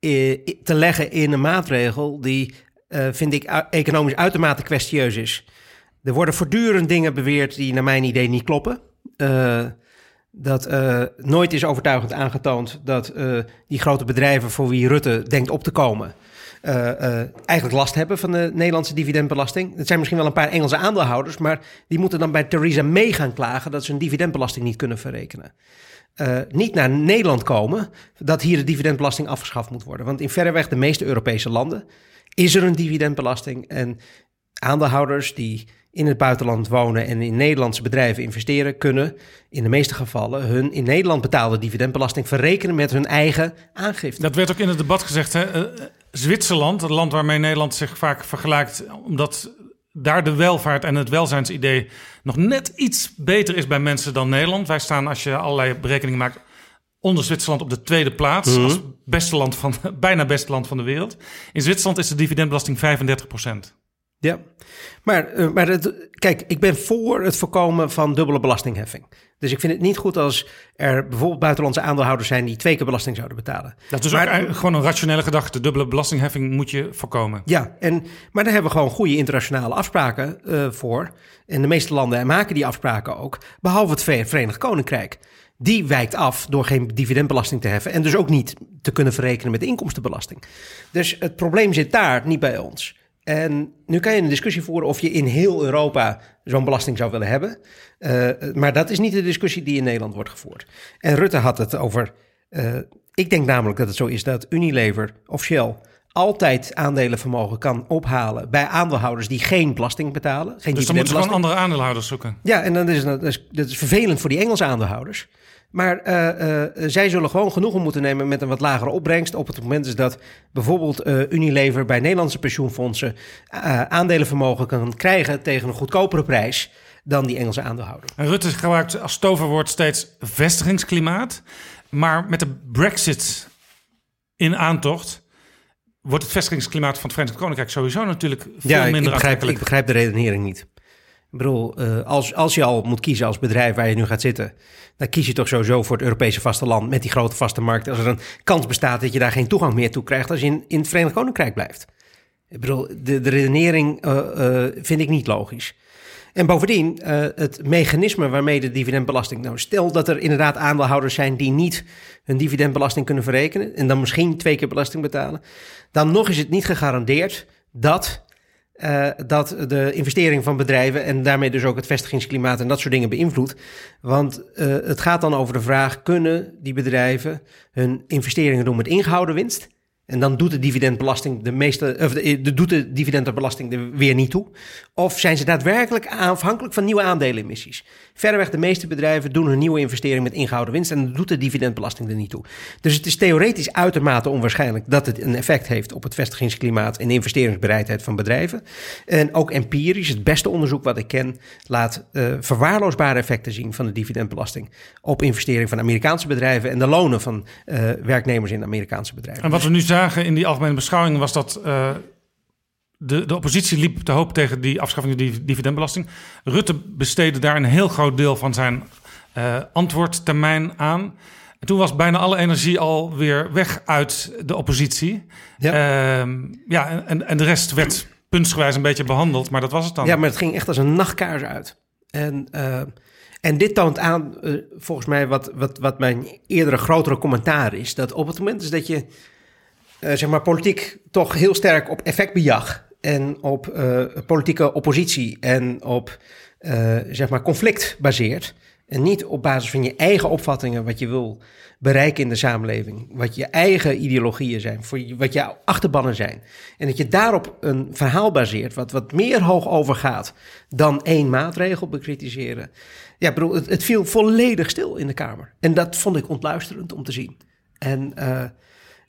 eh, i- te leggen in een maatregel die, eh, vind ik, economisch uitermate kwestieus is. Er worden voortdurend dingen beweerd die naar mijn idee niet kloppen. Dat eh, nooit is overtuigend aangetoond dat eh, die grote bedrijven voor wie Rutte denkt op te komen, eh, eigenlijk last hebben van de Nederlandse dividendbelasting. Het zijn misschien wel een paar Engelse aandeelhouders, maar die moeten dan bij Theresa May gaan klagen dat ze een dividendbelasting niet kunnen verrekenen. Niet naar Nederland komen dat hier de dividendbelasting afgeschaft moet worden. Want in verreweg de meeste Europese landen is er een dividendbelasting. En aandeelhouders die in het buitenland wonen en in Nederlandse bedrijven investeren, kunnen in de meeste gevallen hun in Nederland betaalde dividendbelasting verrekenen met hun eigen aangifte. Dat werd ook in het debat gezegd. Hè? Eh, Zwitserland, het land waarmee Nederland zich vaak vergelijkt, omdat daar de welvaart en het welzijnsidee nog net iets beter is bij mensen dan Nederland. Wij staan, als je allerlei berekeningen maakt, onder Zwitserland op de tweede plaats. Mhm. Als beste land van, bijna beste land van de wereld. In Zwitserland is de dividendbelasting 35 procent. Ja, maar, eh, maar het, kijk, ik ben voor het voorkomen van dubbele belastingheffing. Dus ik vind het niet goed als er bijvoorbeeld buitenlandse aandeelhouders zijn die twee keer belasting zouden betalen. Dat is Maar- ook gewoon een rationele gedachte. Dubbele belastingheffing moet je voorkomen. Ja, en, maar daar hebben we gewoon goede internationale afspraken eh, voor. En de meeste landen maken die afspraken ook, behalve het Ve- Verenigd Koninkrijk. Die wijkt af door geen dividendbelasting te heffen en dus ook niet te kunnen verrekenen met de inkomstenbelasting. Dus het probleem zit daar, niet bij ons. En nu kan je een discussie voeren of je in heel Europa zo'n belasting zou willen hebben. Eh, maar dat is niet de discussie die in Nederland wordt gevoerd. En Rutte had het over. eh, ik denk namelijk dat het zo is dat Unilever of Shell altijd aandelenvermogen kan ophalen bij aandeelhouders die geen belasting betalen. Geen Dus dan moeten ze gewoon andere aandeelhouders zoeken. Ja, en dan is dat, is, dat is vervelend voor die Engelse aandeelhouders. Maar eh, eh, zij zullen gewoon genoegen moeten nemen met een wat lagere opbrengst. Op het moment is dat bijvoorbeeld eh, Unilever bij Nederlandse pensioenfondsen aandelenvermogen kan krijgen tegen een goedkopere prijs dan die Engelse aandeelhouder. En Rutte gebruikt als toverwoord steeds vestigingsklimaat. Maar met de brexit in aantocht... wordt het vestigingsklimaat van het Verenigd Koninkrijk sowieso natuurlijk veel Ja, minder ik, begrijp, ik aantrekkelijk. begrijp de redenering niet. Ik bedoel, eh, als, als je al moet kiezen als bedrijf waar je nu gaat zitten, dan kies je toch sowieso voor het Europese vasteland met die grote vaste markt. Als er een kans bestaat dat je daar geen toegang meer toe krijgt als je in, in het Verenigd Koninkrijk blijft. Ik bedoel, de, de redenering eh, eh, vind ik niet logisch. En bovendien, het mechanisme waarmee de dividendbelasting. Nou, stel dat er inderdaad aandeelhouders zijn die niet hun dividendbelasting kunnen verrekenen. en dan misschien twee keer belasting betalen. dan nog is het niet gegarandeerd dat. Eh, dat de investering van bedrijven en daarmee dus ook het vestigingsklimaat en dat soort dingen beïnvloedt. Want eh, het gaat dan over de vraag: kunnen die bedrijven hun investeringen doen met ingehouden winst? En dan doet de dividendbelasting de meeste, of de, doet de dividendbelasting er weer niet toe. Of zijn ze daadwerkelijk afhankelijk van nieuwe aandelenemissies? Verreweg de meeste bedrijven doen hun nieuwe investering met ingehouden winst en doet de dividendbelasting er niet toe. Dus het is theoretisch uitermate onwaarschijnlijk dat het een effect heeft op het vestigingsklimaat en de investeringsbereidheid van bedrijven. En ook empirisch, het beste onderzoek wat ik ken, laat eh, verwaarloosbare effecten zien van de dividendbelasting op investering van Amerikaanse bedrijven en de lonen van eh, werknemers in Amerikaanse bedrijven. En wat we nu zagen in die algemene beschouwing was dat eh, de, de oppositie liep te hoop tegen die afschaffing van die dividendbelasting. Rutte besteedde daar een heel groot deel van zijn eh, antwoordtermijn aan. En toen was bijna alle energie alweer weg uit de oppositie. Ja. Ja, ja en- en, de rest werd puntsgewijs een beetje behandeld, maar dat was het dan. Ja, maar het ging echt als een nachtkaars uit. En, eh, en dit toont aan, volgens mij, wat, wat, wat mijn eerdere grotere commentaar is. Dat op het moment is dat je, eh, zeg maar, politiek toch heel sterk op effectbejag en op eh, politieke oppositie en op, eh, zeg maar, conflict baseert. En niet op basis van je eigen opvattingen, wat je wil bereiken in de samenleving. Wat je eigen ideologieën zijn, voor je, wat je achterbannen zijn. En dat je daarop een verhaal baseert, wat, wat meer hoog overgaat dan één maatregel bekritiseren. Ja, bedoel, het, viel volledig stil in de Kamer. En dat vond ik ontluisterend om te zien. En,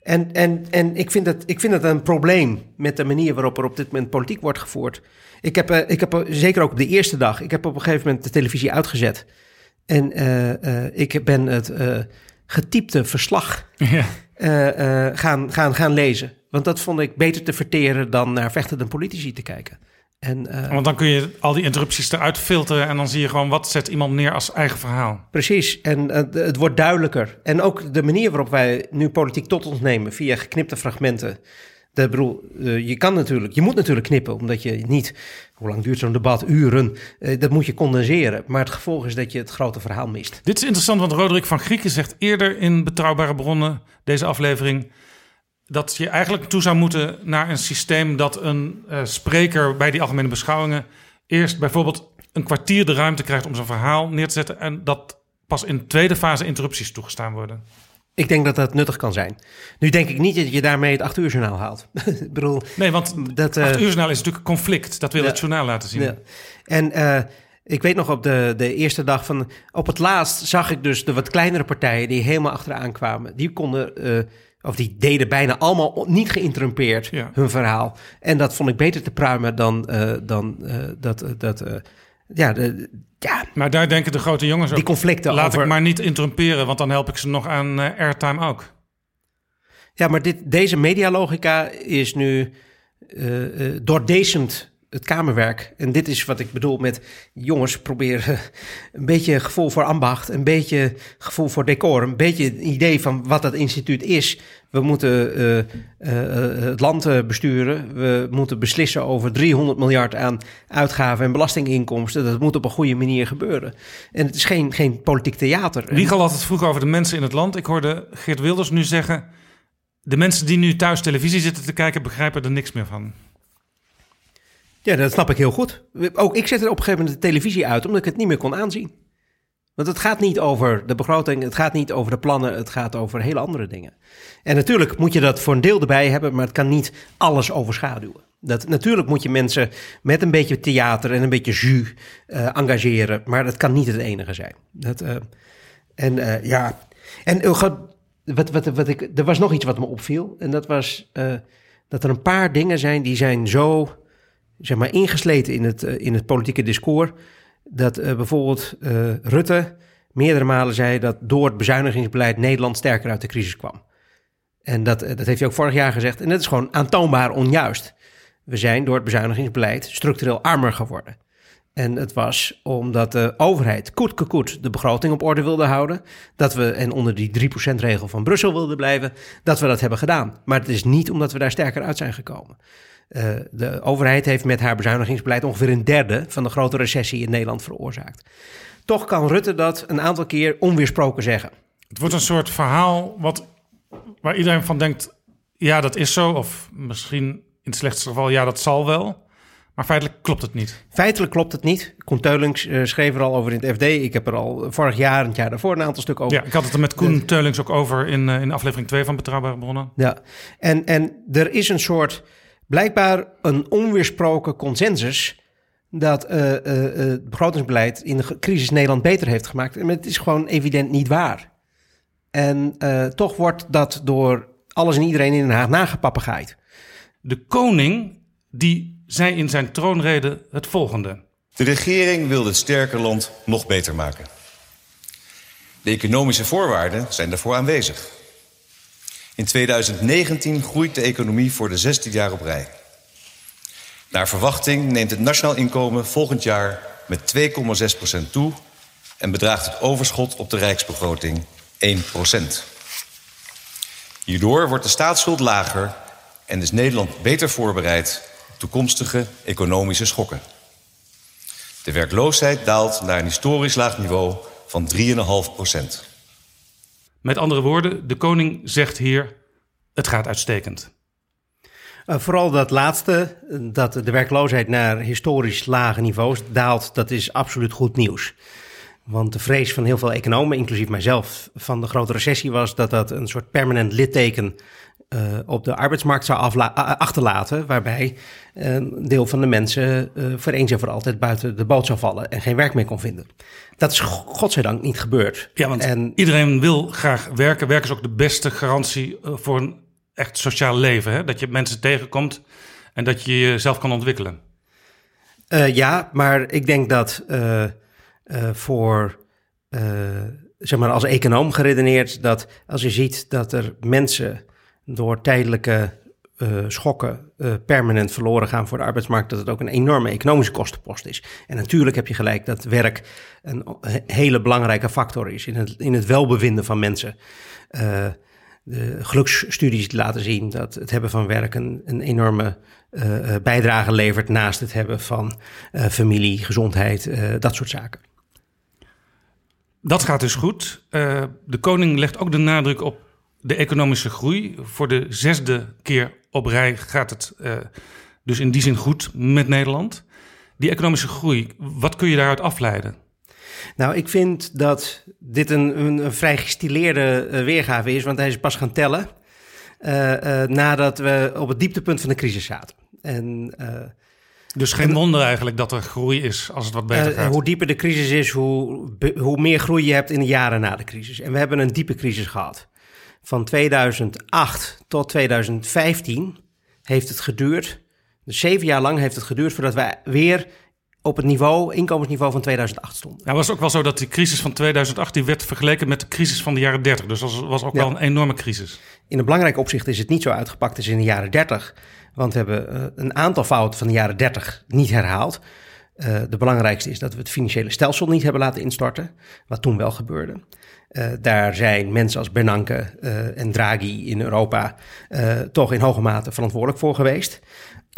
en, en, en ik, vind het, ik vind het een probleem met de manier waarop er op dit moment politiek wordt gevoerd. Ik heb, eh, ik heb eh, zeker ook op de eerste dag, ik heb op een gegeven moment de televisie uitgezet. En eh, ik ben het eh, getypte verslag [laughs] Ja. gaan, gaan, gaan lezen. Want dat vond ik beter te verteren dan naar vechtende politici te kijken. En, eh, Want dan kun je al die interrupties eruit filteren en dan zie je gewoon wat zet iemand neer als eigen verhaal. Precies, en eh, het wordt duidelijker. En ook de manier waarop wij nu politiek tot ons nemen via geknipte fragmenten. De, bedoel, eh, je kan natuurlijk, je moet natuurlijk knippen, omdat je niet, hoe lang duurt zo'n debat? Uren. Dat moet je condenseren. Maar het gevolg is dat je het grote verhaal mist. Dit is interessant, want Roderick van Grieken zegt eerder in Betrouwbare Bronnen, deze aflevering, dat je eigenlijk toe zou moeten naar een systeem dat een eh, spreker bij die algemene beschouwingen eerst bijvoorbeeld een kwartier de ruimte krijgt om zijn verhaal neer te zetten en dat pas in tweede fase interrupties toegestaan worden. Ik denk dat dat nuttig kan zijn. Nu denk ik niet dat je daarmee het acht uur journaal haalt. [laughs] ik bedoel, Nee, want dat, het eh, acht uur journaal is natuurlijk conflict. Dat wil Ja. het journaal laten zien. Ja. En eh, ik weet nog op de, de eerste dag van. Op het laatst zag ik dus de wat kleinere partijen die helemaal achteraan kwamen. Die konden. Of die deden bijna allemaal niet geïnterrumpeerd Ja. hun verhaal. En dat vond ik beter te pruimen dan, eh, dan eh, dat. dat eh, ja, de, ja, Maar daar denken de grote jongens ook. die conflicten Laat over. ik maar niet interrumperen, want dan help ik ze nog aan airtime ook. Ja, maar dit, deze medialogica is nu eh, doordecent het kamerwerk. En dit is wat ik bedoel met jongens proberen een beetje gevoel voor ambacht, een beetje gevoel voor decor, een beetje idee van wat dat instituut is. We moeten eh, eh, eh, het land eh, besturen. We moeten beslissen over 300 miljard aan uitgaven en belastinginkomsten. Dat moet op een goede manier gebeuren. En het is geen, geen politiek theater. Wiegel had het vroeger over de mensen in het land. Ik hoorde Geert Wilders nu zeggen... de mensen die nu thuis televisie zitten te kijken... begrijpen er niks meer van. Ja, dat snap ik heel goed. Ook ik zette op een gegeven moment de televisie uit omdat ik het niet meer kon aanzien. Want het gaat niet over de begroting, het gaat niet over de plannen, het gaat over hele andere dingen. En natuurlijk moet je dat voor een deel erbij hebben, maar het kan niet alles overschaduwen. Dat, natuurlijk moet je mensen met een beetje theater en een beetje jus eh, engageren, maar dat kan niet het enige zijn. Dat, eh, en eh, ja, en ge- wat, wat, wat ik, er was nog iets wat me opviel. En dat was dat er een paar dingen zijn die zijn zo zeg maar, ingesleten in het, eh, in het politieke discours. Dat eh, bijvoorbeeld eh, Rutte meerdere malen zei dat door het bezuinigingsbeleid Nederland sterker uit de crisis kwam. En dat, dat heeft hij ook vorig jaar gezegd. En dat is gewoon aantoonbaar onjuist. We zijn door het bezuinigingsbeleid structureel armer geworden. En het was omdat de overheid koet koet de begroting op orde wilde houden. Dat we, en onder die 3%-regel van Brussel wilden blijven, dat we dat hebben gedaan. Maar het is niet omdat we daar sterker uit zijn gekomen. Eh, de overheid heeft met haar bezuinigingsbeleid ongeveer een derde van de grote recessie in Nederland veroorzaakt. Toch kan Rutte dat een aantal keer onweersproken zeggen. Het wordt een soort verhaal wat, waar iedereen van denkt... ja, dat is zo. Of misschien in het slechtste geval, ja, dat zal wel. Maar feitelijk klopt het niet. Feitelijk klopt het niet. Koen Teulings eh, schreef er al over in het FD. Ik heb er al vorig jaar en het jaar daarvoor een aantal stukken over. Ja, ik had het er met Koen Teulings ook over in, eh, in aflevering 2 van Betrouwbare Bronnen. Ja, en, en er is een soort, blijkbaar een onweersproken consensus dat eh, eh, eh, het begrotingsbeleid in de crisis Nederland beter heeft gemaakt. Maar het is gewoon evident niet waar. En eh, toch wordt dat door alles en iedereen in Den Haag nagepapegaaid. De koning die zei in zijn troonrede het volgende. De regering wil het sterke land nog beter maken. De economische voorwaarden zijn daarvoor aanwezig. In 2019 groeit de economie voor de 16e jaar op rij. Naar verwachting neemt het nationaal inkomen volgend jaar met 2,6% toe en bedraagt het overschot op de rijksbegroting 1%. Hierdoor wordt de staatsschuld lager en is Nederland beter voorbereid op toekomstige economische schokken. De werkloosheid daalt naar een historisch laag niveau van 3,5%. Met andere woorden, de koning zegt hier: het gaat uitstekend. Uh, vooral dat laatste, dat de werkloosheid naar historisch lage niveaus daalt, dat is absoluut goed nieuws. Want de vrees van heel veel economen, inclusief mijzelf, van de grote recessie was dat dat een soort permanent litteken uh, op de arbeidsmarkt zou achterlaten, waarbij een deel van de mensen uh, voor eens en voor altijd buiten de boot zou vallen en geen werk meer kon vinden. Dat is godzijdank niet gebeurd. Ja, want en, iedereen wil graag werken. Werken is ook de beste garantie voor een echt sociaal leven. Hè? Dat je mensen tegenkomt en dat je jezelf kan ontwikkelen. Uh, ja, maar ik denk dat voor zeg maar als econoom geredeneerd dat als je ziet dat er mensen door tijdelijke uh, schokken uh, permanent verloren gaan voor de arbeidsmarkt, dat het ook een enorme economische kostenpost is. En natuurlijk heb je gelijk dat werk een hele belangrijke factor is in het, in het welbevinden van mensen. Uh, de geluksstudies laten zien dat het hebben van werk een, een enorme bijdrage levert naast het hebben van familie, gezondheid, dat soort zaken. Dat gaat dus goed. de koning legt ook de nadruk op de economische groei. Voor de zesde keer op rij gaat het uh, dus in die zin goed met Nederland. Die economische groei, wat kun je daaruit afleiden? Nou, ik vind dat dit een, een, vrij gestileerde uh, weergave is, want hij is pas gaan tellen uh, nadat we op het dieptepunt van de crisis zaten. En, dus geen wonder eigenlijk dat er groei is als het wat beter gaat. hoe dieper de crisis is, hoe, hoe meer groei je hebt in de jaren na de crisis. En we hebben een diepe crisis gehad. Van 2008 tot 2015 heeft het geduurd, dus zeven jaar lang heeft het geduurd voordat wij weer op het niveau, inkomensniveau van 2008 stonden. Nou, was ook wel zo dat die crisis van 2008 die werd vergeleken met de crisis van de jaren 30. Dus dat was ook wel een enorme crisis. In een belangrijk opzicht is het niet zo uitgepakt als in de jaren 30. Want we hebben uh, een aantal fouten van de jaren 30 niet herhaald. Uh, de belangrijkste is dat we het financiële stelsel niet hebben laten instorten, wat toen wel gebeurde. Uh, daar zijn mensen als Bernanke uh, en Draghi in Europa uh, toch in hoge mate verantwoordelijk voor geweest.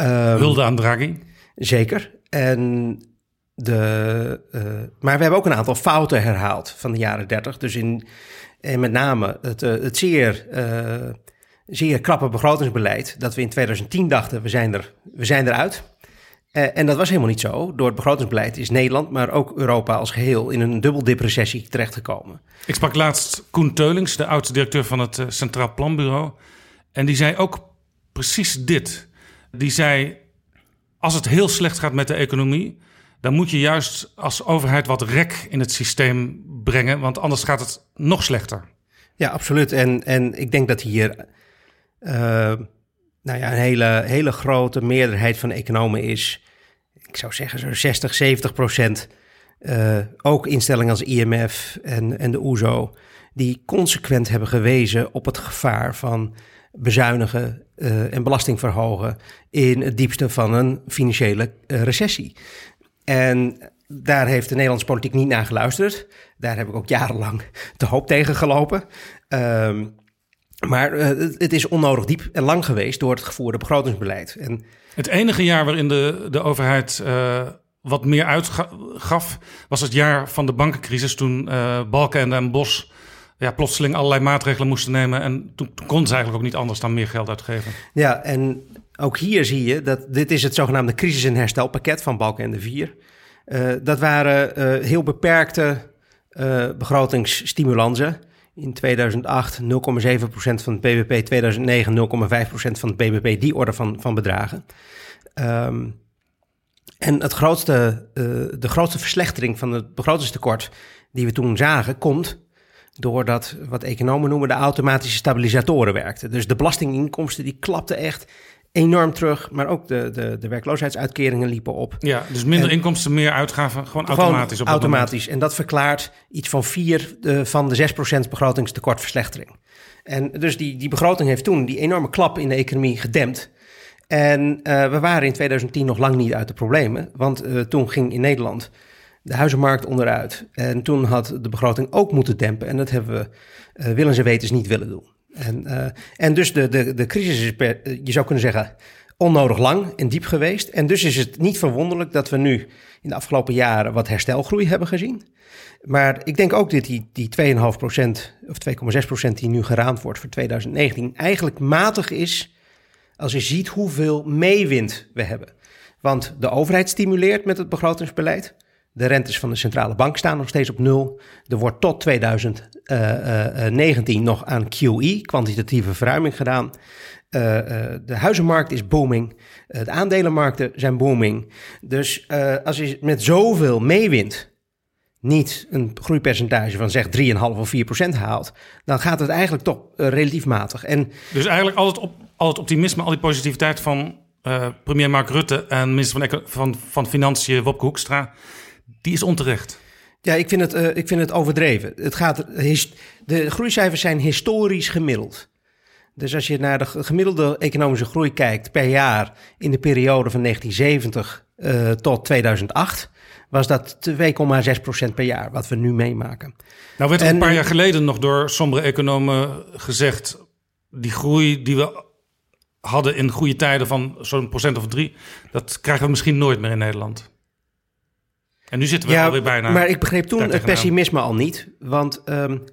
Um, Hulde aan Draghi? Zeker. En de, maar we hebben ook een aantal fouten herhaald van de jaren 30. Dus in, en met name het, het zeer, zeer krappe begrotingsbeleid. Dat we in 2010 dachten, we zijn, er, we zijn eruit. Uh, en dat was helemaal niet zo. Door het begrotingsbeleid is Nederland, maar ook Europa als geheel in een dubbeldepressie terechtgekomen. Ik sprak laatst Koen Teulings, de oudste directeur van het uh, Centraal Planbureau. En die zei ook precies dit. Die zei: Als het heel slecht gaat met de economie, dan moet je juist als overheid wat rek in het systeem brengen, want anders gaat het nog slechter. Ja, absoluut. En, en ik denk dat hier. Uh, nou ja, een hele, hele grote meerderheid van economen is, ik zou zeggen zo'n 60, 70 procent. Uh, ook instellingen als IMF en, en de OESO, e die consequent hebben gewezen op het gevaar van bezuinigen uh, en belasting verhogen in het diepste van een financiële uh, recessie. En daar heeft de Nederlandse politiek niet naar geluisterd. Daar heb ik ook jarenlang te hoop tegen gelopen. Um, maar uh, het is onnodig diep en lang geweest door het gevoerde begrotingsbeleid. En, het enige jaar waarin de, de overheid uh, wat meer uitgaf, was het jaar van de bankencrisis. Toen uh, Balken en Bos ja, plotseling allerlei maatregelen moesten nemen. En toen, toen konden ze eigenlijk ook niet anders dan meer geld uitgeven. Ja, en ook hier zie je dat dit is het zogenaamde crisis- en herstelpakket van Balken en de Vier. dat waren heel beperkte begrotingsstimulansen. In 2008 0,7% van het BBP, 2009 0,5% van het BBP, die orde van, van bedragen. Um, en het grootste, uh, de grootste verslechtering van het begrotingstekort die we toen zagen, komt doordat wat economen noemen de automatische stabilisatoren werkten. Dus de belastinginkomsten die klapten echt enorm terug. Maar ook de, de, de werkloosheidsuitkeringen liepen op. Ja, dus minder inkomsten, meer uitgaven, gewoon, automatisch. Op automatisch. En dat verklaart iets van vier uh, van de 6% begrotingstekortverslechtering. En dus die, die begroting heeft toen die enorme klap in de economie gedempt. En uh, we waren in 2010 nog lang niet uit de problemen. Want uh, toen ging in Nederland de huizenmarkt onderuit. En toen had de begroting ook moeten dempen. En dat hebben we uh, willens en wetens niet willen doen. En, uh, en dus de, de, de crisis is, per, je zou kunnen zeggen, onnodig lang en diep geweest. En dus is het niet verwonderlijk dat we nu in de afgelopen jaren wat herstelgroei hebben gezien. Maar ik denk ook dat die, die 2,5% of 2,6% die nu geraamd wordt voor 2019 eigenlijk matig is als je ziet hoeveel meewind we hebben. Want de overheid stimuleert met het begrotingsbeleid. De rentes van de centrale bank staan nog steeds op nul. Er wordt tot 2019 nog aan QE, kwantitatieve verruiming, gedaan. De huizenmarkt is booming. De aandelenmarkten zijn booming. Dus als je met zoveel meewint niet een groeipercentage van zeg 3,5 of 4 procent haalt, dan gaat het eigenlijk toch relatief matig. En, dus eigenlijk al het, op, al het optimisme, al die positiviteit van premier Mark Rutte en minister van, van, van Financiën Wopke Hoekstra die is onterecht. Ja, ik vind het, uh, ik vind het overdreven. Het gaat, de groeicijfers zijn historisch gemiddeld. Dus als je naar de gemiddelde economische groei kijkt per jaar in de periode van 1970 uh, tot 2008, was dat 2,6% per jaar, wat we nu meemaken. Nou werd er en, een paar jaar geleden nog door sommige economen gezegd, die groei die we hadden in goede tijden van zo'n procent of drie, dat krijgen we misschien nooit meer in Nederland. En nu zitten we ja, alweer bijna. Maar ik begreep toen het pessimisme al niet. Want um,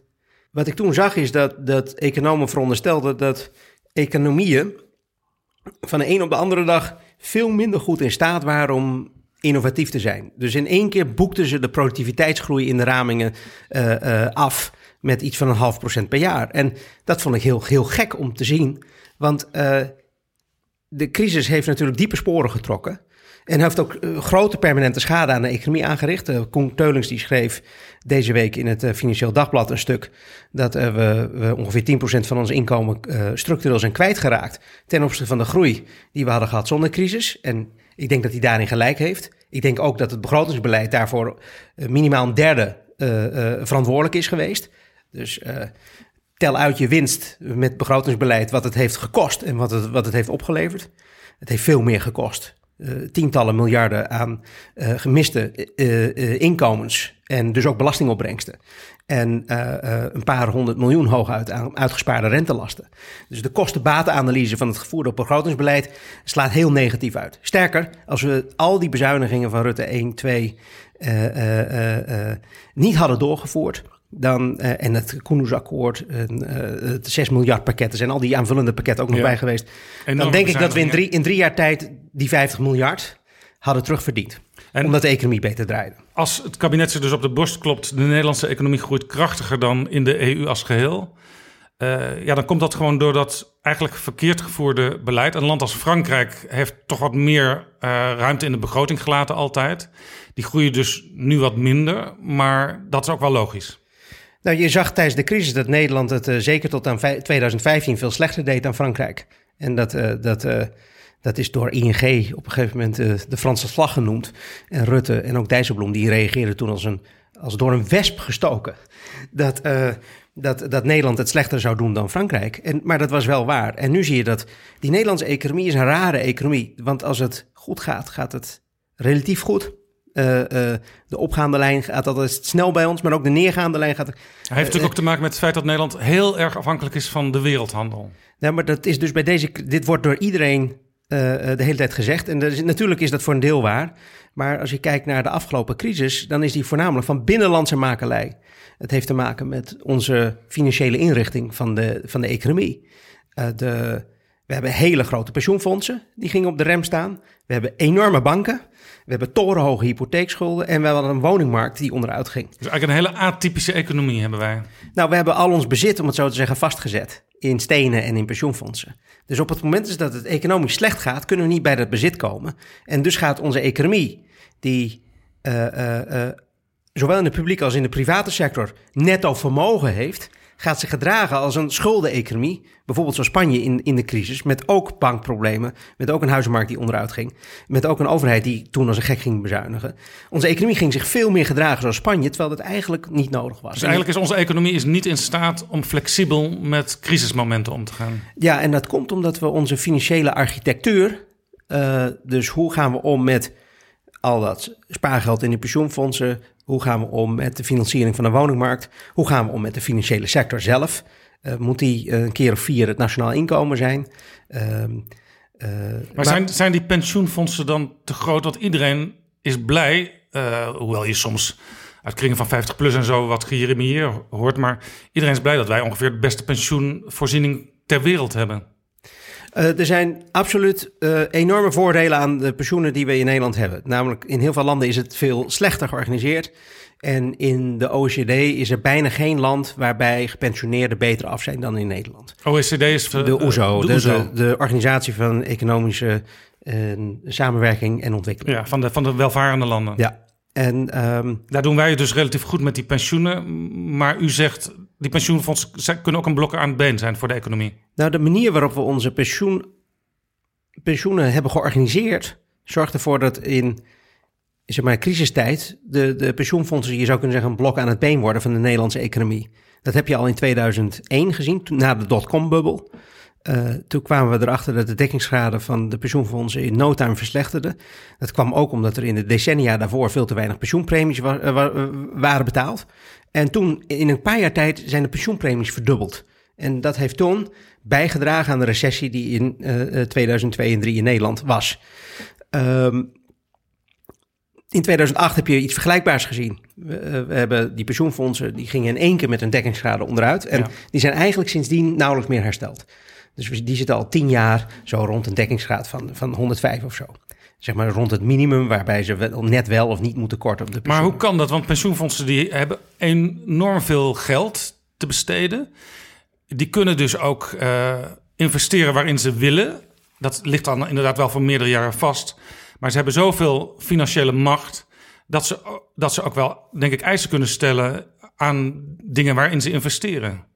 wat ik toen zag is dat, dat economen veronderstelden dat economieën van de een op de andere dag veel minder goed in staat waren om innovatief te zijn. Dus in één keer boekten ze de productiviteitsgroei in de ramingen uh, uh, af met iets van een half procent per jaar. En dat vond ik heel, heel gek om te zien. Want uh, de crisis heeft natuurlijk diepe sporen getrokken. En heeft ook uh, grote permanente schade aan de economie aangericht. Uh, Koen Teulings die schreef deze week in het uh, Financieel Dagblad een stuk... dat we, we, ongeveer 10% van ons inkomen structureel zijn kwijtgeraakt... ten opzichte van de groei die we hadden gehad zonder crisis. En ik denk dat hij daarin gelijk heeft. Ik denk ook dat het begrotingsbeleid daarvoor minimaal een derde verantwoordelijk is geweest. Dus tel uit je winst met begrotingsbeleid wat het heeft gekost en wat het, wat het heeft opgeleverd. Het heeft veel meer gekost. Uh, tientallen miljarden aan uh, gemiste uh, inkomens en dus ook belastingopbrengsten. En een paar honderd miljoen hooguit aan uitgespaarde rentelasten. Dus de kosten-batenanalyse van het gevoerde begrotingsbeleid slaat heel negatief uit. Sterker, als we al die bezuinigingen van Rutte 1, 2 niet hadden doorgevoerd, dan, uh, en het Koenhoesakkoord, uh, het 6 miljard pakketten, zijn al die aanvullende pakketten ook nog ja. bij geweest. En dan denk ik dat we in drie, in drie jaar tijd die 50 miljard hadden terugverdiend. En omdat de economie beter draaide. Als het kabinet zich dus op de borst klopt, de Nederlandse economie groeit krachtiger dan in de EU als geheel. Uh, ja, dan komt dat gewoon door dat eigenlijk verkeerd gevoerde beleid. Een land als Frankrijk heeft toch wat meer uh, ruimte in de begroting gelaten altijd. Die groeien dus nu wat minder, maar dat is ook wel logisch. Nou, je zag tijdens de crisis dat Nederland het uh, zeker tot aan 2015 veel slechter deed dan Frankrijk. En dat, uh, dat, uh, dat is door ING op een gegeven moment de Franse vlag genoemd. En Rutte en ook Dijsselbloem, die reageerden toen als, een, als door een wesp gestoken. Dat, dat, dat Nederland het slechter zou doen dan Frankrijk. En, maar dat was wel waar. En nu zie je dat die Nederlandse economie is een rare economie. Want als het goed gaat, gaat het relatief goed. Uh, uh, de opgaande lijn gaat altijd snel bij ons, maar ook de neergaande lijn gaat. Hij heeft natuurlijk ook te maken met het feit dat Nederland heel erg afhankelijk is van de wereldhandel. Ja, maar dat is dus bij deze. Dit wordt door iedereen de hele tijd gezegd. En is, natuurlijk is dat voor een deel waar. Maar als je kijkt naar de afgelopen crisis, dan is die voornamelijk van binnenlandse makelij. Het heeft te maken met onze financiële inrichting van de, van de economie. de, we hebben hele grote pensioenfondsen, die gingen op de rem staan. We hebben enorme banken. We hebben torenhoge hypotheekschulden en we hadden een woningmarkt die onderuit ging. Dus eigenlijk een hele atypische economie hebben wij. Nou, we hebben al ons bezit, om het zo te zeggen, vastgezet in stenen en in pensioenfondsen. Dus op het moment dat het economisch slecht gaat, kunnen we niet bij dat bezit komen. En dus gaat onze economie, die uh, uh, uh, zowel in de publieke als in de private sector netto vermogen heeft, gaat zich gedragen als een schuldeneconomie. Bijvoorbeeld zoals Spanje in, in de crisis, met ook bankproblemen, met ook een huizenmarkt die onderuit ging, met ook een overheid die toen als een gek ging bezuinigen. Onze economie ging zich veel meer gedragen zoals Spanje, terwijl dat eigenlijk niet nodig was. Dus eigenlijk is onze economie is niet in staat om flexibel met crisismomenten om te gaan. Ja, en dat komt omdat we onze financiële architectuur, uh, dus hoe gaan we om met al dat spaargeld in de pensioenfondsen, hoe gaan we om met de financiering van de woningmarkt? Hoe gaan we om met de financiële sector zelf? Uh, moet die uh, een keer of vier het nationaal inkomen zijn? Uh, maar, maar zijn, zijn die pensioenfondsen dan te groot? Want iedereen is blij, hoewel je soms uit kringen van 50 plus en zo wat hier hoort. Maar iedereen is blij dat wij ongeveer de beste pensioenvoorziening ter wereld hebben. Uh, er zijn absoluut uh, enorme voordelen aan de pensioenen die we in Nederland hebben. Namelijk, in heel veel landen is het veel slechter georganiseerd. En in de OECD is er bijna geen land waarbij gepensioneerden beter af zijn dan in Nederland. OECD is de, de OESO, de, de, de, Organisatie van Economische uh, Samenwerking en Ontwikkeling. Ja, van de, van de welvarende landen. Ja, en um, daar doen wij dus relatief goed met die pensioenen. Maar u zegt, die pensioenfondsen kunnen ook een blok aan het been zijn voor de economie. Nou, de manier waarop we onze pensioen, pensioenen hebben georganiseerd, zorgt ervoor dat in, zeg maar, crisistijd de, de pensioenfondsen, je zou kunnen zeggen, een blok aan het been worden van de Nederlandse economie. Dat heb je al in 2001 gezien, na de dotcom-bubbel. Uh, toen kwamen we erachter dat de dekkingsgraden van de pensioenfondsen in no time verslechterden. Dat kwam ook omdat er in de decennia daarvoor veel te weinig pensioenpremies wa wa waren betaald. En toen, in een paar jaar tijd, zijn de pensioenpremies verdubbeld. En dat heeft toen bijgedragen aan de recessie die in uh, 2002 en 2003 in Nederland was. Um, in 2008 heb je iets vergelijkbaars gezien. We, eh, we, hebben die pensioenfondsen, die gingen in één keer met een dekkingsschade onderuit. En die zijn eigenlijk sindsdien nauwelijks meer hersteld. Dus die zitten al tien jaar zo rond een dekkingsgraad van, van 105 of zo. Zeg maar rond het minimum waarbij ze wel, net wel of niet moeten korten op de pensioen. Maar hoe kan dat? Want pensioenfondsen die hebben enorm veel geld te besteden. Die kunnen dus ook uh, investeren waarin ze willen. Dat ligt dan inderdaad wel voor meerdere jaren vast. Maar ze hebben zoveel financiële macht dat ze, dat ze ook wel, denk ik, eisen kunnen stellen aan dingen waarin ze investeren.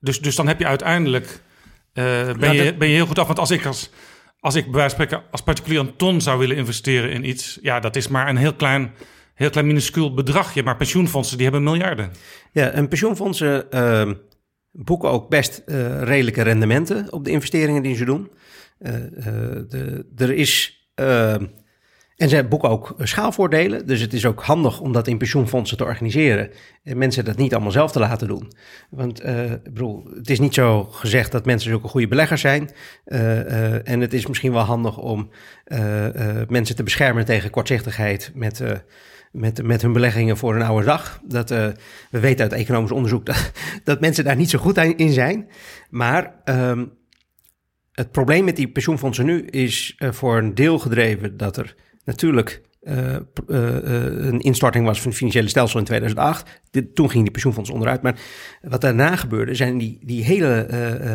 Dus, dus dan heb je uiteindelijk, uh, ben, je, ben je heel goed af. Want als ik als, als ik bij wijze van spreken als particulier een ton zou willen investeren in iets, ja, dat is maar een heel klein, heel klein minuscuul bedragje. Maar pensioenfondsen, die hebben miljarden. Ja, en pensioenfondsen uh, boeken ook best uh, redelijke rendementen op de investeringen die ze doen. Uh, de, er is uh, en ze boeken ook schaalvoordelen. Dus het is ook handig om dat in pensioenfondsen te organiseren. En mensen dat niet allemaal zelf te laten doen. Want uh, bedoel, het is niet zo gezegd dat mensen zulke goede beleggers zijn. Uh, en het is misschien wel handig om mensen te beschermen tegen kortzichtigheid met met, met hun beleggingen voor een oude dag. Dat, we weten uit economisch onderzoek [laughs] dat, dat mensen daar niet zo goed in zijn. Maar um, het probleem met die pensioenfondsen nu is voor een deel gedreven dat er natuurlijk uh, een instorting was van het financiële stelsel in 2008. Dit, toen gingen die pensioenfondsen onderuit. Maar wat daarna gebeurde zijn die, die hele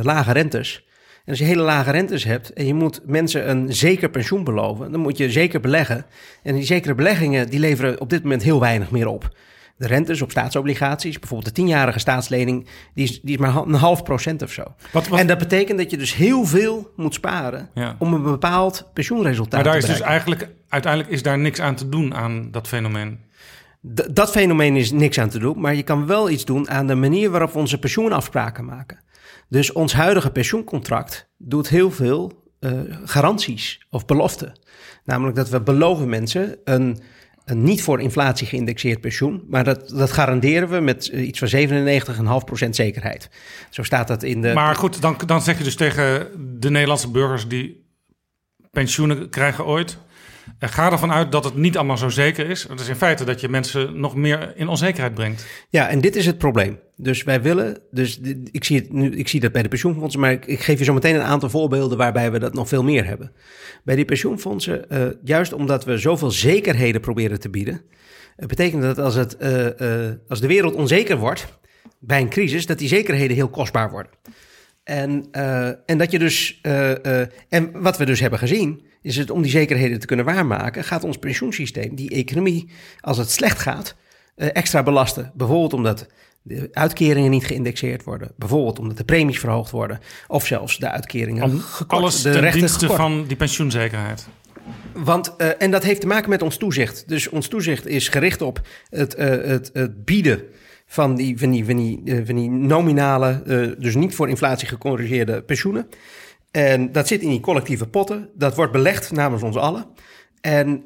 lage rentes. En als je hele lage rentes hebt en je moet mensen een zeker pensioen beloven, dan moet je zeker beleggen. En die zekere beleggingen die leveren op dit moment heel weinig meer op de rentes op staatsobligaties, bijvoorbeeld de tienjarige staatslening, die is, die is maar een half procent of zo. Wat, wat? En dat betekent dat je dus heel veel moet sparen om een bepaald pensioenresultaat maar daar te is dus eigenlijk, uiteindelijk is daar niks aan te doen aan dat fenomeen. dat fenomeen is niks aan te doen, maar je kan wel iets doen aan de manier waarop we onze pensioenafspraken maken. Dus ons huidige pensioencontract doet heel veel uh, garanties of beloften. Namelijk dat we beloven mensen een een niet voor inflatie geïndexeerd pensioen. Maar dat, dat garanderen we met eh, iets van 97,5% zekerheid. Zo staat dat in de. Maar goed, dan, dan zeg je dus tegen de Nederlandse burgers die pensioenen krijgen ooit. Ga ervan uit dat het niet allemaal zo zeker is. Het is in feite dat je mensen nog meer in onzekerheid brengt. Ja, en dit is het probleem. Dus wij willen, dus ik zie, het nu, ik zie dat bij de pensioenfondsen, maar ik, geef je zo meteen een aantal voorbeelden waarbij we dat nog veel meer hebben. Bij die pensioenfondsen, uh, juist omdat we zoveel zekerheden proberen te bieden, uh, betekent dat als, het, als de wereld onzeker wordt bij een crisis, dat die zekerheden heel kostbaar worden. En, en dat je dus, en wat we dus hebben gezien, is het om die zekerheden te kunnen waarmaken, gaat ons pensioensysteem die economie, als het slecht gaat, extra belasten. Bijvoorbeeld omdat de uitkeringen niet geïndexeerd worden. Bijvoorbeeld omdat de premies verhoogd worden. Of zelfs de uitkeringen Om gekort. Alles de ten dienste van die pensioenzekerheid. Want, uh, en dat heeft te maken met ons toezicht. Dus ons toezicht is gericht op het, uh, het, het bieden van die, van die, van die, uh, van die nominale, dus niet voor inflatie gecorrigeerde pensioenen. En dat zit in die collectieve potten. Dat wordt belegd namens ons allen. En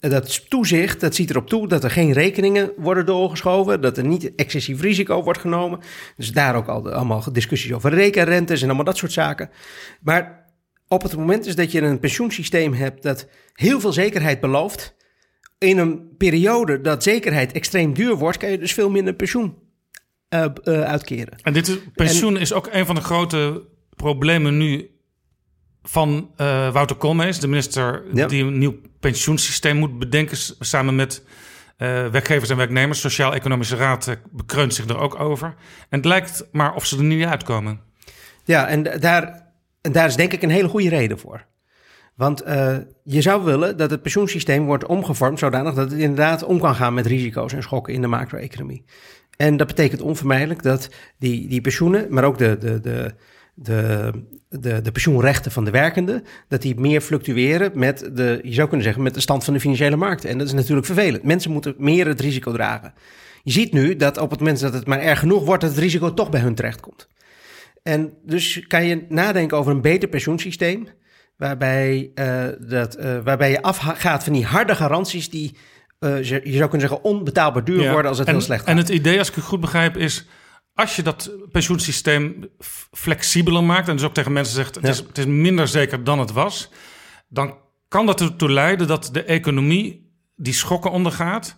dat toezicht, dat ziet erop toe dat er geen rekeningen worden doorgeschoven, dat er niet excessief risico wordt genomen. Dus daar ook al allemaal discussies over rekenrentes en allemaal dat soort zaken. Maar op het moment is dat je een pensioensysteem hebt dat heel veel zekerheid belooft, in een periode dat zekerheid extreem duur wordt, kan je dus veel minder pensioen uh, uh, uitkeren. En dit is, pensioen is ook een van de grote problemen nu van uh, Wouter Koolmees, de minister die een nieuw pensioensysteem moet bedenken samen met uh, werkgevers en werknemers. Sociaal-Economische Raad uh, bekreunt zich er ook over. En het lijkt maar of ze er niet uitkomen. Ja, en daar, en daar is denk ik een hele goede reden voor. Want je zou willen dat het pensioensysteem wordt omgevormd zodanig dat het inderdaad om kan gaan met risico's en schokken in de macro-economie. En dat betekent onvermijdelijk dat die, die pensioenen, maar ook de, de, de, de, de, de pensioenrechten van de werkenden, dat die meer fluctueren met de, je zou kunnen zeggen, met de stand van de financiële markten. En dat is natuurlijk vervelend. Mensen moeten meer het risico dragen. Je ziet nu dat op het moment dat het maar erg genoeg wordt, dat het risico toch bij hun terechtkomt. En dus kan je nadenken over een beter pensioensysteem, waarbij, uh, dat, uh, waarbij je afgaat van die harde garanties die, uh, je zou kunnen zeggen, onbetaalbaar duur ja, worden als het en, heel slecht gaat. En het idee, als ik het goed begrijp, is als je dat pensioensysteem flexibeler maakt en dus ook tegen mensen zegt: het, ja. is, het is minder zeker dan het was, dan kan dat ertoe leiden dat de economie die schokken ondergaat,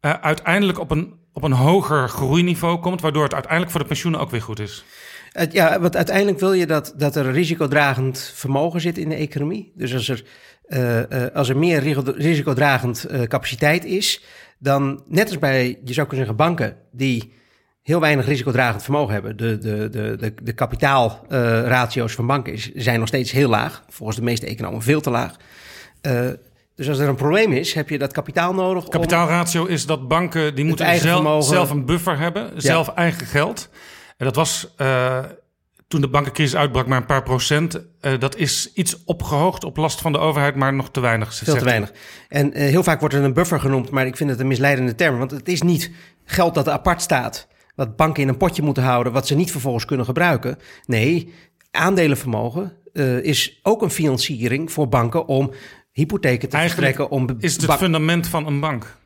uh, uiteindelijk op een, op een hoger groeiniveau komt, waardoor het uiteindelijk voor de pensioenen ook weer goed is. Ja, want uiteindelijk wil je dat, dat er risicodragend vermogen zit in de economie. Dus als er, uh, uh, als er meer risicodragend capaciteit is, dan net als bij, je zou kunnen zeggen, banken die heel weinig risicodragend vermogen hebben. De, de, de, de, de kapitaalratio's van banken is, zijn nog steeds heel laag. Volgens de meeste economen veel te laag. Uh, dus als er een probleem is, heb je dat kapitaal nodig. Kapitaalratio is dat banken die moeten zelf, zelf, een buffer hebben, ja. zelf eigen geld. En dat was uh, toen de bankencrisis uitbrak maar een paar procent. Uh, dat is iets opgehoogd op last van de overheid, maar nog te weinig. Veel te weinig. En heel vaak wordt er een buffer genoemd, maar ik vind het een misleidende term. Want het is niet geld dat apart staat wat banken in een potje moeten houden, wat ze niet vervolgens kunnen gebruiken. Nee, aandelenvermogen uh, is ook een financiering voor banken om hypotheken te Eigenlijk verstrekken. Om is het het fundament van een bank?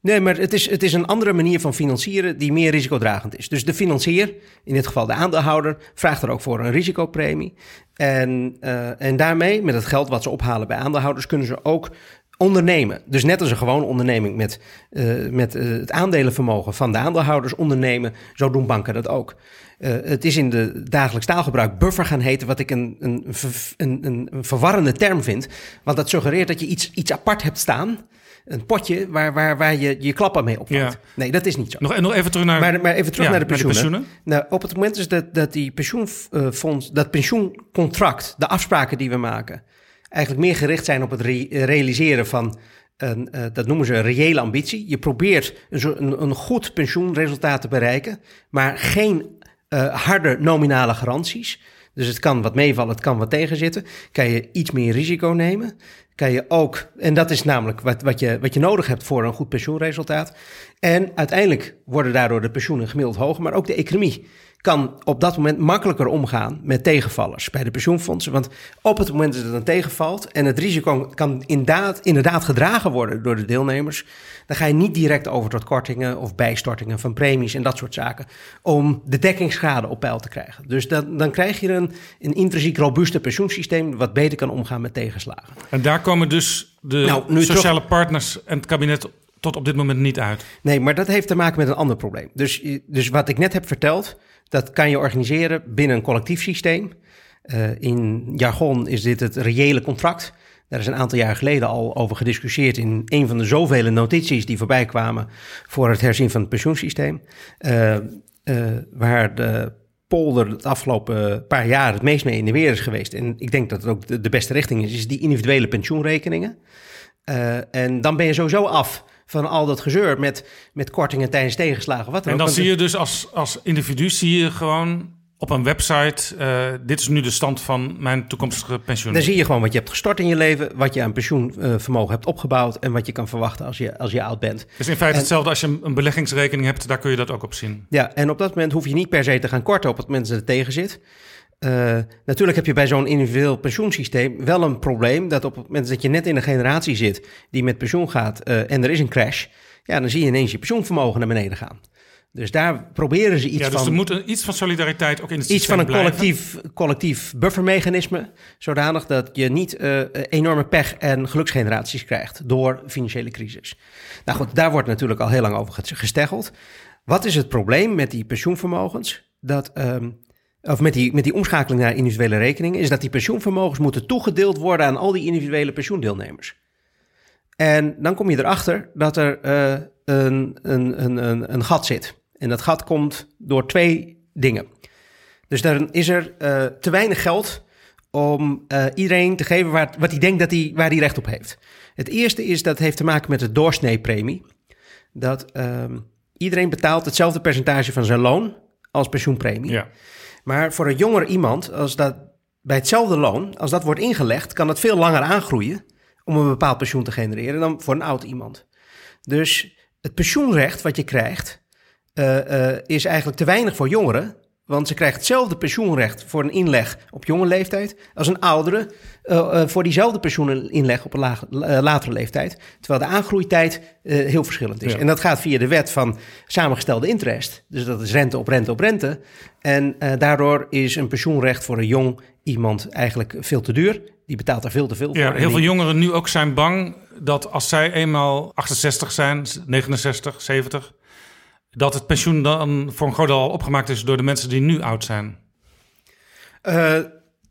Nee, maar het is, het is een andere manier van financieren die meer risicodragend is. Dus de financier, in dit geval de aandeelhouder, vraagt er ook voor een risicopremie. En, uh, en daarmee, met het geld wat ze ophalen bij aandeelhouders, kunnen ze ook ondernemen. Dus net als een gewone onderneming met, uh, met uh, het aandelenvermogen van de aandeelhouders ondernemen, zo doen banken dat ook. Uh, het is in de dagelijks taalgebruik buffer gaan heten, wat ik een, een, een, een verwarrende term vind. Want dat suggereert dat je iets, iets apart hebt staan. Een potje waar, waar, waar je je klappen mee opvangt. Ja. Nee, dat is niet zo. Nog, nog even terug naar, maar, maar even terug ja, naar de pensioenen. Naar de pensioenen. Nou, op het moment is dat, dat die pensioenfonds, dat pensioencontract, de afspraken die we maken, eigenlijk meer gericht zijn op het re realiseren van uh, dat noemen ze reële ambitie. Je probeert een, een, een goed pensioenresultaat te bereiken, maar geen uh, harde nominale garanties. Dus het kan wat meevallen, het kan wat tegenzitten. Kan je iets meer risico nemen. Kan je ook, en dat is namelijk wat, wat, je, wat je nodig hebt voor een goed pensioenresultaat. En uiteindelijk worden daardoor de pensioenen gemiddeld hoger, maar ook de economie kan op dat moment makkelijker omgaan met tegenvallers bij de pensioenfondsen. Want op het moment dat het dan tegenvalt en het risico kan inderdaad, inderdaad gedragen worden door de deelnemers, dan ga je niet direct over tot kortingen of bijstortingen van premies en dat soort zaken om de dekkingsschade op peil te krijgen. Dus dan, dan krijg je een, een intrinsiek robuuste pensioensysteem wat beter kan omgaan met tegenslagen. En daar komen dus de nou, sociale terug... partners en het kabinet tot op dit moment niet uit. Nee, maar dat heeft te maken met een ander probleem. Dus, dus wat ik net heb verteld, dat kan je organiseren binnen een collectief systeem. Uh, in jargon is dit het reële contract. Daar is een aantal jaar geleden al over gediscussieerd in een van de zoveel notities die voorbij kwamen voor het herzien van het pensioensysteem. Uh, uh, waar de polder het afgelopen paar jaar het meest mee in de weer is geweest. En ik denk dat het ook de, de beste richting is, is die individuele pensioenrekeningen. en dan ben je sowieso af van al dat gezeur met, met kortingen tijdens tegenslagen. Wat en dan zie je dus als, als individu zie je gewoon op een website, uh, dit is nu de stand van mijn toekomstige pensioen. Dan zie je gewoon wat je hebt gestort in je leven, wat je aan pensioenvermogen hebt opgebouwd en wat je kan verwachten als je, als je oud bent. Dus in feite en, hetzelfde als je een beleggingsrekening hebt, daar kun je dat ook op zien. Ja, en op dat moment hoef je niet per se te gaan korten op het moment dat het tegen zit. Uh, natuurlijk heb je bij zo'n individueel pensioensysteem wel een probleem dat op het moment dat je net in een generatie zit die met pensioen gaat uh, en er is een crash, ja, dan zie je ineens je pensioenvermogen naar beneden gaan. Dus daar proberen ze iets ja, dus van. er moet een, iets van solidariteit ook in het Iets van een blijven. collectief, collectief buffermechanisme. Zodanig dat je niet uh, enorme pech en geluksgeneraties krijgt door financiële crisis. Nou goed, daar wordt natuurlijk al heel lang over gesteggeld. Wat is het probleem met die pensioenvermogens? Dat. Um, of met die, met die omschakeling naar individuele rekeningen, is dat die pensioenvermogens moeten toegedeeld worden aan al die individuele pensioendeelnemers. En dan kom je erachter dat er uh, een, een, een, een gat zit. En dat gat komt door twee dingen. Dus dan is er uh, te weinig geld om uh, iedereen te geven waar, wat hij denkt dat hij, waar hij recht op heeft. Het eerste is dat heeft te maken met de doorsneepremie. Dat iedereen betaalt hetzelfde percentage van zijn loon als pensioenpremie. Ja. Maar voor een jonger iemand, als dat bij hetzelfde loon, als dat wordt ingelegd, kan het veel langer aangroeien om een bepaald pensioen te genereren dan voor een oud iemand. Dus het pensioenrecht wat je krijgt, uh, uh, is eigenlijk te weinig voor jongeren. Want ze krijgt hetzelfde pensioenrecht voor een inleg op jonge leeftijd als een oudere uh, voor diezelfde pensioeninleg op een lage, latere leeftijd. Terwijl de aangroeitijd heel verschillend is. Ja. En dat gaat via de wet van samengestelde interest. Dus dat is rente op rente op rente. En daardoor is een pensioenrecht voor een jong iemand eigenlijk veel te duur. Die betaalt daar veel te veel voor. Ja, heel veel jongeren nu ook zijn bang dat als zij eenmaal 68 zijn, 69, 70 dat het pensioen dan voor een groot deel al opgemaakt is door de mensen die nu oud zijn? Uh,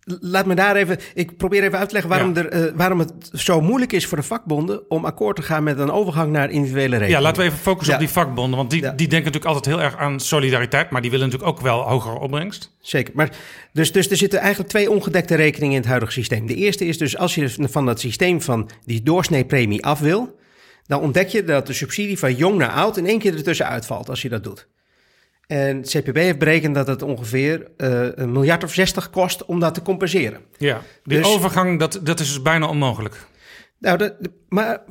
laat me daar even. Ik probeer even uit te leggen waarom, ja. er, uh, waarom het zo moeilijk is voor de vakbonden om akkoord te gaan met een overgang naar individuele regelingen. Ja, laten we even focussen ja. op die vakbonden. Want die, ja. die denken natuurlijk altijd heel erg aan solidariteit, maar die willen natuurlijk ook wel hogere opbrengst. Zeker. Maar dus, dus er zitten eigenlijk twee ongedekte rekeningen in het huidige systeem. De eerste is dus als je van het systeem van die doorsneepremie af wil dan ontdek je dat de subsidie van jong naar oud in één keer ertussen uitvalt als je dat doet. En het CPB heeft berekend dat het ongeveer uh, een miljard of 60 kost om dat te compenseren. Ja, die dus, overgang, dat, dat is dus bijna onmogelijk. Nou, de, de, maar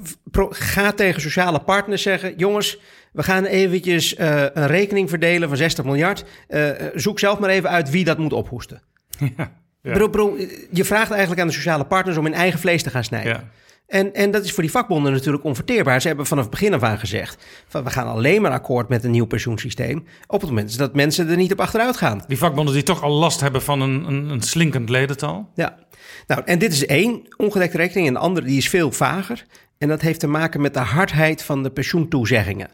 ga tegen sociale partners zeggen: jongens, we gaan eventjes uh, een rekening verdelen van 60 miljard. Uh, zoek zelf maar even uit wie dat moet ophoesten. [laughs] Ja, ja. Bro, bro, je vraagt eigenlijk aan de sociale partners om in eigen vlees te gaan snijden. Ja. En, en dat is voor die vakbonden natuurlijk onverteerbaar. Ze hebben vanaf het begin af aan gezegd: van we gaan alleen maar akkoord met een nieuw pensioensysteem. op het moment dat mensen er niet op achteruit gaan. Die vakbonden die toch al last hebben van een, een, een slinkend ledental. Ja, nou, en dit is één ongedekte rekening. En de andere die is veel vager. En dat heeft te maken met de hardheid van de pensioentoezeggingen.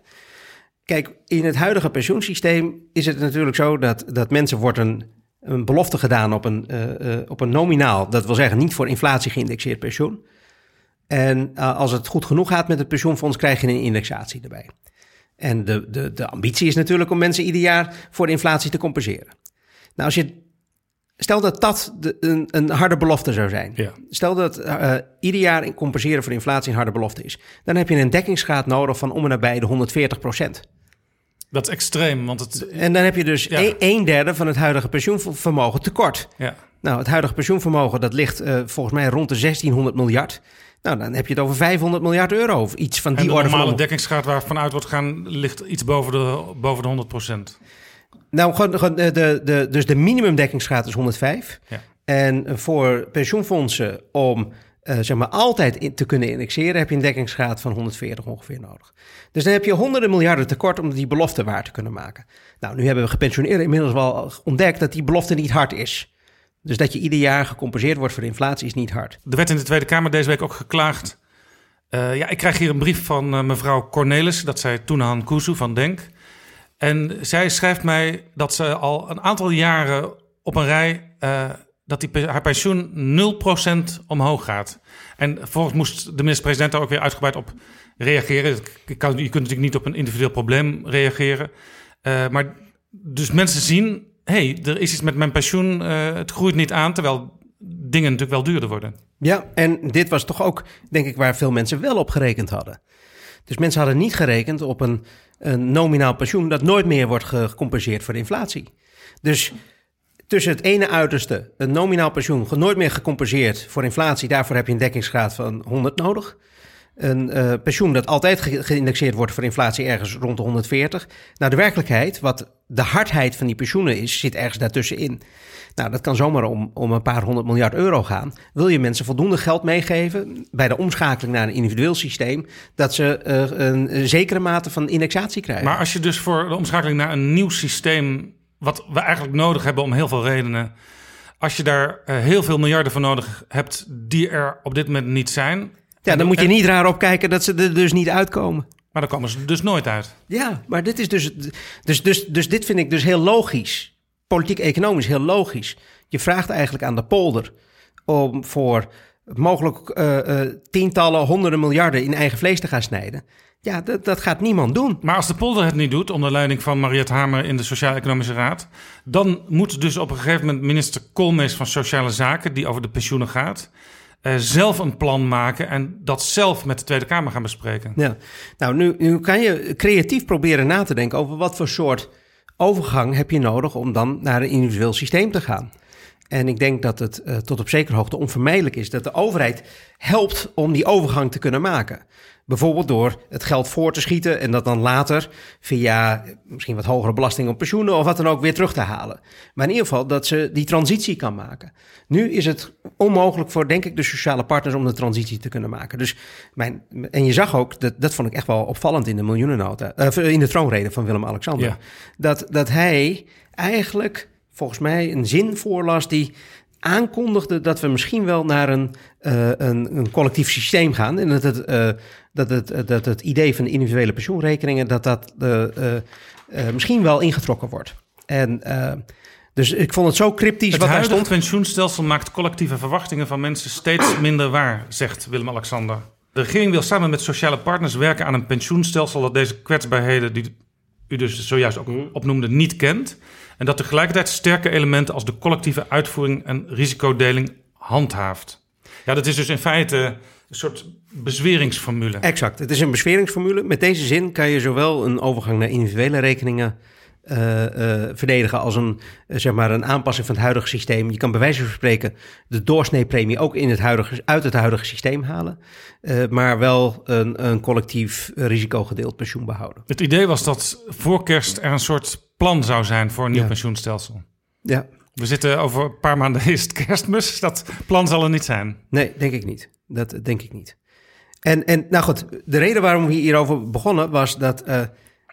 Kijk, in het huidige pensioensysteem is het natuurlijk zo dat, dat mensen wordt een, een belofte gedaan op een, uh, uh, op een nominaal, dat wil zeggen niet voor inflatie geïndexeerd pensioen. En uh, als het goed genoeg gaat met het pensioenfonds, krijg je een indexatie erbij. En de, de, de ambitie is natuurlijk om mensen ieder jaar voor de inflatie te compenseren. Nou, als je. Stel dat dat de, een, een harde belofte zou zijn. Ja. Stel dat uh, ieder jaar compenseren voor inflatie een harde belofte is. Dan heb je een dekkingsgraad nodig van om en nabij de 140 procent. Dat is extreem, want het... En dan heb je dus ja. een, een, derde van het huidige pensioenvermogen tekort. Ja. Nou, het huidige pensioenvermogen dat ligt uh, volgens mij rond de 1600 miljard. Nou, dan heb je het over 500 miljard euro of iets van die en orde. De normale dekkingsgraad waar vanuit wordt gaan ligt iets boven de, boven de 100 procent. Nou, gewoon de, de, de, dus de minimumdekkingsgraad is 105. Ja. En voor pensioenfondsen om uh, zeg maar altijd in, te kunnen indexeren, heb je een dekkingsgraad van 140 ongeveer nodig. Dus dan heb je honderden miljarden tekort om die belofte waar te kunnen maken. Nou, nu hebben we gepensioneerden inmiddels wel ontdekt dat die belofte niet hard is. Dus dat je ieder jaar gecompenseerd wordt voor de inflatie is niet hard. Er werd in de Tweede Kamer deze week ook geklaagd. Uh, ja, ik krijg hier een brief van uh, mevrouw Cornelis, dat zij Toenahan Kuzu van Denk. En zij schrijft mij dat ze al een aantal jaren op een rij... Uh, dat die, haar pensioen 0% omhoog gaat. En vervolgens moest de minister-president daar ook weer uitgebreid op reageren. Je, kan, je kunt natuurlijk niet op een individueel probleem reageren. maar dus mensen zien hey, er is iets met mijn pensioen, uh, het groeit niet aan, terwijl dingen natuurlijk wel duurder worden. Ja, en dit was toch ook, denk ik, waar veel mensen wel op gerekend hadden. Dus mensen hadden niet gerekend op een, een nominaal pensioen dat nooit meer wordt gecompenseerd voor de inflatie. Dus tussen het ene uiterste, een nominaal pensioen, nooit meer gecompenseerd voor inflatie, daarvoor heb je een dekkingsgraad van 100 nodig een uh, pensioen dat altijd ge geïndexeerd wordt voor inflatie ergens rond de 140. Nou, de werkelijkheid, wat de hardheid van die pensioenen is, zit ergens daartussenin. Nou, dat kan zomaar om, om een paar honderd miljard euro gaan. Wil je mensen voldoende geld meegeven bij de omschakeling naar een individueel systeem, dat ze uh, een, zekere mate van indexatie krijgen? Maar als je dus voor de omschakeling naar een nieuw systeem, wat we eigenlijk nodig hebben om heel veel redenen, als je daar uh, heel veel miljarden voor nodig hebt die er op dit moment niet zijn, ja, dan moet je niet raar opkijken dat ze er dus niet uitkomen. Maar dan komen ze dus nooit uit. Ja, maar dit is dus, dus, dus, dus dit vind ik dus heel logisch. Politiek-economisch heel logisch. Je vraagt eigenlijk aan de polder om voor mogelijk uh, uh, tientallen, honderden miljarden in eigen vlees te gaan snijden. Ja, dat, dat gaat niemand doen. Maar als de polder het niet doet, onder leiding van Mariette Hamer in de Sociaal-Economische Raad, dan moet dus op een gegeven moment minister Koolmees van Sociale Zaken, die over de pensioenen gaat, uh, zelf een plan maken en dat zelf met de Tweede Kamer gaan bespreken. Ja, nou nu, nu kan je creatief proberen na te denken over wat voor soort overgang heb je nodig om dan naar een individueel systeem te gaan. En ik denk dat het uh, tot op zekere hoogte onvermijdelijk is dat de overheid helpt om die overgang te kunnen maken. Bijvoorbeeld door het geld voor te schieten en dat dan later via misschien wat hogere belasting op pensioenen of wat dan ook weer terug te halen. Maar in ieder geval dat ze die transitie kan maken. Nu is het onmogelijk voor, denk ik, de sociale partners om de transitie te kunnen maken. Dus mijn, en je zag ook, dat, dat vond ik echt wel opvallend in de miljoenennota, uh, in de troonrede van Willem-Alexander, Ja. dat, dat hij eigenlijk volgens mij een zin voorlas die aankondigde dat we misschien wel naar een, uh, een, een, collectief systeem gaan. En dat het, uh, dat, het, dat het idee van de individuele pensioenrekeningen, dat dat uh, misschien wel ingetrokken wordt. En dus ik vond het zo cryptisch Het wat daar stond. pensioenstelsel maakt collectieve verwachtingen van mensen steeds minder waar, zegt Willem-Alexander. De regering wil samen met sociale partners werken aan een pensioenstelsel dat deze kwetsbaarheden, die u dus zojuist ook opnoemde, niet kent. En dat tegelijkertijd sterke elementen als de collectieve uitvoering en risicodeling handhaaft. Ja, dat is dus in feite een soort bezweringsformule. Exact, het is een bezweringsformule. Met deze zin kan je zowel een overgang naar individuele rekeningen uh, uh, verdedigen als een, uh, zeg maar een aanpassing van het huidige systeem. Je kan bij wijze van spreken de doorsneepremie ook in het huidige, uit het huidige systeem halen, maar wel een, een collectief risicogedeeld pensioen behouden. Het idee was dat voor kerst er een soort plan zou zijn voor een nieuw Ja. pensioenstelsel. Ja. We zitten over een paar maanden [laughs] is het kerstmis. Dat plan zal er niet zijn. Nee, denk ik niet. Dat denk ik niet. En, en nou goed, de reden waarom we hierover begonnen was dat uh,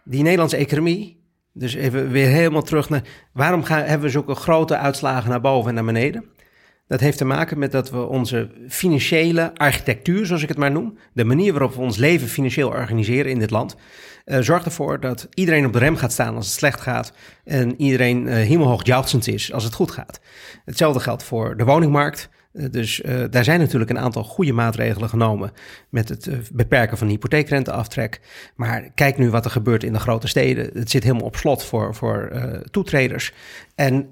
die Nederlandse economie, dus even weer helemaal terug naar waarom gaan, hebben we zulke grote uitslagen naar boven en naar beneden? Dat heeft te maken met dat we onze financiële architectuur, zoals ik het maar noem, de manier waarop we ons leven financieel organiseren in dit land, uh, zorgt ervoor dat iedereen op de rem gaat staan als het slecht gaat en iedereen uh, hemelhoog jauchzend is als het goed gaat. Hetzelfde geldt voor de woningmarkt. Uh, dus uh, daar zijn natuurlijk een aantal goede maatregelen genomen met het uh, beperken van de hypotheekrenteaftrek. Maar kijk nu wat er gebeurt in de grote steden. Het zit helemaal op slot voor, voor toetreders. En,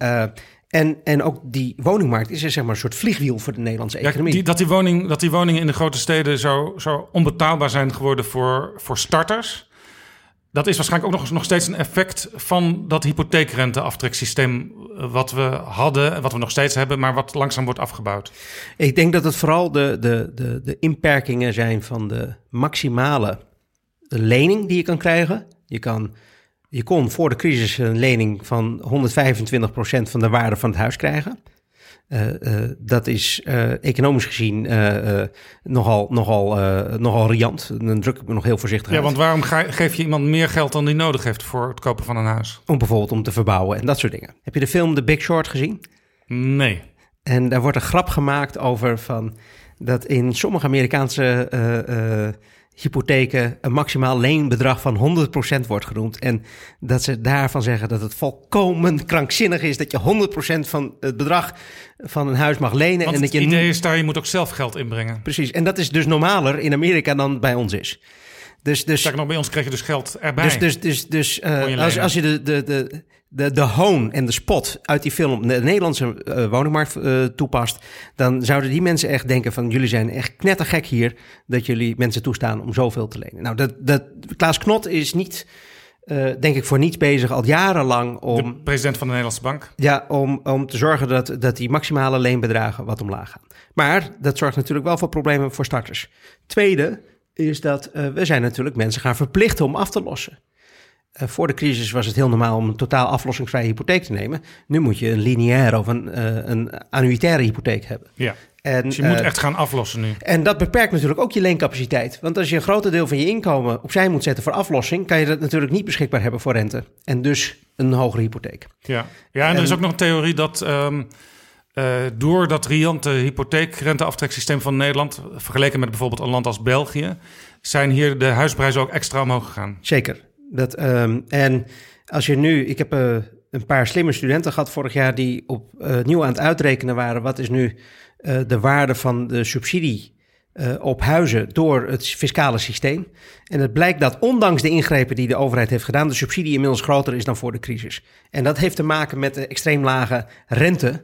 en, en ook die woningmarkt is er zeg maar een soort vliegwiel voor de Nederlandse economie. Ja, die, dat, die woning, dat die woningen in de grote steden zo, zo onbetaalbaar zijn geworden voor, voor starters. Dat is waarschijnlijk ook nog, nog steeds een effect van dat hypotheekrenteaftreksysteem wat we hadden, wat we nog steeds hebben, maar wat langzaam wordt afgebouwd. Ik denk dat het vooral de, de, de, de inperkingen zijn van de maximale lening die je kan krijgen. Je, kan, je kon voor de crisis een lening van 125% van de waarde van het huis krijgen. Uh, uh, dat is uh, economisch gezien nogal, nogal, nogal riant. Dan druk ik me nog heel voorzichtig Ja, uit. want waarom geef je iemand meer geld dan die nodig heeft voor het kopen van een huis? Om bijvoorbeeld om te verbouwen en dat soort dingen. Heb je de film The Big Short gezien? Nee. En daar wordt een grap gemaakt over van dat in sommige Amerikaanse hypotheken een maximaal leenbedrag van 100% wordt genoemd. En dat ze daarvan zeggen dat het volkomen krankzinnig is dat je 100% van het bedrag van een huis mag lenen. Want en dat het je idee is daar, je moet ook zelf geld inbrengen. Precies, en dat is dus normaler in Amerika dan bij ons is. Dus, dus, nog, bij ons kreeg je dus geld erbij. dus, dus, dus, dus uh, je als, als je de, de, de, de, de hoon en de spot uit die film de Nederlandse uh, woningmarkt uh, toepast, dan zouden die mensen echt denken van jullie zijn echt knettergek hier dat jullie mensen toestaan om zoveel te lenen. Nou, dat, dat, Klaas Knot is niet, uh, denk ik, voor niets bezig al jarenlang om... De president van de Nederlandse Bank. Ja, om, om te zorgen dat, dat die maximale leenbedragen wat omlaag gaan. Maar dat zorgt natuurlijk wel voor problemen voor starters. Tweede is dat we zijn natuurlijk mensen gaan verplichten om af te lossen. Uh, voor de crisis was het heel normaal om een totaal aflossingsvrije hypotheek te nemen. Nu moet je een lineaire of een, uh, een annuitaire hypotheek hebben. Ja. En, dus je moet echt gaan aflossen nu. En dat beperkt natuurlijk ook je leencapaciteit. Want als je een groot deel van je inkomen opzij moet zetten voor aflossing, kan je dat natuurlijk niet beschikbaar hebben voor rente. En dus een hogere hypotheek. Ja, ja en er is ook nog een theorie dat um, uh, door dat riante hypotheekrenteaftreksysteem van Nederland, vergeleken met bijvoorbeeld een land als België, zijn hier de huisprijzen ook extra omhoog gegaan. Zeker. Dat, um, en als je nu, ik heb uh, een paar slimme studenten gehad vorig jaar die opnieuw uh, aan het uitrekenen waren. Wat is nu uh, de waarde van de subsidie op huizen door het fiscale systeem? En het blijkt dat ondanks de ingrepen die de overheid heeft gedaan, de subsidie inmiddels groter is dan voor de crisis. En dat heeft te maken met de extreem lage rente.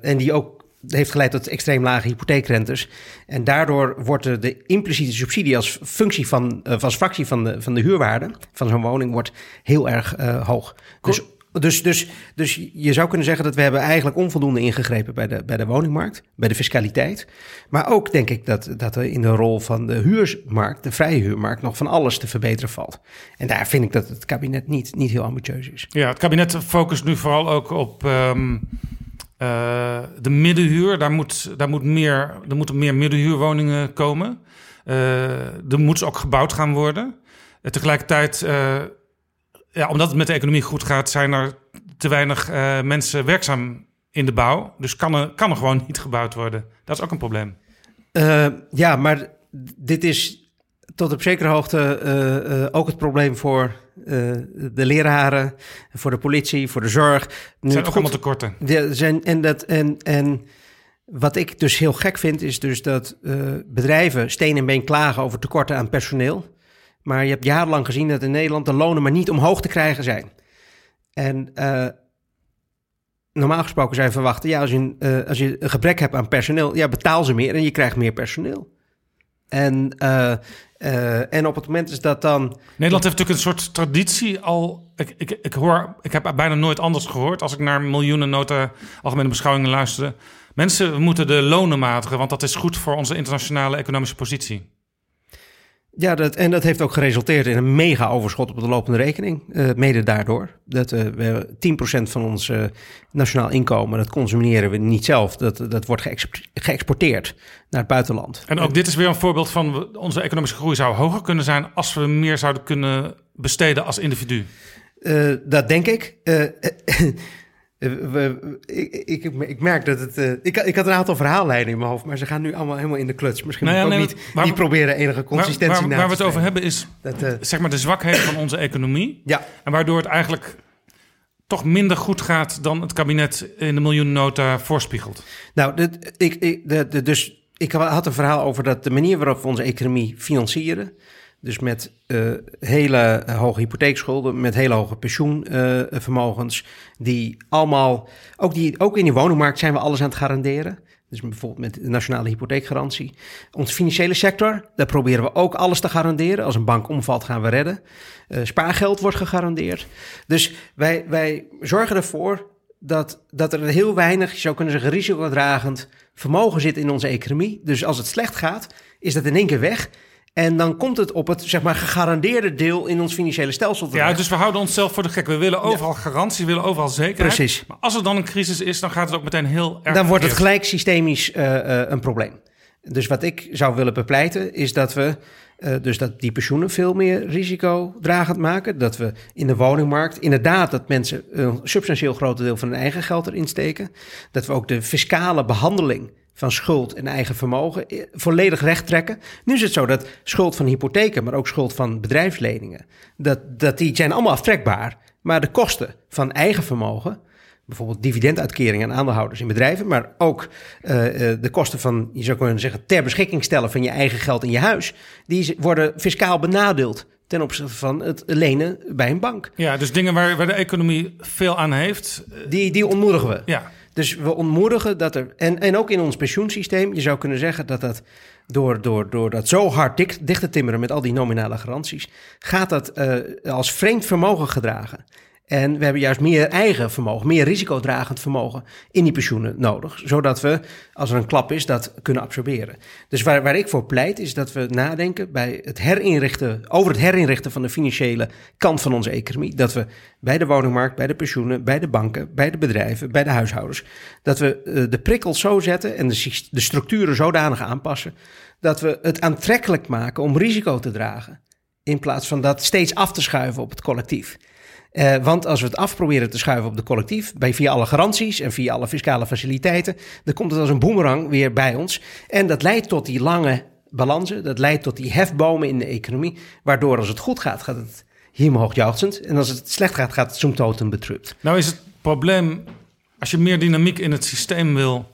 en die ook heeft geleid tot extreem lage hypotheekrentes. En daardoor wordt de, impliciete subsidie als functie van, uh, als fractie van de, van de huurwaarde van zo'n woning wordt heel erg uh, hoog. Dus dus, dus, dus je zou kunnen zeggen dat we hebben eigenlijk onvoldoende ingegrepen bij de, bij de woningmarkt, bij de fiscaliteit. Maar ook denk ik dat, dat er in de rol van de huurmarkt, de vrije huurmarkt, nog van alles te verbeteren valt. En daar vind ik dat het kabinet niet, niet heel ambitieus is. Ja, het kabinet focust nu vooral ook op um, uh, de middenhuur. Daar, moet, daar, moet meer, er moeten meer middenhuurwoningen komen. Uh, er moet ook gebouwd gaan worden. Uh, tegelijkertijd ja, omdat het met de economie goed gaat, zijn er te weinig mensen werkzaam in de bouw. Dus kan er, kan er gewoon niet gebouwd worden. Dat is ook een probleem. Ja, maar dit is tot op zekere hoogte ook het probleem voor de leraren, voor de politie, voor de zorg. Er zijn ook allemaal tekorten. Zijn, en, dat, en, en wat ik dus heel gek vind, is dus dat bedrijven steen en been klagen over tekorten aan personeel. Maar je hebt jarenlang gezien dat in Nederland de lonen maar niet omhoog te krijgen zijn. En uh, normaal gesproken zijn verwachten, ja, als je, uh, als je een gebrek hebt aan personeel, ja, betaal ze meer en je krijgt meer personeel. En, uh, en op het moment is dat dan. Nederland heeft natuurlijk een soort traditie al. Ik, ik, ik, hoor, ik heb bijna nooit anders gehoord als ik naar miljoenen nota algemene beschouwingen luisterde. Mensen moeten de lonen matigen, want dat is goed voor onze internationale economische positie. Ja, dat, en dat heeft ook geresulteerd in een mega overschot op de lopende rekening. Uh, mede daardoor. Dat uh, we 10% van ons uh, nationaal inkomen, dat consumeren we niet zelf. Dat, dat wordt geëxporteerd naar het buitenland. En ook dit is weer een voorbeeld van onze economische groei zou hoger kunnen zijn als we meer zouden kunnen besteden als individu. dat denk ik. Eh, we, ik, ik, ik, merk dat het. Uh, ik, ik had een aantal verhaallijnen in mijn hoofd, maar ze gaan nu allemaal helemaal in de kluts. Misschien nou ja, moet ik ook niet, niet proberen enige consistentie waar, waar, waar we het over hebben is dat, uh, zeg maar de zwakheid van onze economie. Ja. En waardoor het eigenlijk toch minder goed gaat dan het kabinet in de miljoenennota voorspiegelt. Nou, dit, ik, ik, de, de, dus ik had een verhaal over dat de manier waarop we onze economie financieren. Dus met uh, hele hoge hypotheekschulden, met hele hoge pensioenvermogens, die allemaal, ook, die, ook in die woningmarkt zijn we alles aan het garanderen. Dus bijvoorbeeld met de nationale hypotheekgarantie. Onze financiële sector, daar proberen we ook alles te garanderen. Als een bank omvalt, gaan we redden. Uh, spaargeld wordt gegarandeerd. Dus wij, wij zorgen ervoor dat, dat er heel weinig, je zou kunnen zeggen, risicodragend vermogen zit in onze economie. Dus als het slecht gaat, is dat in één keer weg. En dan komt het op het zeg maar, gegarandeerde deel in ons financiële stelsel terecht. Ja, dus we houden onszelf voor de gek. We willen overal garantie, we willen overal zekerheid. Precies. Maar als er dan een crisis is, dan gaat het ook meteen heel erg... Dan wordt het gelijk systemisch uh, uh, een probleem. Dus wat ik zou willen bepleiten is dat we... Uh, dus dat die pensioenen veel meer risicodragend maken. Dat we in de woningmarkt inderdaad dat mensen een substantieel groot deel van hun eigen geld erin steken. Dat we ook de fiscale behandeling van schuld en eigen vermogen eh, volledig recht trekken. Nu is het zo dat schuld van hypotheken, maar ook schuld van bedrijfsleningen, dat, dat die zijn allemaal aftrekbaar. Maar de kosten van eigen vermogen, bijvoorbeeld dividenduitkeringen aan aandeelhouders in bedrijven, maar ook uh, de kosten van, je zou kunnen zeggen, ter beschikking stellen van je eigen geld in je huis, die worden fiscaal benadeeld ten opzichte van het lenen bij een bank. Ja, dus dingen waar, waar de economie veel aan heeft. Die, die ontmoedigen we. Ja. Dus we ontmoedigen dat er. En, en ook in ons pensioensysteem, je zou kunnen zeggen dat dat. Door, door, door dat zo hard dik, dicht te timmeren met al die nominale garanties, gaat dat uh, als vreemd vermogen gedragen. En we hebben juist meer eigen vermogen, meer risicodragend vermogen in die pensioenen nodig. Zodat we, als er een klap is, dat kunnen absorberen. Dus waar, waar ik voor pleit, is dat we nadenken bij het herinrichten, over het herinrichten van de financiële kant van onze economie. Dat we bij de woningmarkt, bij de pensioenen, bij de banken, bij de bedrijven, bij de huishoudens. Dat we uh, de prikkels zo zetten en de, de structuren zodanig aanpassen. Dat we het aantrekkelijk maken om risico te dragen. In plaats van dat steeds af te schuiven op het collectief. Uh, want als we het af proberen te schuiven op de collectief, bij, via alle garanties en via alle fiscale faciliteiten, dan komt het als een boemerang weer bij ons. En dat leidt tot die lange balansen, dat leidt tot die hefbomen in de economie, waardoor als het goed gaat, gaat het hemelhoog En als het slecht gaat, gaat het zoomtoten betrupt. Nou is het probleem, als je meer dynamiek in het systeem wil,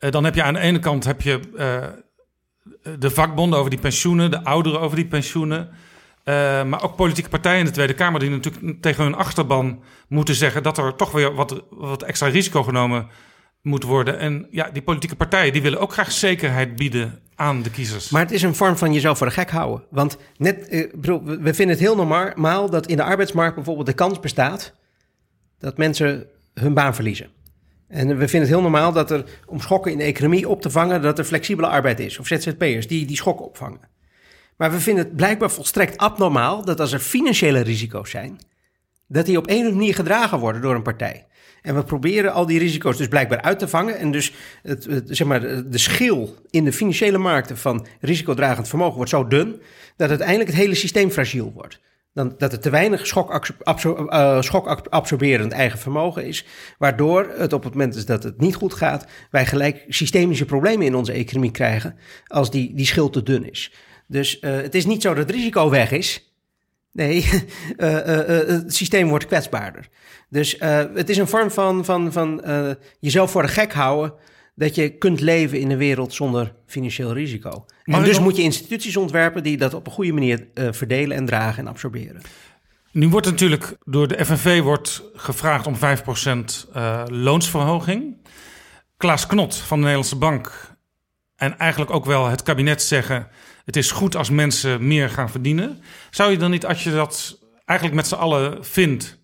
uh, dan heb je aan de ene kant heb je, uh, de vakbonden over die pensioenen, de ouderen over die pensioenen. Uh, maar ook politieke partijen in de Tweede Kamer die natuurlijk tegen hun achterban moeten zeggen dat er toch weer wat, wat extra risico genomen moet worden. En ja, die politieke partijen die willen ook graag zekerheid bieden aan de kiezers. Maar het is een vorm van jezelf voor de gek houden. Want net, eh, we vinden het heel normaal dat in de arbeidsmarkt bijvoorbeeld de kans bestaat dat mensen hun baan verliezen. En we vinden het heel normaal dat er, om schokken in de economie op te vangen, dat er flexibele arbeid is. Of ZZP'ers die die schokken opvangen. Maar we vinden het blijkbaar volstrekt abnormaal dat als er financiële risico's zijn, dat die op een of andere manier gedragen worden door een partij. En we proberen al die risico's dus blijkbaar uit te vangen. En dus het, zeg maar, de schil in de financiële markten van risicodragend vermogen wordt zo dun dat uiteindelijk het hele systeem fragiel wordt. Dan, dat er te weinig schokabsorberend schok uh, eigen vermogen is. Waardoor het op het moment dat het niet goed gaat, wij gelijk systemische problemen in onze economie krijgen als die, die schil te dun is. Dus uh, het is niet zo dat het risico weg is. Nee, uh, [laughs] het systeem wordt kwetsbaarder. Dus het is een vorm van, van, van jezelf voor de gek houden dat je kunt leven in een wereld zonder financieel risico. Maar en dus moet je instituties ontwerpen die dat op een goede manier verdelen en dragen en absorberen. Nu wordt natuurlijk door de FNV wordt gevraagd om 5% uh, loonsverhoging. Klaas Knot van de Nederlandse Bank en eigenlijk ook wel het kabinet zeggen het is goed als mensen meer gaan verdienen. Zou je dan niet, als je dat eigenlijk met z'n allen vindt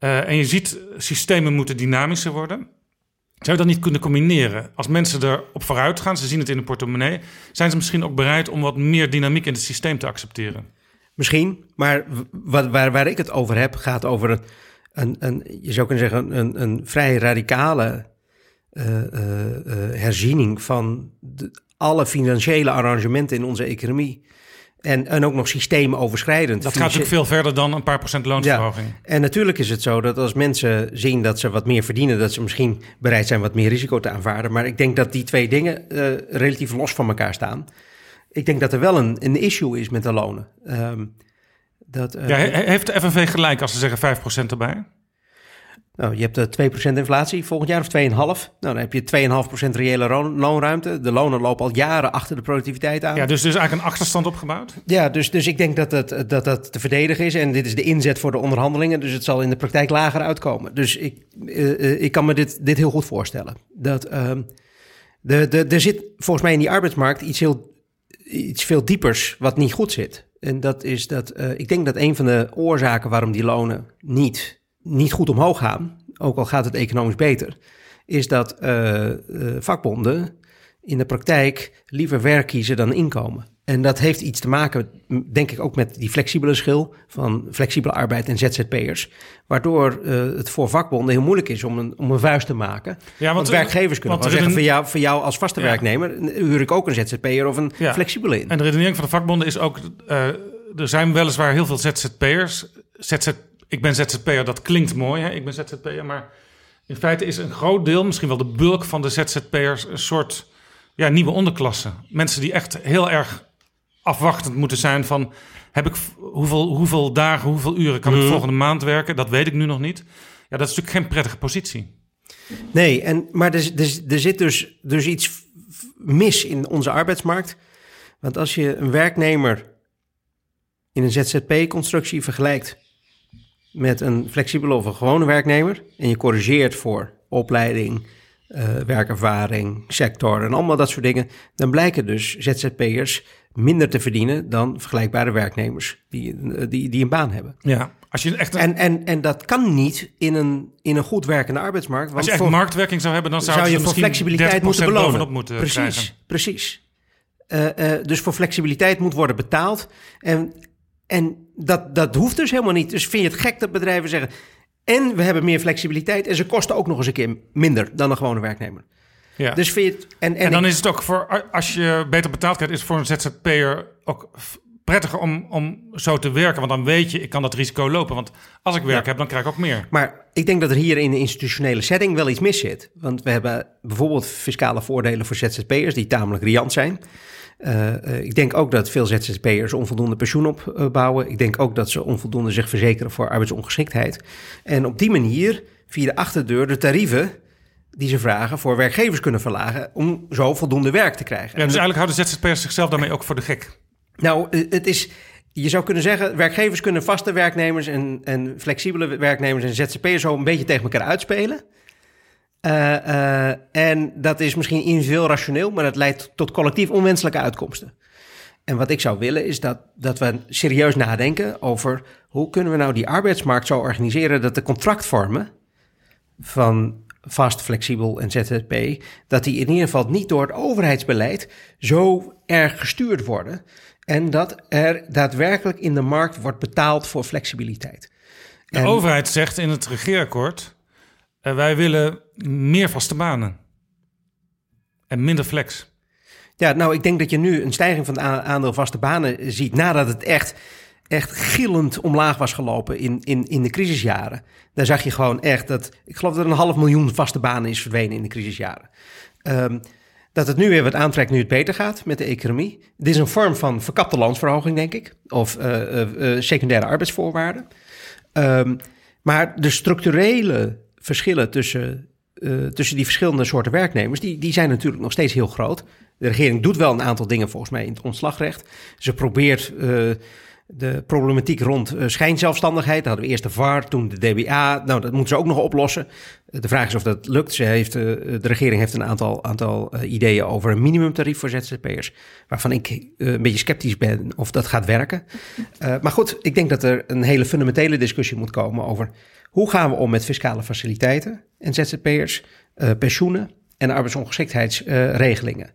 uh, en je ziet systemen moeten dynamischer worden, zou je dat niet kunnen combineren? Als mensen erop vooruit gaan, ze zien het in de portemonnee, zijn ze misschien ook bereid om wat meer dynamiek in het systeem te accepteren? Misschien, maar wat, waar, waar ik het over heb, gaat over een, een, je zou kunnen zeggen, een, een vrij radicale uh, uh, herziening van de, alle financiële arrangementen in onze economie. En, en ook nog systeemoverschrijdend. Dat gaat natuurlijk veel verder dan een paar procent loonsverhoging. Ja. En natuurlijk is het zo dat als mensen zien dat ze wat meer verdienen, dat ze misschien bereid zijn wat meer risico te aanvaarden. Maar ik denk dat die twee dingen uh, relatief los van elkaar staan. Ik denk dat er wel een, een issue is met de lonen. Um, dat, uh, ja, heeft de FNV gelijk als ze zeggen 5% erbij? Nou, je hebt 2% inflatie volgend jaar of 2,5. Nou, dan heb je 2,5% reële loonruimte. De lonen lopen al jaren achter de productiviteit aan. Ja, dus er is eigenlijk een achterstand opgebouwd? Ja, dus, dus ik denk dat dat, dat dat te verdedigen is. En dit is de inzet voor de onderhandelingen. Dus het zal in de praktijk lager uitkomen. Dus ik, uh, ik kan me dit, dit heel goed voorstellen. Dat, uh, de, de, er zit volgens mij in die arbeidsmarkt iets, heel, iets veel diepers wat niet goed zit. En dat is dat uh, ik denk dat een van de oorzaken waarom die lonen niet niet goed omhoog gaan, ook al gaat het economisch beter, is dat uh, uh, vakbonden in de praktijk liever werk kiezen dan inkomen. En dat heeft iets te maken, denk ik, ook met die flexibele schil van flexibele arbeid en ZZP'ers. Waardoor uh, het voor vakbonden heel moeilijk is om een, om een vuist te maken. Ja, want, want werkgevers kunnen zeggen, een... voor, jou, voor jou als vaste ja. werknemer huur ik ook een ZZP'er of een ja. flexibele in. En de redenering van de vakbonden is ook, uh, er zijn weliswaar heel veel ZZP'ers, ZZ, ik ben ZZP'er, dat klinkt mooi, hè? ik ben ZZP'er, maar in feite is een groot deel, misschien wel de bulk van de ZZP'ers, een soort ja, nieuwe onderklasse. Mensen die echt heel erg afwachtend moeten zijn van, heb ik hoeveel, hoeveel dagen, hoeveel uren kan ik mm. volgende maand werken? Dat weet ik nu nog niet. Ja, dat is natuurlijk geen prettige positie. Nee, en, maar er, er, er zit dus, dus iets mis in onze arbeidsmarkt. Want als je een werknemer in een ZZP-constructie vergelijkt met een flexibele of een gewone werknemer en je corrigeert voor opleiding, uh, werkervaring, sector en allemaal dat soort dingen, dan blijken dus ZZP'ers minder te verdienen dan vergelijkbare werknemers die, die, die een baan hebben. Ja, als je echt en, en, en dat kan niet in een, in een goed werkende arbeidsmarkt. Want als je echt voor, marktwerking zou hebben, dan zou, zou je voor flexibiliteit moeten belonen. Moeten precies, krijgen. precies. Uh, uh, dus voor flexibiliteit moet worden betaald. En en dat, dat hoeft dus helemaal niet. Dus vind je het gek dat bedrijven zeggen... en we hebben meer flexibiliteit... en ze kosten ook nog eens een keer minder dan een gewone werknemer. Ja. Dus vind je het, en, en, en dan is het ook voor... als je beter betaald krijgt... is het voor een ZZP'er ook prettiger om, om zo te werken. Want dan weet je, ik kan dat risico lopen. Want als ik werk ja. heb, dan krijg ik ook meer. Maar ik denk dat er hier in de institutionele setting wel iets mis zit. Want we hebben bijvoorbeeld fiscale voordelen voor ZZP'ers... die tamelijk riant zijn... Uh, ik denk ook dat veel ZZP'ers onvoldoende pensioen opbouwen. Ik denk ook dat ze onvoldoende zich verzekeren voor arbeidsongeschiktheid. En op die manier, via de achterdeur, de tarieven die ze vragen voor werkgevers kunnen verlagen om zo voldoende werk te krijgen. Ja, dus eigenlijk houden ZZP'ers zichzelf daarmee ook voor de gek. Nou, het is, je zou kunnen zeggen, werkgevers kunnen vaste werknemers en, en flexibele werknemers en ZZP'ers zo een beetje tegen elkaar uitspelen. Uh, en dat is misschien individueel rationeel, maar dat leidt tot collectief onwenselijke uitkomsten. En wat ik zou willen is dat, dat we serieus nadenken over hoe kunnen we nou die arbeidsmarkt zo organiseren dat de contractvormen van vast, flexibel en ZZP, dat die in ieder geval niet door het overheidsbeleid zo erg gestuurd worden. En dat er daadwerkelijk in de markt wordt betaald voor flexibiliteit. De overheid zegt in het regeerakkoord: uh, wij willen meer vaste banen en minder flex. Ja, nou, ik denk dat je nu een stijging van het aandeel vaste banen ziet nadat het echt, echt gillend omlaag was gelopen in, in, in de crisisjaren. Daar zag je gewoon echt dat, ik geloof dat er een half miljoen vaste banen is verdwenen in de crisisjaren. Um, dat het nu weer wat aantrekt nu het beter gaat met de economie. Dit is een vorm van verkapte loonsverhoging, denk ik. Of uh, uh, secundaire arbeidsvoorwaarden. Um, maar de structurele verschillen tussen, tussen die verschillende soorten werknemers... Die, die zijn natuurlijk nog steeds heel groot. De regering doet wel een aantal dingen volgens mij in het ontslagrecht. Ze probeert de problematiek rond uh, schijnzelfstandigheid. Daar hadden we eerst de VAR, toen de DBA. Nou, dat moeten ze ook nog oplossen. De vraag is of dat lukt. Ze heeft, uh, de regering heeft een aantal, aantal uh, ideeën over een minimumtarief voor ZZP'ers. Waarvan ik een beetje sceptisch ben of dat gaat werken. [laughs] maar goed, ik denk dat er een hele fundamentele discussie moet komen over hoe gaan we om met fiscale faciliteiten en ZZP'ers, pensioenen en arbeidsongeschiktheidsregelingen.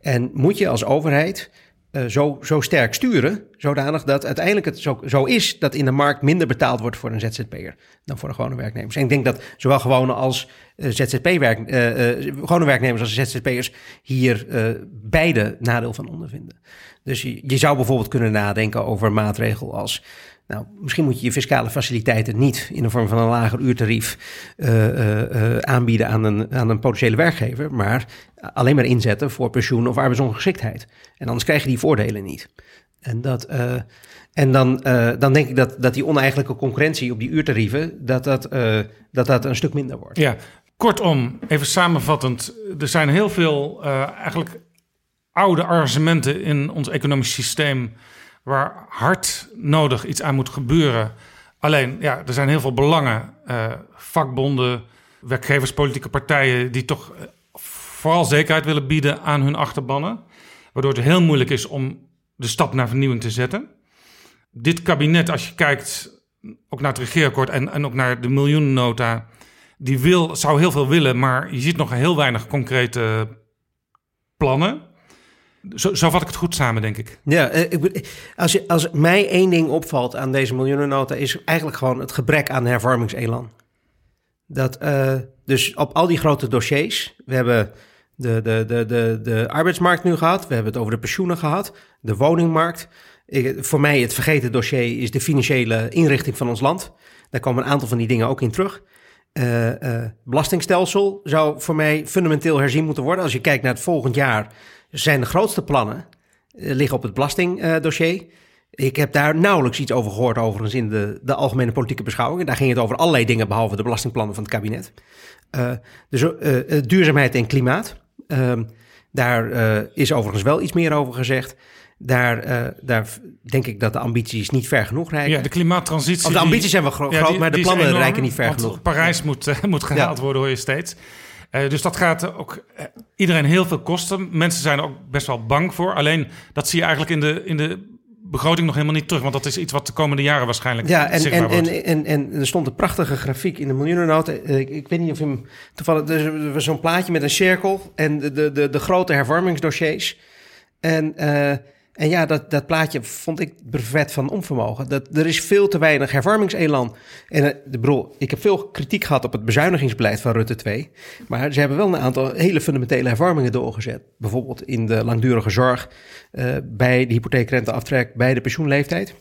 en moet je als overheid uh, zo, zo sterk sturen, zodanig dat uiteindelijk het zo, zo is dat in de markt minder betaald wordt voor een ZZP'er dan voor de gewone werknemers. En ik denk dat zowel gewone als uh, ZZP-werk, uh, gewone werknemers als ZZP'ers hier beide nadeel van ondervinden. Dus je, je zou bijvoorbeeld kunnen nadenken over maatregel als nou, misschien moet je je fiscale faciliteiten niet in de vorm van een lager uurtarief uh, uh, aanbieden aan een, aan een potentiële werkgever, maar alleen maar inzetten voor pensioen of arbeidsongeschiktheid. En anders krijg je die voordelen niet. En, dat, en dan, dan denk ik dat, dat die oneigenlijke concurrentie op die uurtarieven, dat dat, dat dat een stuk minder wordt. Ja, kortom, even samenvattend, er zijn heel veel eigenlijk oude argumenten in ons economisch systeem waar hard nodig iets aan moet gebeuren. Alleen, ja, er zijn heel veel belangen, uh, vakbonden, werkgevers, politieke partijen, die toch uh, vooral zekerheid willen bieden aan hun achterbannen. Waardoor het heel moeilijk is om de stap naar vernieuwing te zetten. Dit kabinet, als je kijkt ook naar het regeerakkoord en, en ook naar de miljoenennota, die wil, zou heel veel willen, maar je ziet nog heel weinig concrete plannen. Zo, zo vat ik het goed samen, denk ik. Ja, eh, als, je, als mij één ding opvalt aan deze miljoenennota... is eigenlijk gewoon het gebrek aan hervormingselan. Dat, uh, dus op al die grote dossiers... we hebben de, de, de, de, de arbeidsmarkt nu gehad... we hebben het over de pensioenen gehad, de woningmarkt... Ik, voor mij het vergeten dossier is de financiële inrichting van ons land. Daar komen een aantal van die dingen ook in terug. Uh, belastingstelsel zou voor mij fundamenteel herzien moeten worden. Als je kijkt naar het volgend jaar zijn grootste plannen uh, liggen op het belastingdossier. ik heb daar nauwelijks iets over gehoord, overigens, in de, de algemene politieke beschouwingen. Daar ging het over allerlei dingen, behalve de belastingplannen van het kabinet. Uh, dus uh, duurzaamheid en klimaat. Ehm, daar is overigens wel iets meer over gezegd. Daar, daar denk ik dat de ambities niet ver genoeg reiken. Ja, de klimaattransitie. Of de ambities zijn wel gro ja, groot, maar de plannen enorm, reiken niet ver genoeg. Parijs moet, [laughs] moet gehaald worden, hoor je steeds. Uh, dus dat gaat ook uh, iedereen heel veel kosten. Mensen zijn er ook best wel bang voor. Alleen dat zie je eigenlijk in de, in de begroting nog helemaal niet terug. Want dat is iets wat de komende jaren waarschijnlijk ja, en, zichtbaar en, wordt. En, en, en, er stond een prachtige grafiek in de miljoenennota. Ik, ik weet niet of je hem toevallig... Er was zo'n plaatje met een cirkel en de, de, de, de grote hervormingsdossiers. En... Uh, en ja, dat, dat plaatje vond ik brevet van onvermogen. Dat, er is veel te weinig hervormingselan. En uh, de bro, ik heb veel kritiek gehad op het bezuinigingsbeleid van Rutte 2. Maar ze hebben wel een aantal hele fundamentele hervormingen doorgezet. Bijvoorbeeld in de langdurige zorg, uh, bij de hypotheekrenteaftrek, bij de pensioenleeftijd.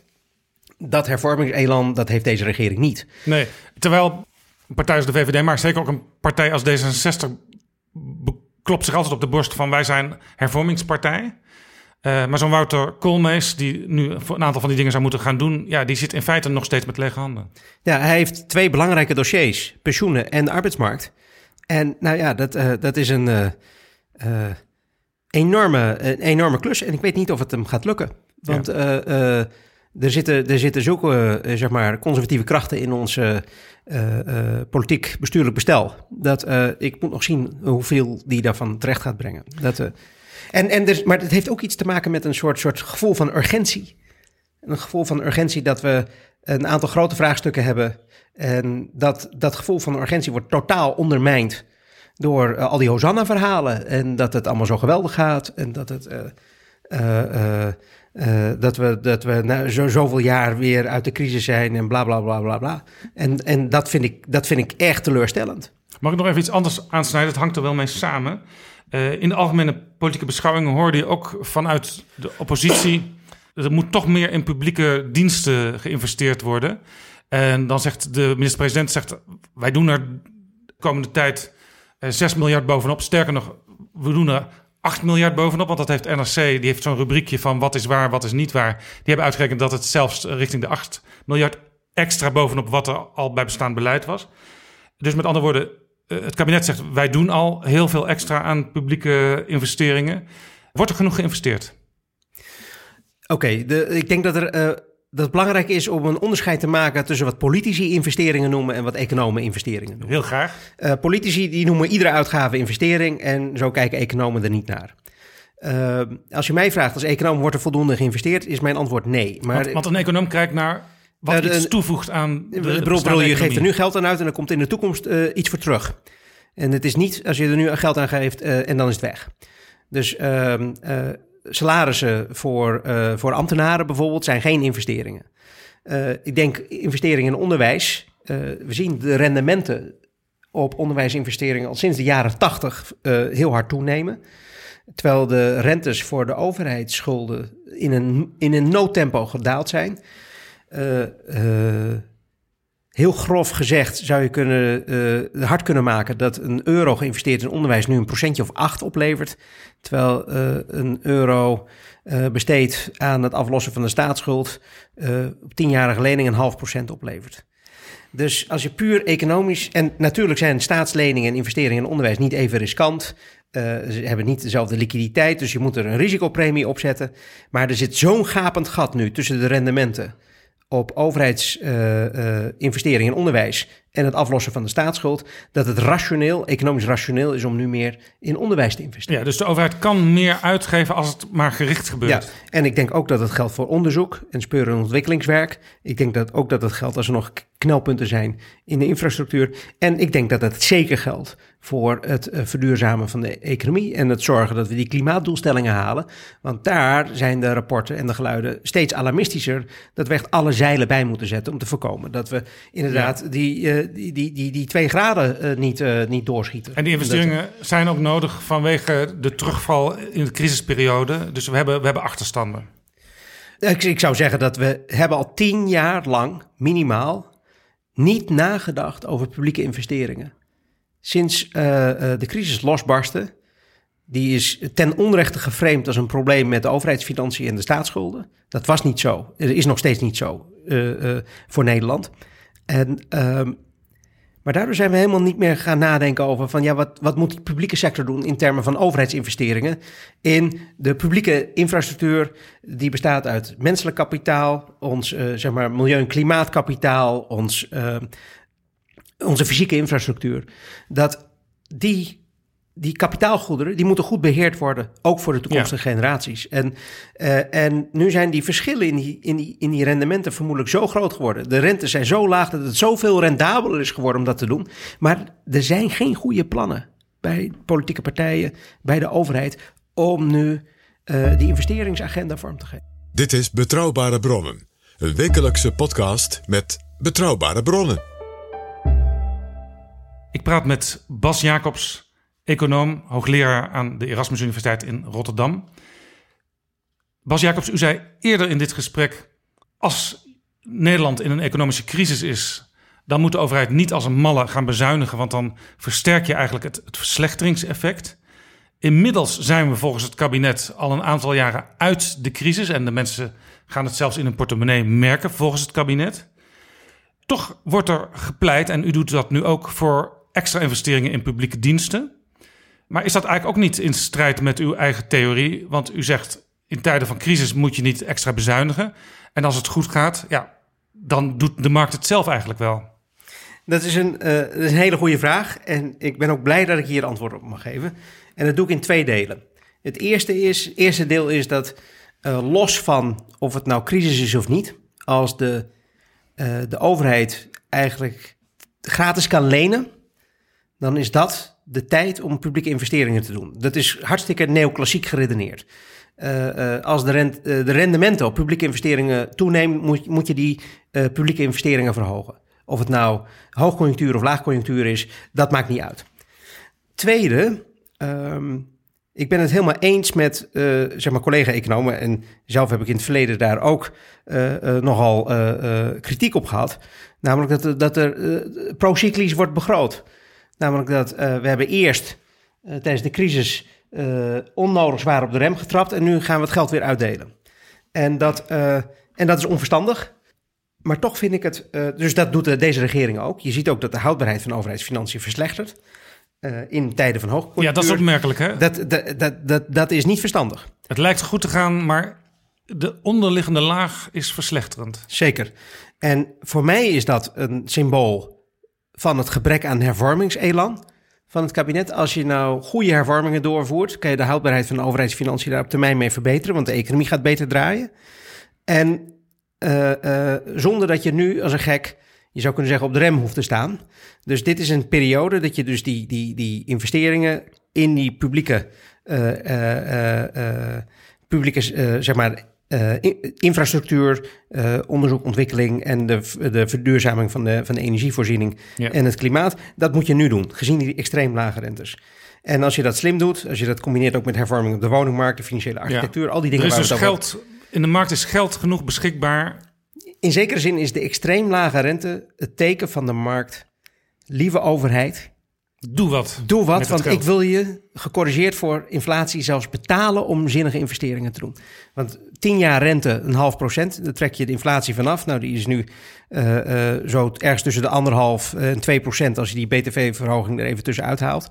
Dat hervormingselan, dat heeft deze regering niet. Nee, terwijl een partij als de VVD, maar zeker ook een partij als D66... klopt zich altijd op de borst van wij zijn hervormingspartij... Uh, maar zo'n Wouter Koolmees, die nu een aantal van die dingen zou moeten gaan doen, ja, die zit in feite nog steeds met lege handen. Ja, hij heeft twee belangrijke dossiers: pensioenen en de arbeidsmarkt. En nou ja, dat, uh, dat is een, uh, enorme, een enorme klus. En ik weet niet of het hem gaat lukken. Want ja. er zitten, er zitten zulke zeg maar, conservatieve krachten in ons politiek bestuurlijk bestel. Dat ik moet nog zien hoeveel die daarvan terecht gaat brengen. Dat, en, en dus, maar het heeft ook iets te maken met een soort, soort gevoel van urgentie. Een gevoel van urgentie dat we een aantal grote vraagstukken hebben. En dat, dat gevoel van urgentie wordt totaal ondermijnd door al die Hosanna-verhalen. En dat het allemaal zo geweldig gaat. En dat het. Uh, dat we, dat we na zo, zoveel jaar weer uit de crisis zijn en bla bla bla bla bla. En, en dat, vind ik, dat vind ik echt teleurstellend. Mag ik nog even iets anders aansnijden? Het hangt er wel mee samen. Uh, in de algemene politieke beschouwingen hoorde je ook vanuit de oppositie. Er moet toch meer in publieke diensten geïnvesteerd worden. En dan zegt de minister-president: zegt, Wij doen er de komende tijd 6 eh, miljard bovenop. Sterker nog, we doen er 8 miljard bovenop. Want dat heeft NRC, die heeft zo'n rubriekje van wat is waar, wat is niet waar. Die hebben uitgerekend dat het zelfs richting de 8 miljard extra bovenop wat er al bij bestaand beleid was. Dus met andere woorden, eh, het kabinet zegt wij doen al heel veel extra aan publieke investeringen. Wordt er genoeg geïnvesteerd? Oké, ik denk dat er uh, dat het belangrijk is om een onderscheid te maken tussen wat politici investeringen noemen en wat economen investeringen noemen. Heel graag. Uh, politici die noemen iedere uitgave investering en zo kijken economen er niet naar. Uh, als je mij vraagt als econoom wordt er voldoende geïnvesteerd, is mijn antwoord nee. Maar, want, want een econoom kijkt naar wat uh, iets toevoegt aan de, de bedoel, Je geeft er nu geld aan uit en er komt in de toekomst iets voor terug. En het is niet als je er nu geld aan geeft en dan is het weg. Dus ehm, salarissen voor, voor ambtenaren bijvoorbeeld zijn geen investeringen. Ik denk investeringen in onderwijs. We zien de rendementen op onderwijsinvesteringen al sinds de jaren 80 heel hard toenemen. Terwijl de rentes voor de overheidsschulden in een, in een noodtempo gedaald zijn. Heel grof gezegd zou je kunnen, uh, hard kunnen maken dat een euro geïnvesteerd in onderwijs nu een procentje of acht oplevert. Terwijl een euro uh, besteed aan het aflossen van de staatsschuld op tienjarige lening een half procent oplevert. Dus als je puur economisch. En natuurlijk zijn staatsleningen en investeringen in onderwijs niet even riskant. ze hebben niet dezelfde liquiditeit, dus je moet er een risicopremie op zetten. Maar er zit zo'n gapend gat nu tussen de rendementen op overheidsinvesteringen in onderwijs en het aflossen van de staatsschuld, dat het rationeel, economisch rationeel is om nu meer in onderwijs te investeren. Ja, dus de overheid kan meer uitgeven als het maar gericht gebeurt. Ja, en ik denk ook dat het geldt voor onderzoek en speur- en ontwikkelingswerk. Ik denk dat ook dat het geldt als er nog knelpunten zijn in de infrastructuur. En ik denk dat het zeker geldt voor het uh, verduurzamen van de economie en het zorgen dat we die klimaatdoelstellingen halen. Want daar zijn de rapporten en de geluiden steeds alarmistischer dat we echt alle zeilen bij moeten zetten om te voorkomen dat we inderdaad ja. die, uh, die, die, die, die twee graden uh, niet, niet doorschieten. En die investeringen zijn ook nodig vanwege de terugval in de crisisperiode. Dus we hebben, we hebben achterstanden. Ik, ik zou zeggen dat we hebben al tien jaar lang minimaal niet nagedacht over publieke investeringen. Sinds uh, de crisis losbarstte, die is ten onrechte geframed als een probleem met de overheidsfinanciën en de staatsschulden. Dat was niet zo. Er is nog steeds niet zo uh, uh, voor Nederland. En ehm, maar daardoor zijn we helemaal niet meer gaan nadenken over van ja, wat, wat moet die publieke sector doen in termen van overheidsinvesteringen in de publieke infrastructuur die bestaat uit menselijk kapitaal, ons uh, zeg maar milieu- en klimaatkapitaal, ons, uh, onze fysieke infrastructuur. Dat die die kapitaalgoederen, die moeten goed beheerd worden, ook voor de toekomstige ja. generaties. En, uh, en nu zijn die verschillen in die, in, die, in die rendementen vermoedelijk zo groot geworden. De rentes zijn zo laag dat het zoveel rendabeler is geworden om dat te doen. Maar er zijn geen goede plannen bij politieke partijen, bij de overheid, om nu uh, die investeringsagenda vorm te geven. Dit is Betrouwbare Bronnen, een wekelijkse podcast met betrouwbare bronnen. Ik praat met Bas Jacobs econoom, hoogleraar aan de Erasmus Universiteit in Rotterdam. Bas Jacobs, u zei eerder in dit gesprek: als Nederland in een economische crisis is, dan moet de overheid niet als een malle gaan bezuinigen, want dan versterk je eigenlijk het, het verslechteringseffect. Inmiddels zijn we volgens het kabinet al een aantal jaren uit de crisis en de mensen gaan het zelfs in hun portemonnee merken volgens het kabinet. Toch wordt er gepleit, en u doet dat nu ook, voor extra investeringen in publieke diensten. Maar is dat eigenlijk ook niet in strijd met uw eigen theorie? Want u zegt in tijden van crisis moet je niet extra bezuinigen. En als het goed gaat, ja, dan doet de markt het zelf eigenlijk wel. Dat is een, is een hele goede vraag. En ik ben ook blij dat ik hier antwoord op mag geven. En dat doe ik in twee delen. Het eerste, is, eerste deel is dat uh, los van of het nou crisis is of niet, als de, uh, de overheid eigenlijk gratis kan lenen, dan is dat de tijd om publieke investeringen te doen. Dat is hartstikke neoclassiek geredeneerd. Uh, uh, als de, rent, uh, de rendementen op publieke investeringen toenemen, moet, moet je die publieke investeringen verhogen. Of het nou hoogconjunctuur of laagconjunctuur is, dat maakt niet uit. Tweede, um, ik ben het helemaal eens met zeg maar collega-economen. En zelf heb ik in het verleden daar ook nogal kritiek op gehad. Namelijk dat, dat er procyclisch wordt begroot. Namelijk dat we hebben eerst tijdens de crisis uh, onnodig zwaar op de rem getrapt en nu gaan we het geld weer uitdelen. En dat, en dat is onverstandig. Maar toch vind ik het, dus dat doet deze regering ook. Je ziet ook dat de houdbaarheid van overheidsfinanciën verslechtert. in tijden van hoogconjunctuur. Ja, dat is opmerkelijk hè? Dat, dat, dat, dat, dat is niet verstandig. Het lijkt goed te gaan, maar de onderliggende laag is verslechterend. Zeker. En voor mij is dat een symbool van het gebrek aan hervormingselan van het kabinet. Als je nou goede hervormingen doorvoert, kan je de houdbaarheid van de overheidsfinanciën daar op termijn mee verbeteren, want de economie gaat beter draaien. En uh, uh, zonder dat je nu als een gek, je zou kunnen zeggen, op de rem hoeft te staan. Dus dit is een periode dat je dus die, die, die investeringen in die publieke, uh, publieke zeg maar, uh, infrastructuur, uh, onderzoek, ontwikkeling en de, de verduurzaming van de, van de energievoorziening ja. en het klimaat. Dat moet je nu doen, gezien die extreem lage rentes. En als je dat slim doet, als je dat combineert ook met hervorming op de woningmarkt, de financiële architectuur, ja. al die dingen. Er is dus geld, in de markt is geld genoeg beschikbaar. In zekere zin is de extreem lage rente het teken van de markt. Lieve overheid, Doe wat. Doe wat, want ik wil je gecorrigeerd voor inflatie zelfs betalen om zinnige investeringen te doen. Want 10 jaar rente, een half procent, daar trek je de inflatie vanaf. Nou, die is nu uh, uh, zo ergens tussen de anderhalf en 2 procent als je die BTV-verhoging er even tussenuit haalt.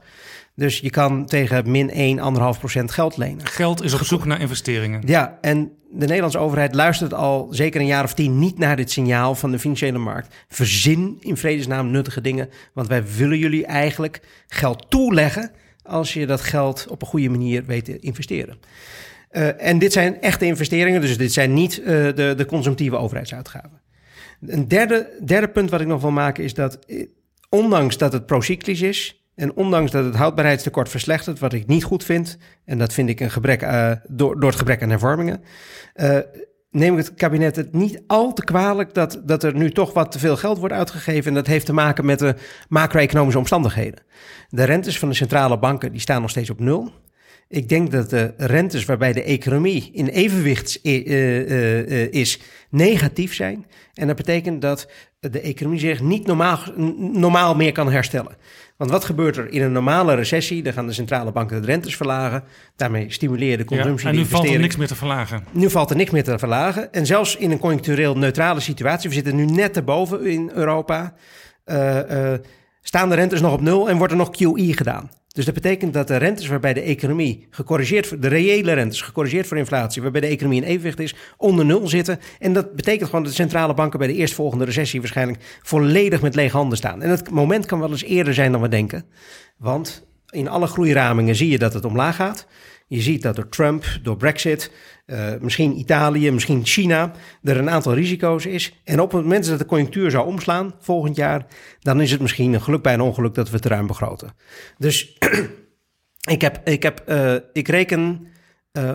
Dus je kan tegen min 1, 1,5 procent geld lenen. Geld is op zoek naar investeringen. Ja, en de Nederlandse overheid luistert al zeker een jaar of tien niet naar dit signaal van de financiële markt. Verzin in vredesnaam nuttige dingen, want wij willen jullie eigenlijk geld toeleggen als je dat geld op een goede manier weet te investeren. Uh, en dit zijn echte investeringen, dus dit zijn niet uh, de, de consumptieve overheidsuitgaven. Een derde, derde punt wat ik nog wil maken is dat, eh, ondanks dat het procyclisch is, en ondanks dat het houdbaarheidstekort verslechtert, wat ik niet goed vind, en dat vind ik een gebrek door, door het gebrek aan hervormingen, neem ik het kabinet het niet al te kwalijk dat, dat er nu toch wat te veel geld wordt uitgegeven. En dat heeft te maken met de macro-economische omstandigheden. De rentes van de centrale banken die staan nog steeds op nul. Ik denk dat de rentes waarbij de economie in evenwicht uh, uh, is, negatief zijn. En dat betekent dat de economie zich niet normaal, normaal meer kan herstellen. Want wat gebeurt er in een normale recessie? Dan gaan de centrale banken de rentes verlagen. Daarmee stimuleer je de consumptie. Ja, en nu valt er niks meer te verlagen. Nu valt er niks meer te verlagen. En zelfs in een conjunctureel neutrale situatie, we zitten nu net erboven in Europa, uh, uh, staan de rentes nog op nul en wordt er nog QE gedaan. Dus dat betekent dat de rentes waarbij de economie gecorrigeerd, de reële rentes gecorrigeerd voor inflatie, waarbij de economie in evenwicht is, onder nul zitten. En dat betekent gewoon dat de centrale banken bij de eerstvolgende recessie waarschijnlijk volledig met lege handen staan. En dat moment kan wel eens eerder zijn dan we denken. Want in alle groeiramingen zie je dat het omlaag gaat. Je ziet dat door Trump, door Brexit, uh, misschien Italië, misschien China, er een aantal risico's is. En op het moment dat de conjunctuur zou omslaan volgend jaar, dan is het misschien een geluk bij een ongeluk dat we het ruim begroten. Dus [clears throat] ik, heb, ik, heb, uh, ik reken uh,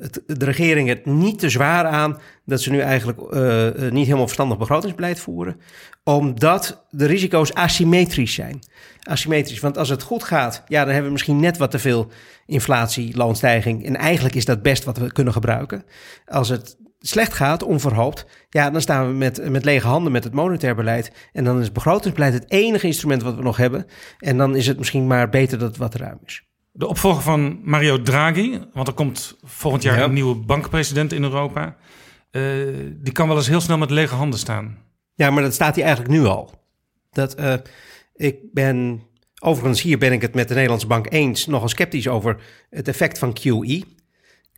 het, de regering het niet te zwaar aan dat ze nu eigenlijk uh, niet helemaal verstandig begrotingsbeleid voeren, omdat de risico's asymmetrisch zijn. Asymmetrisch, want als het goed gaat, ja, dan hebben we misschien net wat te veel inflatie, loonstijging. En eigenlijk is dat best wat we kunnen gebruiken. Als het slecht gaat, onverhoopt, ja, dan staan we met, met lege handen met het monetair beleid. En dan is begrotingsbeleid het enige instrument wat we nog hebben. En dan is het misschien maar beter dat het wat ruim is. De opvolger van Mario Draghi, want er komt volgend jaar ja. een nieuwe bankpresident in Europa. Uh, die kan wel eens heel snel met lege handen staan. Ja, maar dat staat hij eigenlijk nu al. Dat, uh, ik ben, overigens hier ben ik het met de Nederlandse bank eens, nogal sceptisch over het effect van QE.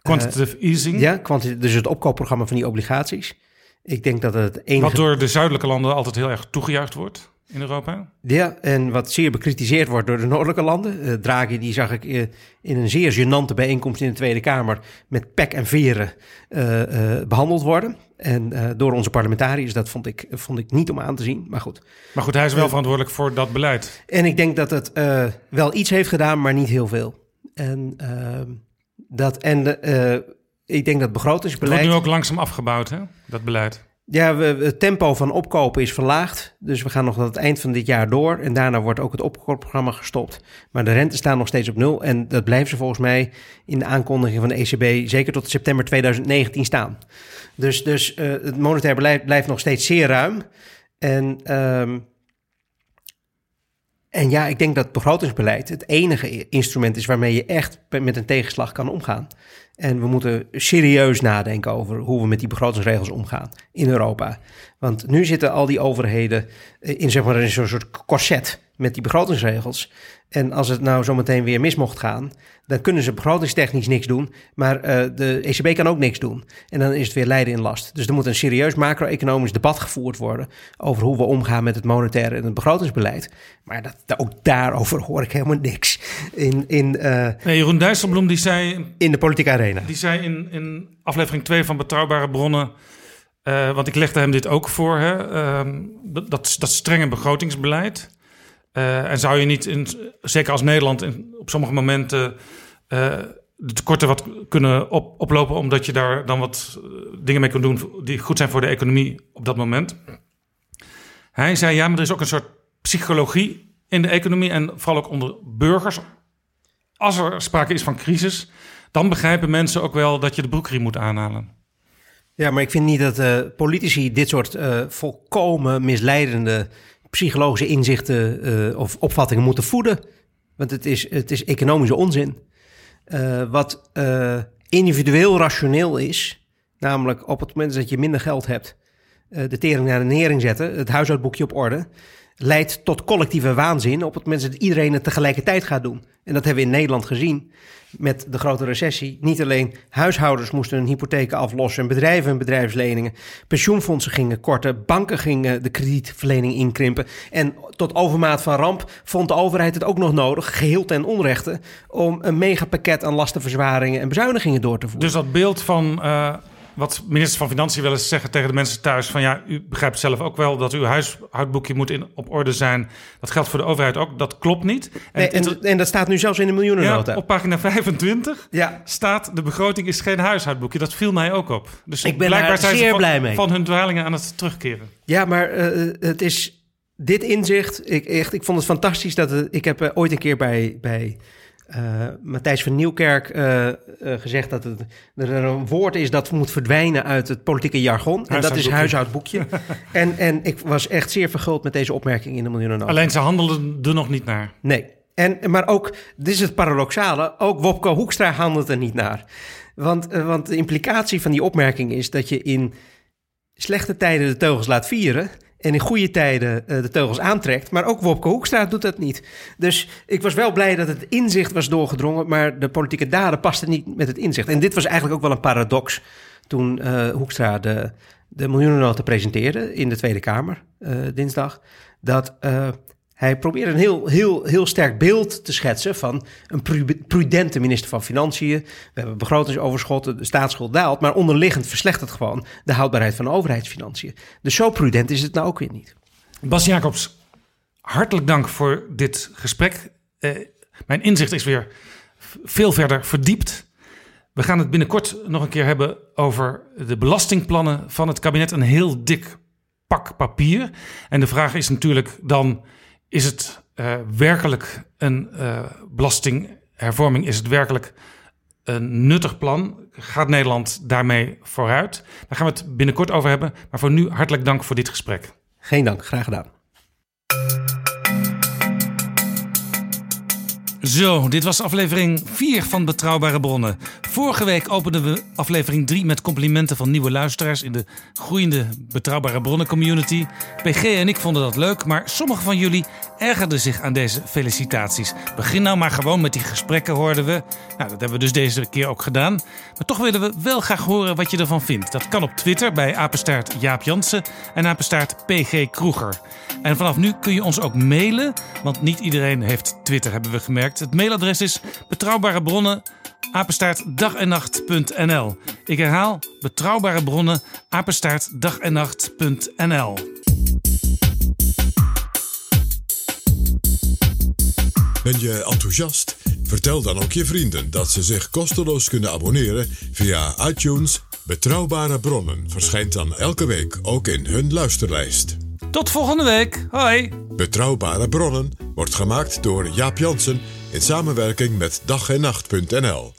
Quantitative easing. Ja, dus het opkoopprogramma van die obligaties. Ik denk dat het enige... Wat door de zuidelijke landen altijd heel erg toegejuicht wordt in Europa. Ja, en wat zeer bekritiseerd wordt door de noordelijke landen. Draghi, die zag ik eh, in een zeer gênante bijeenkomst in de Tweede Kamer met pek en veren eh, eh, behandeld worden. En door onze parlementariërs, dat vond ik, vond ik niet om aan te zien. Maar goed. Maar goed, hij is wel verantwoordelijk voor dat beleid. En ik denk dat het wel iets heeft gedaan, maar niet heel veel. En, ehm, dat, en de, ik denk dat Het begrotingsbeleid... wordt nu ook langzaam afgebouwd, hè, dat beleid. Ja, het tempo van opkopen is verlaagd. Dus we gaan nog tot het eind van dit jaar door. En daarna wordt ook het opkoopprogramma gestopt. Maar de rente staan nog steeds op nul. En dat blijven ze volgens mij in de aankondiging van de ECB zeker tot september 2019 staan. Dus, dus eh, het monetair beleid blijft nog steeds zeer ruim. En, ehm, en ja, ik denk dat begrotingsbeleid het enige instrument is waarmee je echt met een tegenslag kan omgaan. En we moeten serieus nadenken over hoe we met die begrotingsregels omgaan in Europa. Want nu zitten al die overheden eh, in zeg maar zo'n soort corset met die begrotingsregels. En als het nou zometeen weer mis mocht gaan, dan kunnen ze begrotingstechnisch niks doen. Maar eh, de ECB kan ook niks doen. En dan is het weer lijden in last. Dus er moet een serieus macro-economisch debat gevoerd worden over hoe we omgaan met het monetaire en het begrotingsbeleid. Maar dat, ook daarover hoor ik helemaal niks. In, in, eh, Nee, Jeroen Dijsselbloem die zei, in de politieke arena. die zei in, in aflevering 2 van Betrouwbare Bronnen... eh, want ik legde hem dit ook voor, hè, ehm, dat, dat, dat strenge begrotingsbeleid. Eh, en zou je niet, in, zeker als Nederland, op sommige momenten eh, de tekorten wat kunnen op, oplopen, omdat je daar dan wat eh, dingen mee kunt doen die goed zijn voor de economie op dat moment. Hij zei ja, maar er is ook een soort psychologie in de economie en vooral ook onder burgers. Als er sprake is van crisis, dan begrijpen mensen ook wel dat je de broekriem moet aanhalen. Ja, maar ik vind niet dat politici dit soort volkomen misleidende psychologische inzichten eh, of opvattingen moeten voeden. Want het is, het is economische onzin. Eh, wat eh, individueel rationeel is, namelijk op het moment dat je minder geld hebt, de tering naar de nering zetten, het huishoudboekje op orde, leidt tot collectieve waanzin op het moment dat iedereen het tegelijkertijd gaat doen. En dat hebben we in Nederland gezien met de grote recessie. Niet alleen huishoudens moesten hun hypotheken aflossen en bedrijven hun bedrijfsleningen. Pensioenfondsen gingen korten, banken gingen de kredietverlening inkrimpen. En tot overmaat van ramp vond de overheid het ook nog nodig, geheel ten onrechte, om een megapakket aan lastenverzwaringen en bezuinigingen door te voeren. Dus dat beeld van eh, wat ministers van Financiën wel eens zeggen tegen de mensen thuis: van ja, u begrijpt zelf ook wel dat uw huishoudboekje moet in, op orde zijn. Dat geldt voor de overheid ook. Dat klopt niet. Nee, en, en dat staat nu zelfs in de miljoenennota. Ja, op pagina 25 Ja. staat de begroting is geen huishoudboekje. Dat viel mij ook op. Dus Ik ben blijkbaar ze zeer van, blij mee. van hun dwalingen aan het terugkeren. Ja, maar eh, het is dit inzicht. Ik, echt, ik vond het fantastisch dat het, ik heb eh, ooit een keer bij, bij eh, Matthijs van Nieuwkerk eh, eh, gezegd dat het, er een woord is dat moet verdwijnen uit het politieke jargon. En dat is Huishoudboekje. [laughs] en, en ik was echt zeer verguld met deze opmerking in de miljoenennota. Alleen ze handelden er nog niet naar. Nee. En, maar ook, dit is het paradoxale, ook Wopke Hoekstra handelt er niet naar. Want, want de implicatie van die opmerking is dat je in slechte tijden de teugels laat vieren... en in goede tijden eh, de teugels aantrekt. Maar ook Wopke Hoekstra doet dat niet. Dus ik was wel blij dat het inzicht was doorgedrongen... maar de politieke daden pasten niet met het inzicht. En dit was eigenlijk ook wel een paradox toen eh, Hoekstra de, de miljoenennota presenteerde... in de Tweede Kamer eh, dinsdag. Dat... hij probeert een heel, heel, heel sterk beeld te schetsen van een pru- prudente minister van Financiën. We hebben begrotingsoverschotten, de staatsschuld daalt, maar onderliggend verslechtert gewoon de houdbaarheid van de overheidsfinanciën. Dus zo prudent is het nou ook weer niet. Bas Jacobs, hartelijk dank voor dit gesprek. Eh, mijn inzicht is weer veel verder verdiept. We gaan het binnenkort nog een keer hebben over de belastingplannen van het kabinet. Een heel dik pak papier. En de vraag is natuurlijk dan: is het eh, werkelijk een eh, belastinghervorming? Is het werkelijk een nuttig plan? Gaat Nederland daarmee vooruit? Daar gaan we het binnenkort over hebben. Maar voor nu hartelijk dank voor dit gesprek. Geen dank, graag gedaan. Zo, dit was aflevering 4 van Betrouwbare Bronnen. Vorige week openden we aflevering 3 met complimenten van nieuwe luisteraars in de groeiende Betrouwbare Bronnen community. PG en ik vonden dat leuk, maar sommige van jullie ergerden zich aan deze felicitaties. Begin nou maar gewoon met die gesprekken, hoorden we. Nou, dat hebben we dus deze keer ook gedaan. Maar toch willen we wel graag horen wat je ervan vindt. Dat kan op Twitter bij apenstaart Jaap Jansen en apenstaart PG Kroeger. En vanaf nu kun je ons ook mailen, want niet iedereen heeft Twitter, hebben we gemerkt. Het mailadres is betrouwbare bronnen apenstaartdagennacht.nl. Ik herhaal betrouwbare bronnen apenstaartdagennacht.nl. Ben je enthousiast? Vertel dan ook je vrienden dat ze zich kosteloos kunnen abonneren via iTunes. Betrouwbare bronnen verschijnt dan elke week ook in hun luisterlijst. Tot volgende week. Hoi. Betrouwbare bronnen wordt gemaakt door Jaap Jansen in samenwerking met dag en nacht.nl.